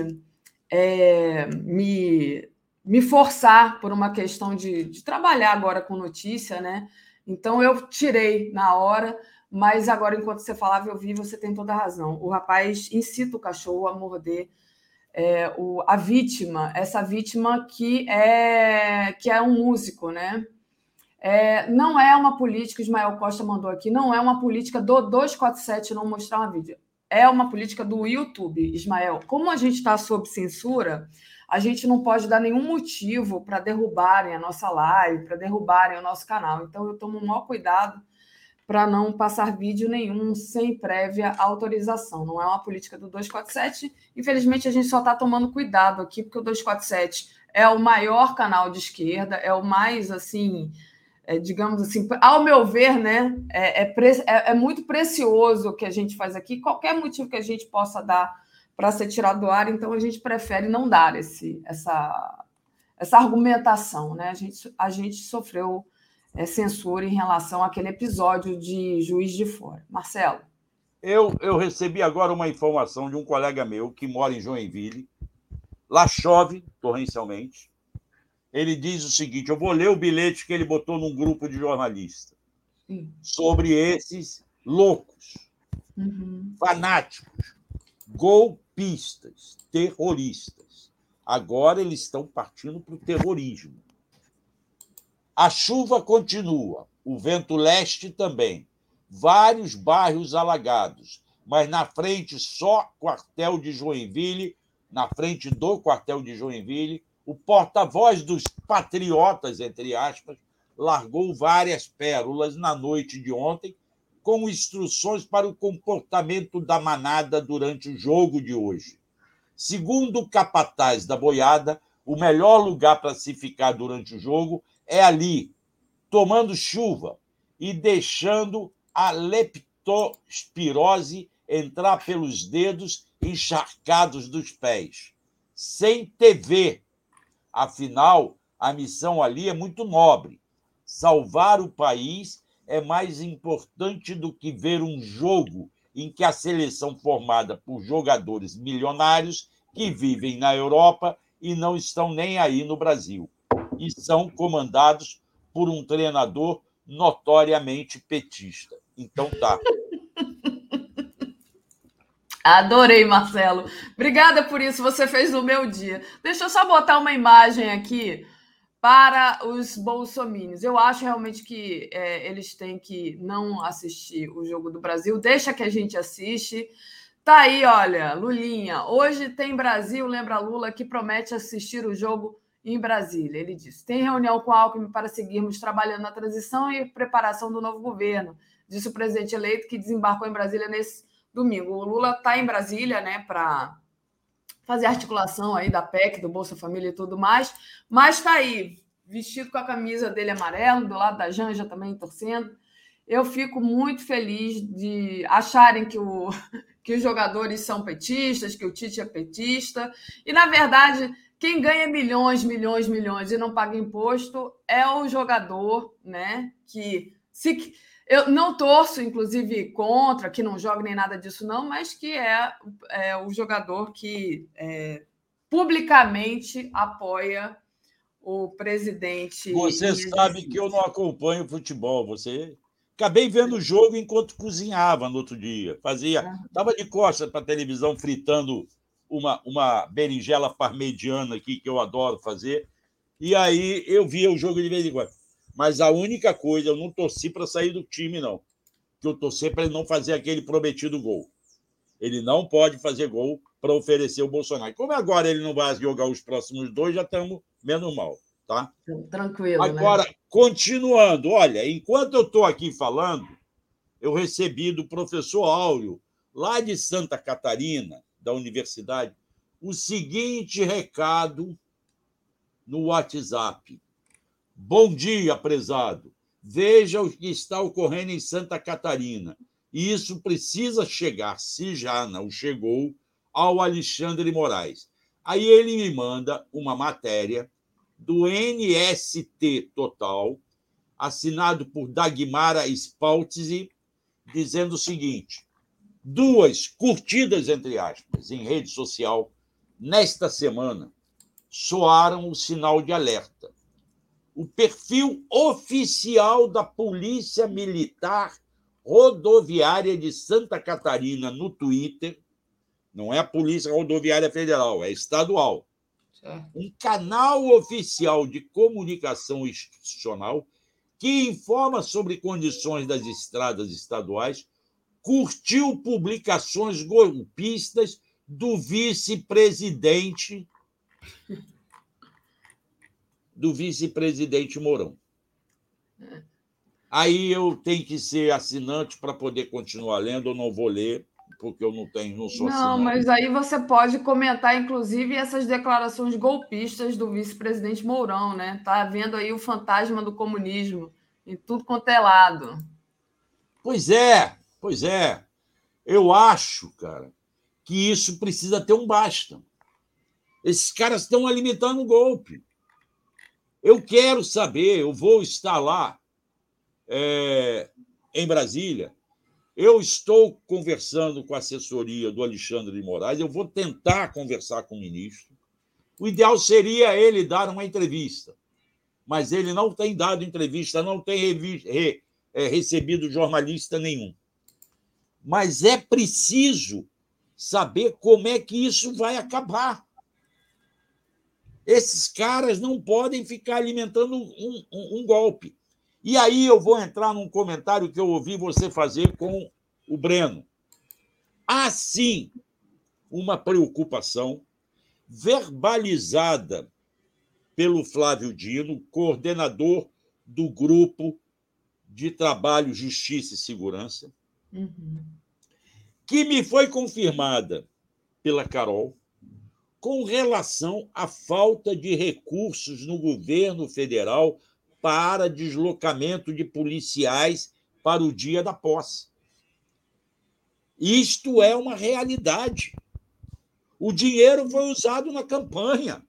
Speaker 6: é, me, me forçar por uma questão de, de trabalhar agora com notícia, né? Então eu tirei na hora, mas agora, enquanto você falava, eu vi, você tem toda a razão. O rapaz incita o cachorro a morder é, o, a vítima, essa vítima que é, que é um músico, né? É, não é uma política, Ismael Costa mandou aqui, não é uma política do 247 não mostrar uma vídeo é uma política do YouTube, Ismael. Como a gente está sob censura, a gente não pode dar nenhum motivo para derrubarem a nossa live, para derrubarem o nosso canal. Então, eu tomo o maior cuidado para não passar vídeo nenhum sem prévia autorização. Não é uma política do 247. Infelizmente, a gente só está tomando cuidado aqui, porque o 247 é o maior canal de esquerda, é o mais assim é, digamos assim, ao meu ver, né, é, é, é, é, muito precioso o que a gente faz aqui, qualquer motivo que a gente possa dar para ser tirado do ar, então a gente prefere não dar esse, essa, essa argumentação. Né? A, gente, a gente sofreu é, censura em relação àquele episódio de Juiz de Fora. Marcelo.
Speaker 3: Eu, eu recebi agora uma informação de um colega meu que mora em Joinville. Lá chove torrencialmente ele diz o seguinte: eu vou ler o bilhete que ele botou num grupo de jornalistas sobre esses loucos, uhum. fanáticos, golpistas, terroristas. Agora eles estão partindo para o terrorismo. A chuva continua, o vento leste também. Vários bairros alagados, mas na frente só quartel de Joinville, na frente do quartel de Joinville, o porta-voz dos patriotas, entre aspas, largou várias pérolas na noite de ontem, com instruções para o comportamento da manada durante o jogo de hoje. Segundo o capataz da boiada, o melhor lugar para se ficar durante o jogo é ali, tomando chuva e deixando a leptospirose entrar pelos dedos encharcados dos pés. Sem TV, Afinal, a missão ali é muito nobre. Salvar o país é mais importante do que ver um jogo em que a seleção formada por jogadores milionários que vivem na Europa e não estão nem aí no Brasil e são comandados por um treinador notoriamente petista. Então tá.
Speaker 6: Adorei, Marcelo. Obrigada por isso, você fez o meu dia. Deixa eu só botar uma imagem aqui para os bolsominions. Eu acho realmente que é, eles têm que não assistir o Jogo do Brasil. Deixa que a gente assiste. Tá aí, olha, Lulinha. Hoje tem Brasil, lembra Lula, que promete assistir o jogo em Brasília. Ele disse: tem reunião com Alckmin para seguirmos trabalhando na transição e preparação do novo governo, disse o presidente eleito que desembarcou em Brasília nesse domingo. O Lula está em Brasília, né, para fazer articulação aí da PEC, do Bolsa Família e tudo mais, mas está aí, vestido com a camisa dele amarelo, do lado da Janja também torcendo. Eu fico muito feliz de acharem que, o, [laughs] que os jogadores são petistas, que o Tite é petista. E, na verdade, quem ganha milhões, milhões, milhões e não paga imposto é o jogador, né? Que se eu não torço, inclusive, contra, que não joga nem nada disso, não, mas que é, é o jogador que é, publicamente apoia o presidente.
Speaker 3: Você sabe que eu não acompanho futebol, você. Acabei vendo o jogo enquanto cozinhava no outro dia. Fazia. Estava de costas para a televisão fritando uma, uma berinjela parmegiana aqui, que eu adoro fazer. E aí eu via o jogo de vez em quando. Mas a única coisa, eu não torci para sair do time, não. Que eu torci para ele não fazer aquele prometido gol. Ele não pode fazer gol para oferecer o Bolsonaro. Como agora ele não vai jogar os próximos dois, já estamos menos mal, tá?
Speaker 6: Tranquilo.
Speaker 3: Né? Agora, né? continuando, olha, enquanto eu estou aqui falando, eu recebi do professor Áureo, lá de Santa Catarina, da universidade, o seguinte recado no WhatsApp. Bom dia, prezado. Veja o que está ocorrendo em Santa Catarina. E isso precisa chegar, se já não chegou, ao Alexandre Moraes. Aí ele me manda uma matéria do NST Total, assinado por Dagmara Spaltzi, dizendo o seguinte: duas curtidas, entre aspas, em rede social, nesta semana, soaram o sinal de alerta. O perfil oficial da Polícia Militar Rodoviária de Santa Catarina no Twitter, não é a Polícia Rodoviária Federal, é estadual. Um canal oficial de comunicação institucional que informa sobre condições das estradas estaduais curtiu publicações golpistas do vice-presidente do vice-presidente Mourão. Aí eu tenho que ser assinante para poder continuar lendo, eu não vou ler, porque eu não tenho, não sou
Speaker 6: Não, mas aí você pode comentar, inclusive, essas declarações golpistas do vice-presidente Mourão, né? Tá vendo aí o fantasma do comunismo em tudo quanto é lado.
Speaker 3: Pois é, Pois é. Eu acho, cara, que isso precisa ter um basta. Esses caras estão alimentando o golpe. Eu quero saber, eu vou estar lá é, em Brasília. Eu estou conversando com a assessoria do Alexandre de Moraes, eu vou tentar conversar com o ministro. O ideal seria ele dar uma entrevista, mas ele não tem dado entrevista, não tem re, é, recebido jornalista nenhum mas é preciso saber como é que isso vai acabar. Esses caras não podem ficar alimentando um, um, um, golpe. E aí eu vou entrar num comentário que eu ouvi você fazer com o Breno. Há sim uma preocupação verbalizada pelo Flávio Dino, coordenador do grupo de trabalho Justiça e Segurança, uhum. que me foi confirmada pela Carol com relação à falta de recursos no governo federal para deslocamento de policiais para o dia da posse. Isto é uma realidade. O dinheiro foi usado na campanha.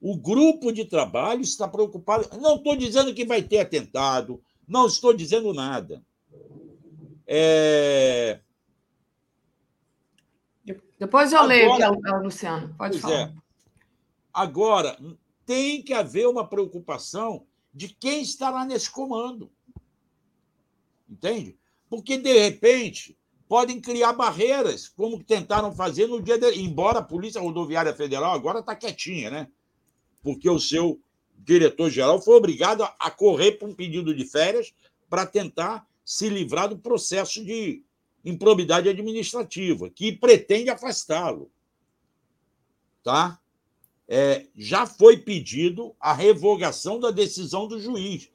Speaker 3: O grupo de trabalho está preocupado. Não estou dizendo que vai ter atentado, não estou dizendo nada. É...
Speaker 6: Depois eu Agora, leio, Luciano. Pode falar. É.
Speaker 3: Agora, tem que haver uma preocupação de quem estará nesse comando. Entende? Porque, de repente, podem criar barreiras, como tentaram fazer no dia. De... Embora a Polícia Rodoviária Federal agora está quietinha, né? Porque o seu diretor-geral foi obrigado a correr para um pedido de férias para tentar se livrar do processo de improbidade administrativa, que pretende afastá-lo. Tá? É, já foi pedido a revogação da decisão do juiz.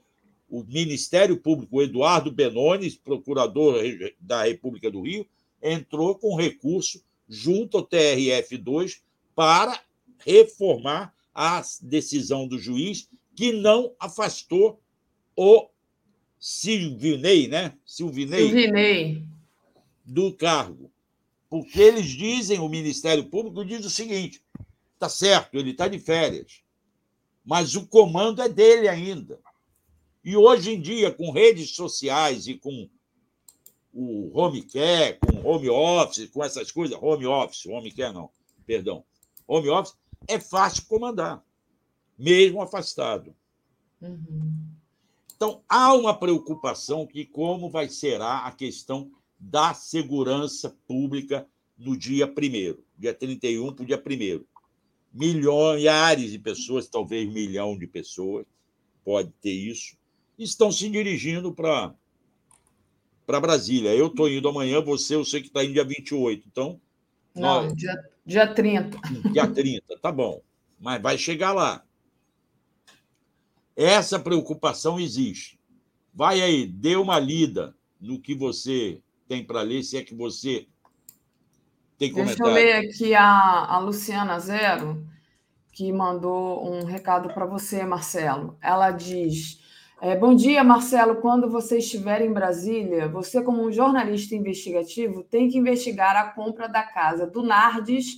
Speaker 3: O Ministério Público, Eduardo Benones, procurador da República do Rio, entrou com recurso junto ao TRF2 para reformar a decisão do juiz que não afastou o Silvinei, né? Silvinei,
Speaker 6: Silvinei.
Speaker 3: Do cargo. Porque eles dizem, o Ministério Público diz o seguinte: tá certo, ele está de férias, mas o comando é dele ainda. E hoje em dia, com redes sociais e com o home care, com home office, com essas coisas, home office, home care não, perdão, home office, é fácil comandar. mesmo afastado. Uhum. Então, há uma preocupação que como vai será a questão da segurança pública no dia 1 dia 31 para o dia 1 Milhares de pessoas, talvez milhão de pessoas, pode ter isso, estão se dirigindo para para Brasília. Eu estou indo amanhã, você, eu sei que está indo dia 28. Então.
Speaker 6: Não, nós... dia, dia 30. [laughs]
Speaker 3: Dia 30, tá bom. Mas vai chegar lá. Essa preocupação existe. Vai aí, dê uma lida no que você tem para ler, se é que você tem comentário.
Speaker 6: Deixa eu ler aqui a, a Luciana Zero, que mandou um recado para você, Marcelo. Ela diz: é, Bom dia, Marcelo. Quando você estiver em Brasília, você, como um jornalista investigativo, tem que investigar a compra da casa do Nardes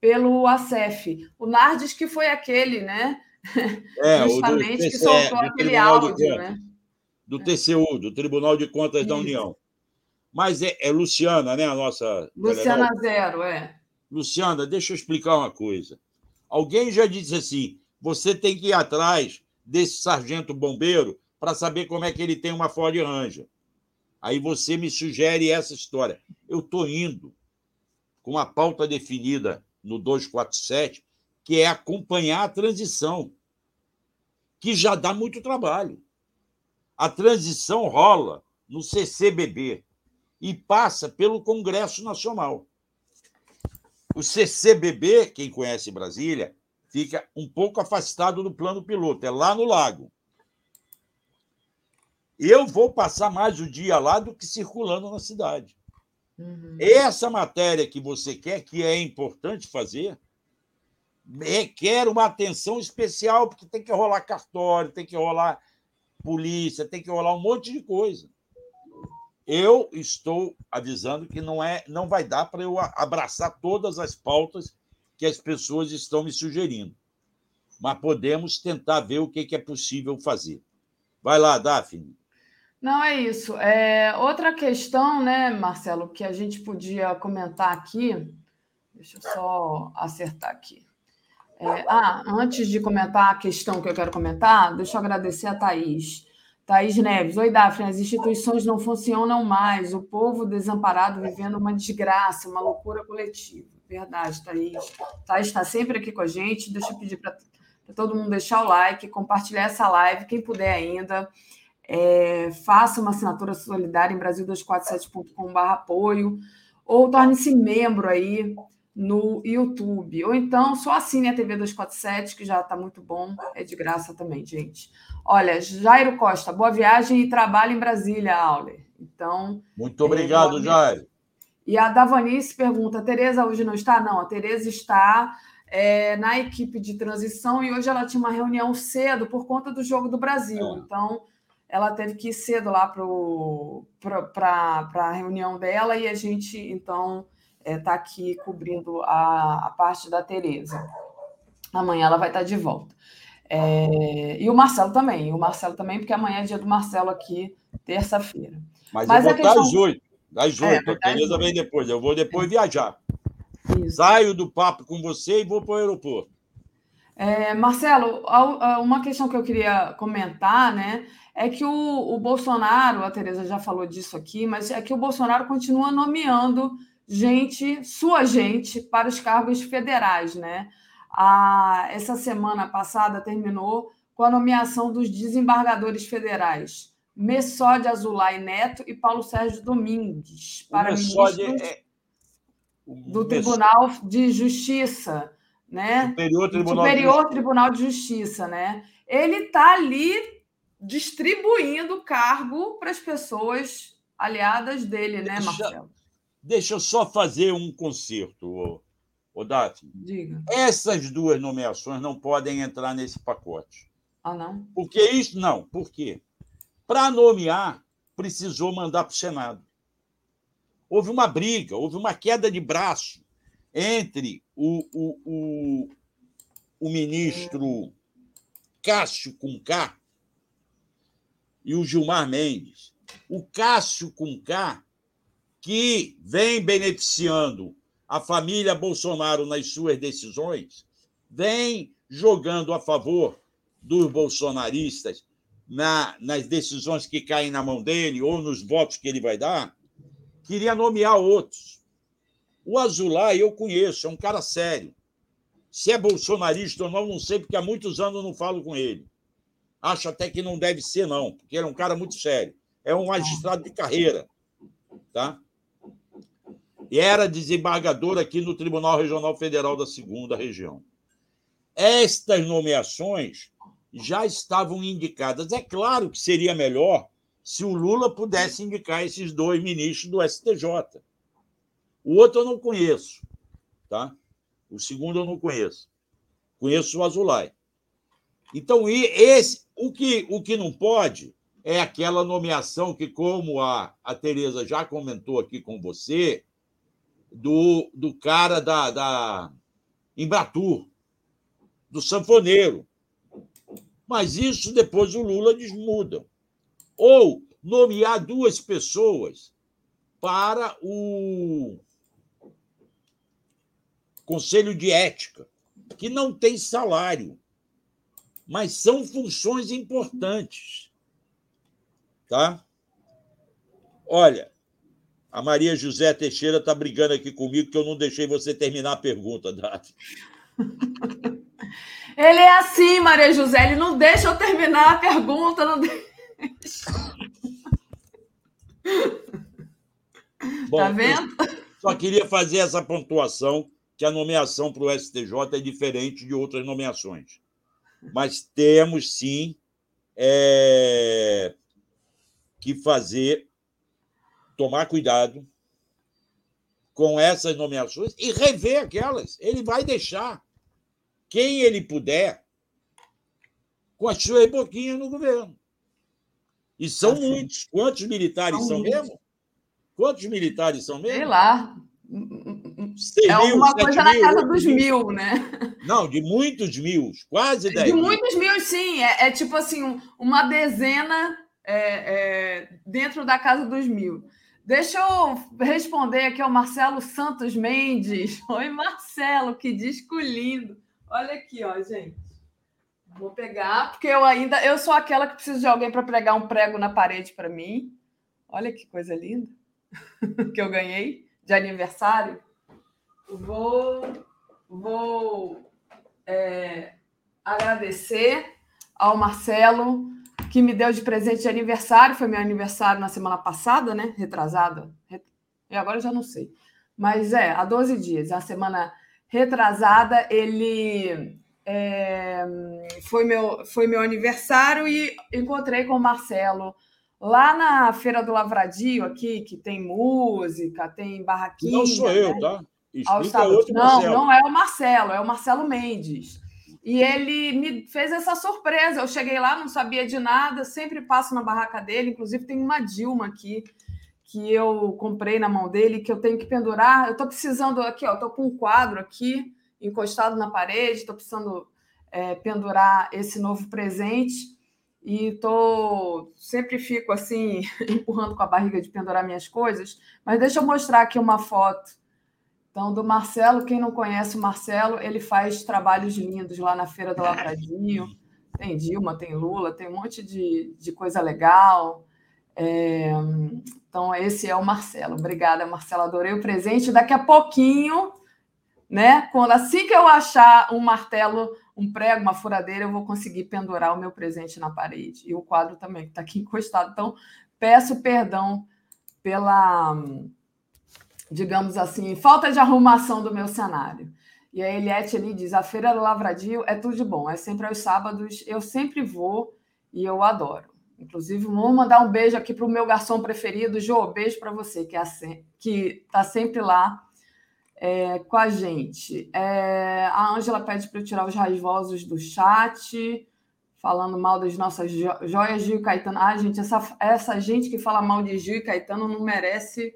Speaker 6: pelo ACEF. O Nardes, que foi aquele, né?
Speaker 3: É, [laughs] Justamente TCE, que soltou aquele áudio, né? Do TCU, do Tribunal de Contas Isso. da União. Mas é, é, Luciana, né? A nossa.
Speaker 6: Luciana Zero, é.
Speaker 3: Luciana, deixa eu explicar uma coisa. Alguém já disse assim: você tem que ir atrás desse sargento bombeiro para saber como é que ele tem uma Ford Ranger. Aí você me sugere essa história. Eu estou indo com a pauta definida no 247, que é acompanhar a transição, que já dá muito trabalho. A transição rola no CCBB e passa pelo Congresso Nacional. O CCBB, quem conhece Brasília, fica um pouco afastado do plano piloto, é lá no lago. Eu vou passar mais o dia lá do que circulando na cidade. Uhum. Essa matéria que você quer, que é importante fazer, requer uma atenção especial, porque tem que rolar cartório, tem que rolar polícia, tem que rolar um monte de coisa. Eu estou avisando que não é, não vai dar para eu abraçar todas as pautas que as pessoas estão me sugerindo. Mas podemos tentar ver o que é possível fazer. Vai lá, Daphne.
Speaker 6: Não, é isso. É, outra questão, né, Marcelo, que a gente podia comentar aqui. Deixa eu só acertar aqui. É, ah, antes de comentar a questão que eu quero comentar, deixa eu agradecer a Thaís. Thaís Neves, oi Daphne, as instituições não funcionam mais, o povo desamparado vivendo uma desgraça, uma loucura coletiva. Verdade, Thaís. Thaís está sempre aqui com a gente. Deixa eu pedir para todo mundo deixar o like, compartilhar essa live, quem puder ainda. É, faça uma assinatura solidária em brasil247.com.br apoio, ou torne-se membro aí no YouTube. Ou então só assine a TV 247, que já está muito bom, é de graça também, gente. Olha, Jairo Costa, boa viagem e trabalho em Brasília, Auler. Então.
Speaker 3: Muito obrigado, é, Jairo.
Speaker 6: E a Davanice pergunta: a Tereza hoje não está? Não, a Tereza está é, na equipe de transição e hoje ela tinha uma reunião cedo por conta do jogo do Brasil. É. Então, ela teve que ir cedo lá para a reunião dela e a gente, então está é, tá aqui cobrindo a, a parte da Tereza. Amanhã ela vai estar de volta. É, e o Marcelo também, o Marcelo também, porque amanhã é dia do Marcelo aqui, terça-feira.
Speaker 3: Mas, Mas eu vou questão... às oito, às oito, é, a Tereza vem depois, eu vou depois viajar. Isso. Saio do papo com você e vou para o aeroporto.
Speaker 6: É, Marcelo, uma questão que eu queria comentar, né, é que o, o Bolsonaro, a Tereza já falou disso aqui, mas é que o Bolsonaro continua nomeando gente, sua gente, para os cargos federais, né? A, essa semana passada terminou com a nomeação dos desembargadores federais Messode Azulay Neto e Paulo Sérgio Domingues para ministros é... do Tribunal de Justiça, né?
Speaker 3: Superior Tribunal,
Speaker 6: Superior de... Tribunal de Justiça, né? Ele está ali distribuindo cargo para as pessoas aliadas dele, né, Marcelo?
Speaker 3: Deixa eu só fazer um conserto, ô, Dati.
Speaker 6: Diga.
Speaker 3: Essas duas nomeações não podem entrar nesse pacote.
Speaker 6: Ah, não?
Speaker 3: Porque isso não. Por quê? Para nomear, precisou mandar para o Senado. Houve uma briga, houve uma queda de braço entre o, o, o, o ministro Cássio Cuncar e o Gilmar Mendes. O Cássio Cuncar que vem beneficiando a família Bolsonaro nas suas decisões, vem jogando a favor dos bolsonaristas na, nas decisões que caem na mão dele ou nos votos que ele vai dar, queria nomear outros. O Azulay eu conheço, é um cara sério. Se é bolsonarista ou não, não sei, porque há muitos anos eu não falo com ele. Acho até que não deve ser, não, porque ele é um cara muito sério. É um magistrado de carreira. Tá? E era desembargador aqui no Tribunal Regional Federal da Segunda Região. Estas nomeações já estavam indicadas. É claro que seria melhor se o Lula pudesse indicar esses dois ministros do STJ. O outro eu não conheço, tá? O segundo eu não conheço. Conheço o Azulay. Então, esse, o, que, o que não pode é aquela nomeação que, como a, a Tereza já comentou aqui com você, do, do cara da, da Embratur, do sanfoneiro. Mas isso depois o Lula desmuda. Ou nomear duas pessoas para o Conselho de Ética, que não tem salário, mas são funções importantes. Tá? Olha, a Maria José Teixeira está brigando aqui comigo que eu não deixei você terminar a pergunta, Dati. [laughs]
Speaker 6: Ele é assim, Maria José, ele não deixa eu terminar a pergunta, não deixa. [laughs]
Speaker 3: Bom, tá vendo? Só queria fazer essa pontuação que a nomeação para o STJ é diferente de outras nomeações. Mas temos sim é, que fazer, tomar cuidado com essas nomeações e rever aquelas. Ele vai deixar quem ele puder com a sua boquinha no governo. E são assim. muitos. Quantos militares são, são mesmo? Quantos militares são mesmo?
Speaker 6: Sei lá. é mil, uma coisa mil, na casa dos mil, né?
Speaker 3: Não, de muitos mil, quase 10
Speaker 6: De mil. muitos mil, sim. É, é tipo assim, uma dezena é, é, dentro da casa dos mil. Deixa eu responder aqui ao Marcelo Santos Mendes. [laughs] Oi, Marcelo, que disco lindo. Olha aqui, ó, gente. Vou pegar, porque eu ainda eu sou aquela que precisa de alguém para pregar um prego na parede para mim. Olha que coisa linda [laughs] que eu ganhei de aniversário. Vou, vou é, agradecer ao Marcelo que me deu de presente de aniversário. Foi meu aniversário na semana passada, né? Retrasada. E agora eu já não sei. Mas é, há 12 dias. A semana retrasada, ele é, foi, meu, foi meu aniversário e encontrei com o Marcelo lá na Feira do Lavradio, aqui, que tem música, tem barraquinha.
Speaker 3: Não sou eu, né? tá?
Speaker 6: Outro não, Marcelo. não é o Marcelo, é o Marcelo Mendes. E ele me fez essa surpresa. Eu cheguei lá, não sabia de nada, sempre passo na barraca dele. Inclusive, tem uma Dilma aqui que eu comprei na mão dele, que eu tenho que pendurar. Eu estou precisando aqui, ó, estou com um quadro aqui encostado na parede, estou precisando é, pendurar esse novo presente e tô sempre fico assim [laughs] empurrando com a barriga de pendurar minhas coisas. Mas deixa eu mostrar aqui uma foto. Então, do Marcelo, quem não conhece o Marcelo, ele faz trabalhos lindos lá na Feira do Lavradinho. Tem Dilma, tem Lula, tem um monte de, de coisa legal. É, então, esse é o Marcelo. Obrigada, Marcelo. Adorei o presente. Daqui a pouquinho, né? Quando assim que eu achar um martelo, um prego, uma furadeira, eu vou conseguir pendurar o meu presente na parede. E o quadro também, que está aqui encostado. Então, peço perdão pela, digamos assim, falta de arrumação do meu cenário. E a Eliette ali diz: a Feira do Lavradio é tudo de bom, é sempre aos sábados, eu sempre vou e eu adoro. Inclusive, vou mandar um beijo aqui para o meu garçom preferido, Jô. Beijo para você, que é que está sempre lá é, com a gente. É, a Ângela pede para eu tirar os raivosos do chat, falando mal das nossas jo joias, Gil e Caetano. Ah, gente, essa, essa gente que fala mal de Gil e Caetano não merece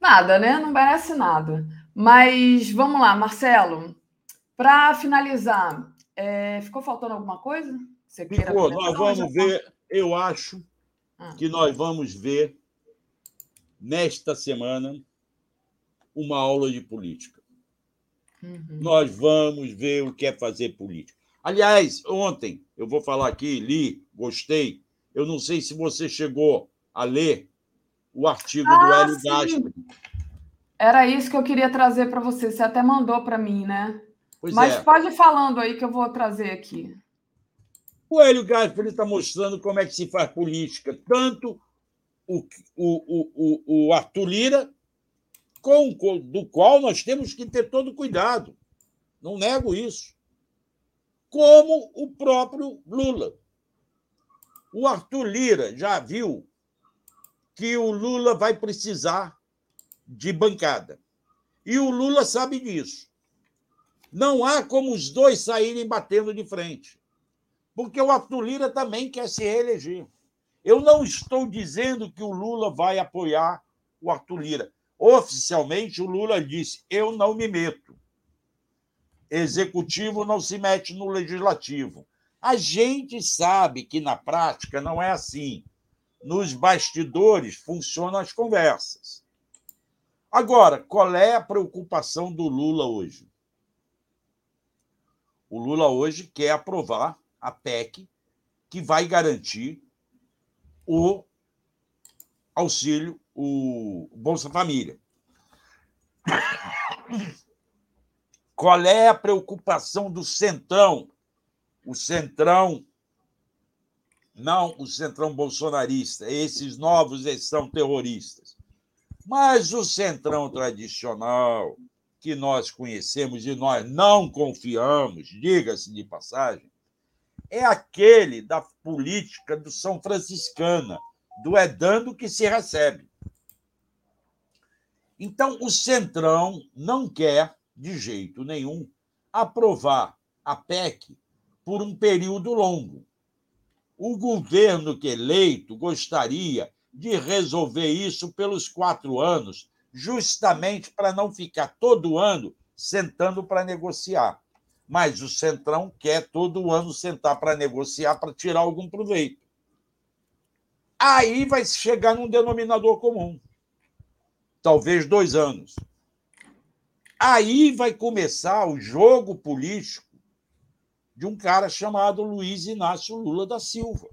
Speaker 6: nada, né? Não merece nada. Mas vamos lá, Marcelo. Para finalizar, é, ficou faltando alguma coisa?
Speaker 3: Você ficou, nós vamos ver eu acho ah. que nós vamos ver nesta semana uma aula de política. Uhum. Nós vamos ver o que é fazer política. Aliás, ontem, eu vou falar aqui, li, gostei. Eu não sei se você chegou a ler o artigo ah, do Hélio Gaspar.
Speaker 6: Era isso que eu queria trazer para você. Você até mandou para mim, né? Pois Mas é. pode ir falando aí que eu vou trazer aqui.
Speaker 3: O Hélio Gaspar está mostrando como é que se faz política, tanto o, o, o, o Arthur Lira, com, do qual nós temos que ter todo cuidado. Não nego isso. Como o próprio Lula. O Arthur Lira já viu que o Lula vai precisar de bancada. E o Lula sabe disso. Não há como os dois saírem batendo de frente. Porque o Arthur Lira também quer se reeleger. Eu não estou dizendo que o Lula vai apoiar o Arthur Lira. Oficialmente, o Lula disse: eu não me meto. Executivo não se mete no legislativo. A gente sabe que na prática não é assim. Nos bastidores funcionam as conversas. Agora, qual é a preocupação do Lula hoje? O Lula hoje quer aprovar a PEC que vai garantir o auxílio, o Bolsa Família. Qual é a preocupação do Centrão? O Centrão, não o Centrão bolsonarista, esses novos são terroristas. Mas o Centrão tradicional, que nós conhecemos e nós não confiamos, diga-se de passagem, é aquele da política do São Franciscana, do é dando que se recebe. Então, o Centrão não quer, de jeito nenhum, aprovar a PEC por um período longo. O governo que eleito gostaria de resolver isso pelos quatro anos, justamente para não ficar todo ano sentando para negociar mas o Centrão quer todo ano sentar para negociar, para tirar algum proveito. Aí vai chegar num denominador comum. Talvez dois anos. Aí vai começar o jogo político de um cara chamado Luiz Inácio Lula da Silva,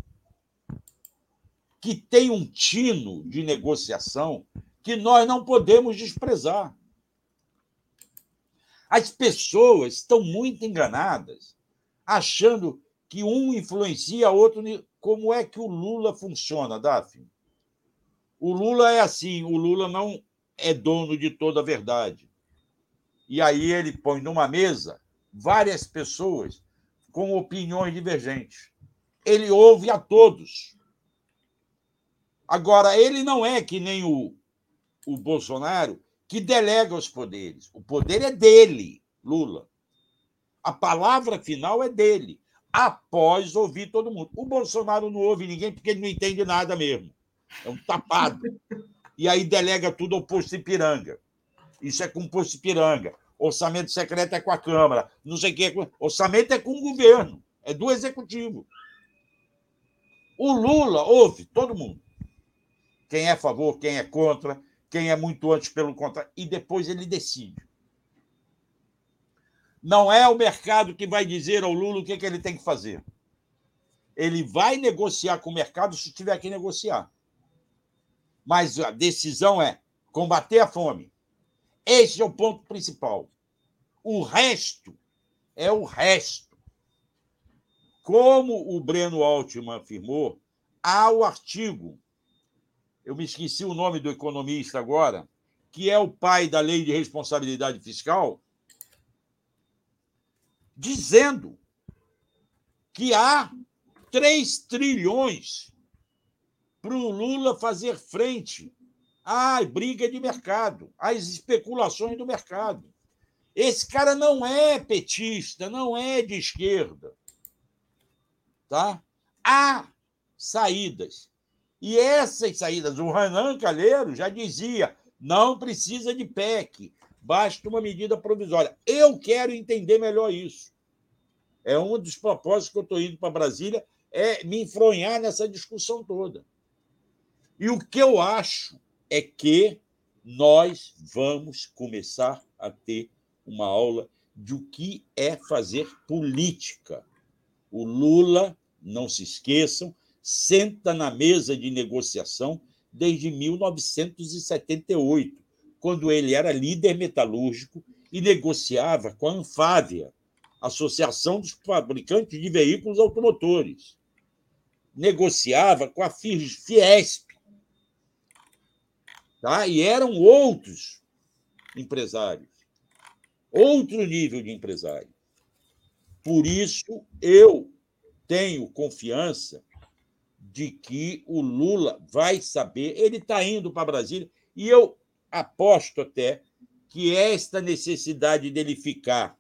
Speaker 3: que tem um tino de negociação que nós não podemos desprezar. As pessoas estão muito enganadas, achando que um influencia outro. Como é que o Lula funciona, Daphne? O Lula é assim, o Lula não é dono de toda a verdade. E aí ele põe numa mesa várias pessoas com opiniões divergentes. Ele ouve a todos. Agora, ele não é que nem o, o Bolsonaro, que delega os poderes. O poder é dele, Lula. A palavra final é dele, após ouvir todo mundo. O Bolsonaro não ouve ninguém porque ele não entende nada mesmo. É um tapado. [laughs] E aí delega tudo ao posto Ipiranga. Isso é com o posto Ipiranga. Orçamento secreto é com a Câmara. Não sei o que. É orçamento é com o governo. É do executivo. O Lula ouve todo mundo. Quem é a favor, quem é contra, quem é muito antes pelo contrário, e depois ele decide. Não é o mercado que vai dizer ao Lula o que, é que ele tem que fazer. Ele vai negociar com o mercado se tiver que negociar. Mas a decisão é combater a fome. Esse é o ponto principal. O resto é o resto. Como o Breno Altman afirmou, há o artigo eu me esqueci o nome do economista agora, que é o pai da lei de responsabilidade fiscal, dizendo que há 3 trilhões para o Lula fazer frente à briga de mercado, às especulações do mercado. Esse cara não é petista, não é de esquerda. Tá? Há saídas. E essas saídas, o Renan Calheiro já dizia, não precisa de PEC, basta uma medida provisória. Eu quero entender melhor isso. É um dos propósitos que eu estou indo para Brasília, é me enfronhar nessa discussão toda. E o que eu acho é que nós vamos começar a ter uma aula de o que é fazer política. O Lula, não se esqueçam, senta na mesa de negociação desde 1978, quando ele era líder metalúrgico e negociava com a Anfávia, Associação dos Fabricantes de Veículos Automotores. Negociava com a Fiesp. Tá? E eram outros empresários, outro nível de empresário. Por isso, eu tenho confiança de que o Lula vai saber. Ele está indo para Brasília, e eu aposto até que esta necessidade dele ficar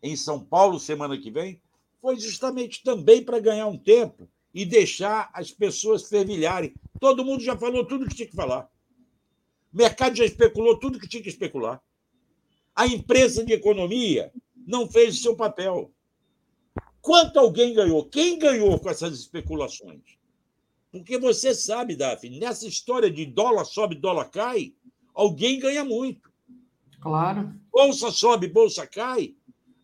Speaker 3: em São Paulo semana que vem foi justamente também para ganhar um tempo e deixar as pessoas fervilharem. Todo mundo já falou tudo que tinha que falar. O mercado já especulou tudo que tinha que especular. A imprensa de economia não fez o seu papel. Quanto alguém ganhou? Quem ganhou com essas especulações? Porque você sabe, Daphne, nessa história de dólar sobe, dólar cai, alguém ganha muito.
Speaker 6: Claro.
Speaker 3: Bolsa sobe, bolsa cai.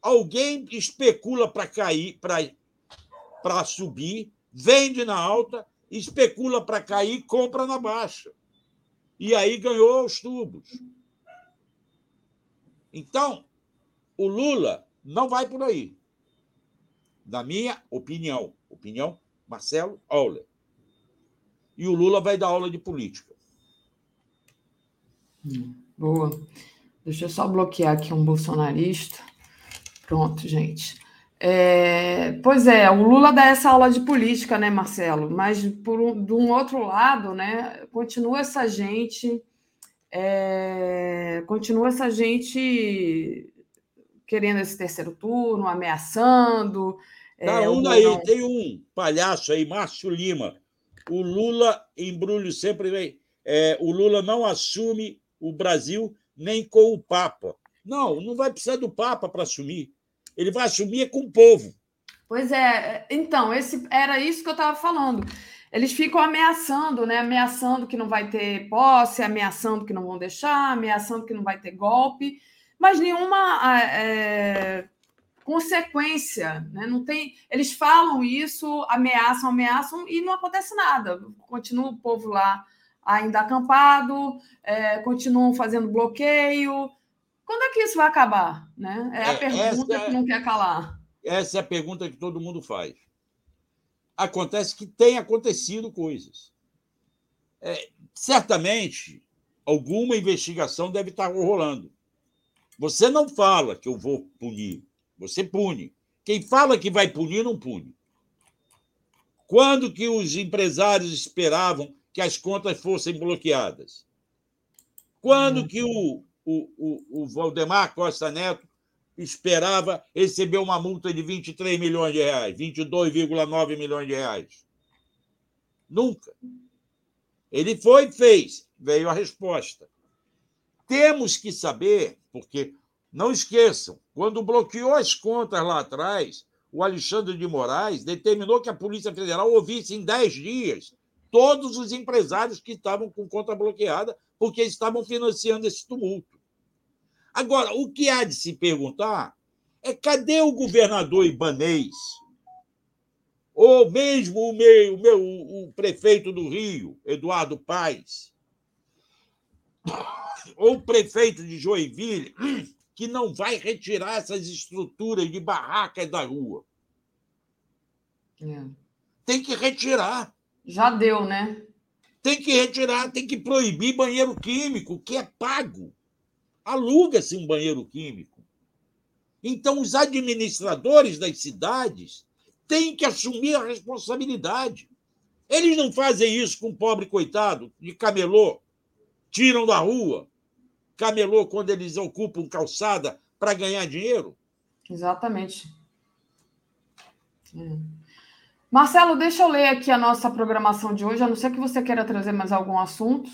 Speaker 3: Alguém especula para cair, para subir, vende na alta, especula para cair, compra na baixa. E aí ganhou os tubos. Então, o Lula não vai por aí na minha opinião. Opinião Marcelo Auler. E o Lula vai dar aula de política.
Speaker 6: Boa. Deixa eu só bloquear aqui um bolsonarista. Pronto, gente. É, pois é, o Lula dá essa aula de política, né, Marcelo? Mas por um, de um outro lado, né, continua essa gente, é, continua essa gente querendo esse terceiro turno, ameaçando,
Speaker 3: Tá é, um aí, tem um palhaço aí, Márcio Lima. O Lula embrulho sempre vem. É, o Lula não assume o Brasil nem com o Papa. Não, não vai precisar do Papa para assumir. Ele vai assumir com o povo.
Speaker 6: Pois é, então, esse era isso que eu estava falando. Eles ficam ameaçando, né? Ameaçando que não vai ter posse, ameaçando que não vão deixar, ameaçando que não vai ter golpe, mas nenhuma é, consequência, né? Não tem, eles falam isso, ameaçam, ameaçam e não acontece nada. Continua o povo lá ainda acampado, é, continuam fazendo bloqueio. Quando é que isso vai acabar? Né? É a é, pergunta que não quer calar.
Speaker 3: Essa é a pergunta que todo mundo faz. Acontece que tem acontecido coisas. É, certamente, alguma investigação deve estar rolando. Você não fala que eu vou punir. Você pune. Quem fala que vai punir, não pune. Quando que os empresários esperavam que as contas fossem bloqueadas? Quando uhum. que o, o, o, o Valdemar Costa Neto esperava receber uma multa de 23 milhões de reais, 22,9 milhões de reais? Nunca. Ele foi e fez. Veio a resposta. Temos que saber, porque não esqueçam, quando bloqueou as contas lá atrás, o Alexandre de Moraes determinou que a Polícia Federal ouvisse em 10 dias todos os empresários que estavam com conta bloqueada, porque estavam financiando esse tumulto. Agora, o que há de se perguntar é cadê o governador Ibanês? Ou mesmo o meu, o meu o prefeito do Rio, Eduardo Paes? Ou o prefeito de Joinville, que não vai retirar essas estruturas de barracas da rua. É. Tem que retirar.
Speaker 6: Já deu, né?
Speaker 3: Tem que retirar, tem que proibir banheiro químico, que é pago. Aluga-se um banheiro químico. Então, os administradores das cidades têm que assumir a responsabilidade. Eles não fazem isso com o pobre coitado de camelô, tiram da rua, camelô quando eles ocupam calçada para ganhar dinheiro?
Speaker 6: Exatamente. É. Marcelo, deixa eu ler aqui a nossa programação de hoje, a não ser que você queira trazer mais algum assunto.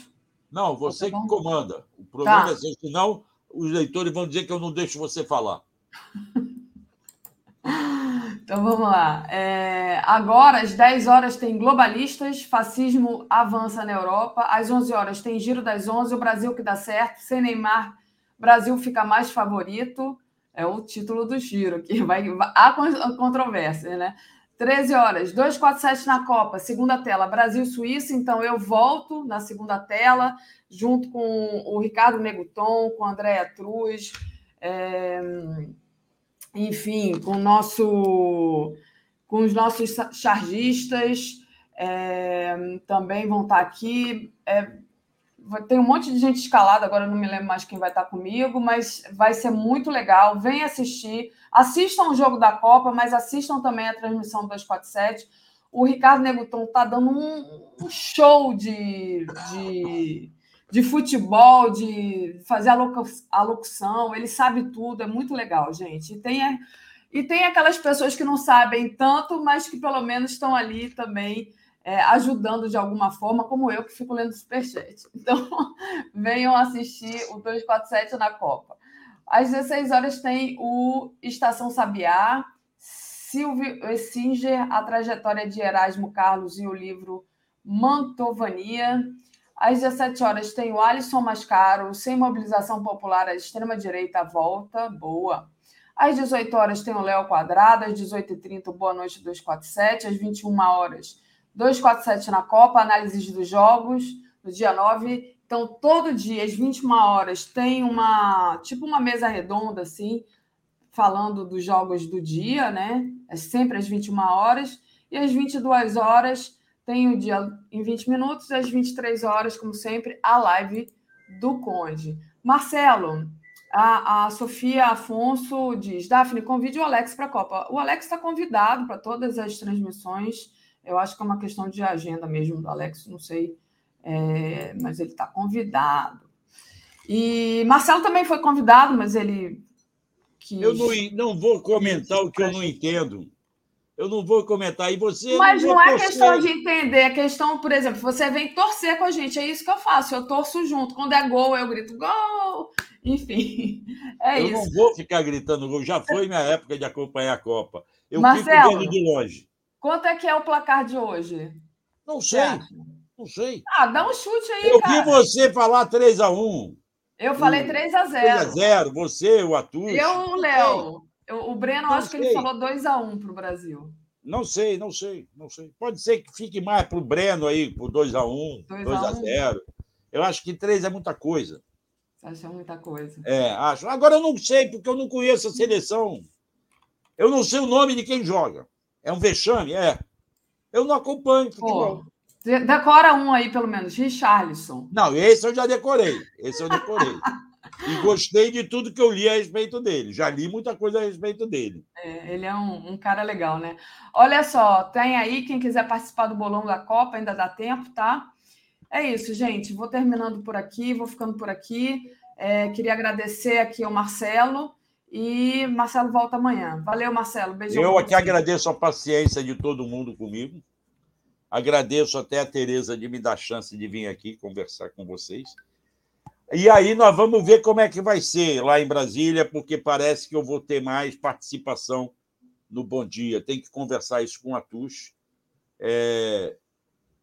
Speaker 3: Não, você tá que comanda. O programa tá. é seu, senão os leitores vão dizer que eu não deixo você falar. [laughs]
Speaker 6: Então vamos lá. É, agora, às 10 horas, tem Globalistas, Fascismo avança na Europa. Às 11 horas, tem Giro das 11, o Brasil que dá certo, sem Neymar, Brasil fica mais favorito, é o título do giro, que vai. Há controvérsia, né? 13 horas, 247 na Copa, segunda tela, Brasil Suíça. Então eu volto na segunda tela, junto com o Ricardo Neguton, com a Andréa Truz, é... enfim, com, nosso, com os nossos chargistas. É... também vão estar aqui. É tem um monte de gente escalada, agora não me lembro mais quem vai estar comigo, mas vai ser muito legal. Vem assistir. Assistam o jogo da Copa, mas assistam também a transmissão 247. O Ricardo Neguton está dando um, um, show de, de, de, futebol, de fazer a locução. Ele sabe tudo, é muito legal, gente. E tem, e tem aquelas pessoas que não sabem tanto, mas que pelo menos estão ali também é, ajudando de alguma forma, como eu que fico lendo superchat. [laughs] Então, venham assistir o 247 na Copa. Às 16 horas tem o Estação Sabiá, Silvio Essinger, a trajetória de Erasmo Carlos e o livro Mantovania. Às 17 horas tem o Alisson Mascaro, Sem Mobilização Popular, a extrema-direita volta. Boa. Às 18 horas tem o Léo Quadrado, às 18h30 Boa Noite 247, às 21 horas 247 na Copa, análises dos jogos, no dia 9. Então, todo dia, às 21 horas, tem uma tipo uma mesa redonda, assim, falando dos jogos do dia, né? É sempre às 21 horas. E às 22 horas tem o dia em 20 minutos, às 23 horas, como sempre, a live do Conde. Marcelo, a, a Sofia Afonso diz: Daphne, convide o Alex para a Copa. O Alex está convidado para todas as transmissões eu acho que é uma questão de agenda mesmo do Alex, não sei, é, mas ele está convidado. E Marcelo também foi convidado, mas ele.
Speaker 3: Quis... Eu não, não vou comentar o que eu não entendo. Eu não vou comentar. E você.
Speaker 6: Mas não, não é torcer. questão de entender, é questão, por exemplo, você vem torcer com a gente, é isso que eu faço. Eu torço junto. Quando é gol, eu grito gol. Enfim, [laughs] é
Speaker 3: eu
Speaker 6: isso.
Speaker 3: Eu não vou ficar gritando gol. Já foi minha época de acompanhar a Copa. Eu Marcelo, fico vendo de longe.
Speaker 6: Quanto é que é o placar de hoje?
Speaker 3: Não sei. É. Não sei.
Speaker 6: Ah, dá um chute aí,
Speaker 3: Eu
Speaker 6: cara.
Speaker 3: vi você falar 3x1.
Speaker 6: Eu falei 3x0.
Speaker 3: 3x0. Você, o Atus.
Speaker 6: Eu, o Léo. O Breno, não acho sei. que ele falou 2x1 para o Brasil.
Speaker 3: Não sei, não sei, não sei. Pode ser que fique mais para o Breno aí, por 2x1, 2x0. Eu acho que 3 é muita coisa.
Speaker 6: Você acha muita coisa?
Speaker 3: É, acho. Agora eu não sei, porque eu não conheço a seleção. Eu não sei o nome de quem joga. É um vexame? É. Eu não acompanho futebol.
Speaker 6: Pô, decora um aí, pelo menos. Richarlison.
Speaker 3: Não, esse eu já decorei. Esse eu decorei. e gostei de tudo que eu li a respeito dele. Já li muita coisa a respeito dele.
Speaker 6: É, ele é um, um, cara legal, né? Olha só, tem aí quem quiser participar do bolão da Copa, ainda dá tempo, tá? É isso, gente. Vou terminando por aqui, vou ficando por aqui. É, queria agradecer aqui ao Marcelo e Marcelo volta amanhã. Valeu, Marcelo. Beijão.
Speaker 3: Eu aqui agradeço a paciência de todo mundo comigo. Agradeço até a Tereza de me dar chance de vir aqui conversar com vocês. E aí nós vamos ver como é que vai ser lá em Brasília, porque parece que eu vou ter mais participação no Bom Dia. Tem que conversar isso com a Tux. É...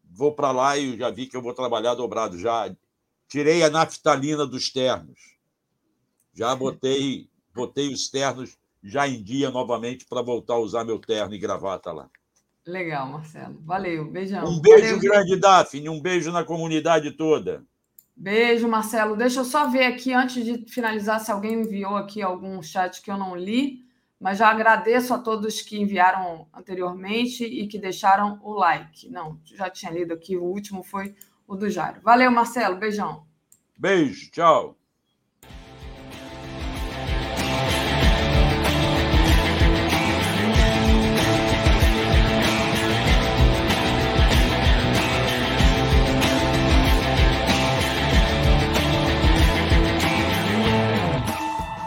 Speaker 3: Vou para lá e já vi que eu vou trabalhar dobrado. Já tirei a naftalina dos ternos. Já botei botei os ternos já em dia novamente para voltar a usar meu terno e gravata lá.
Speaker 6: Legal, Marcelo. Valeu, beijão.
Speaker 3: Um beijo
Speaker 6: Valeu,
Speaker 3: grande, gente. Daphne, um beijo na comunidade toda.
Speaker 6: Beijo, Marcelo. Deixa eu só ver aqui, antes de finalizar, se alguém enviou aqui algum chat que eu não li, mas já agradeço a todos que enviaram anteriormente e que deixaram o like. Não, já tinha lido aqui, o último foi o do Jairo. Valeu, Marcelo. Beijão.
Speaker 3: Beijo, tchau.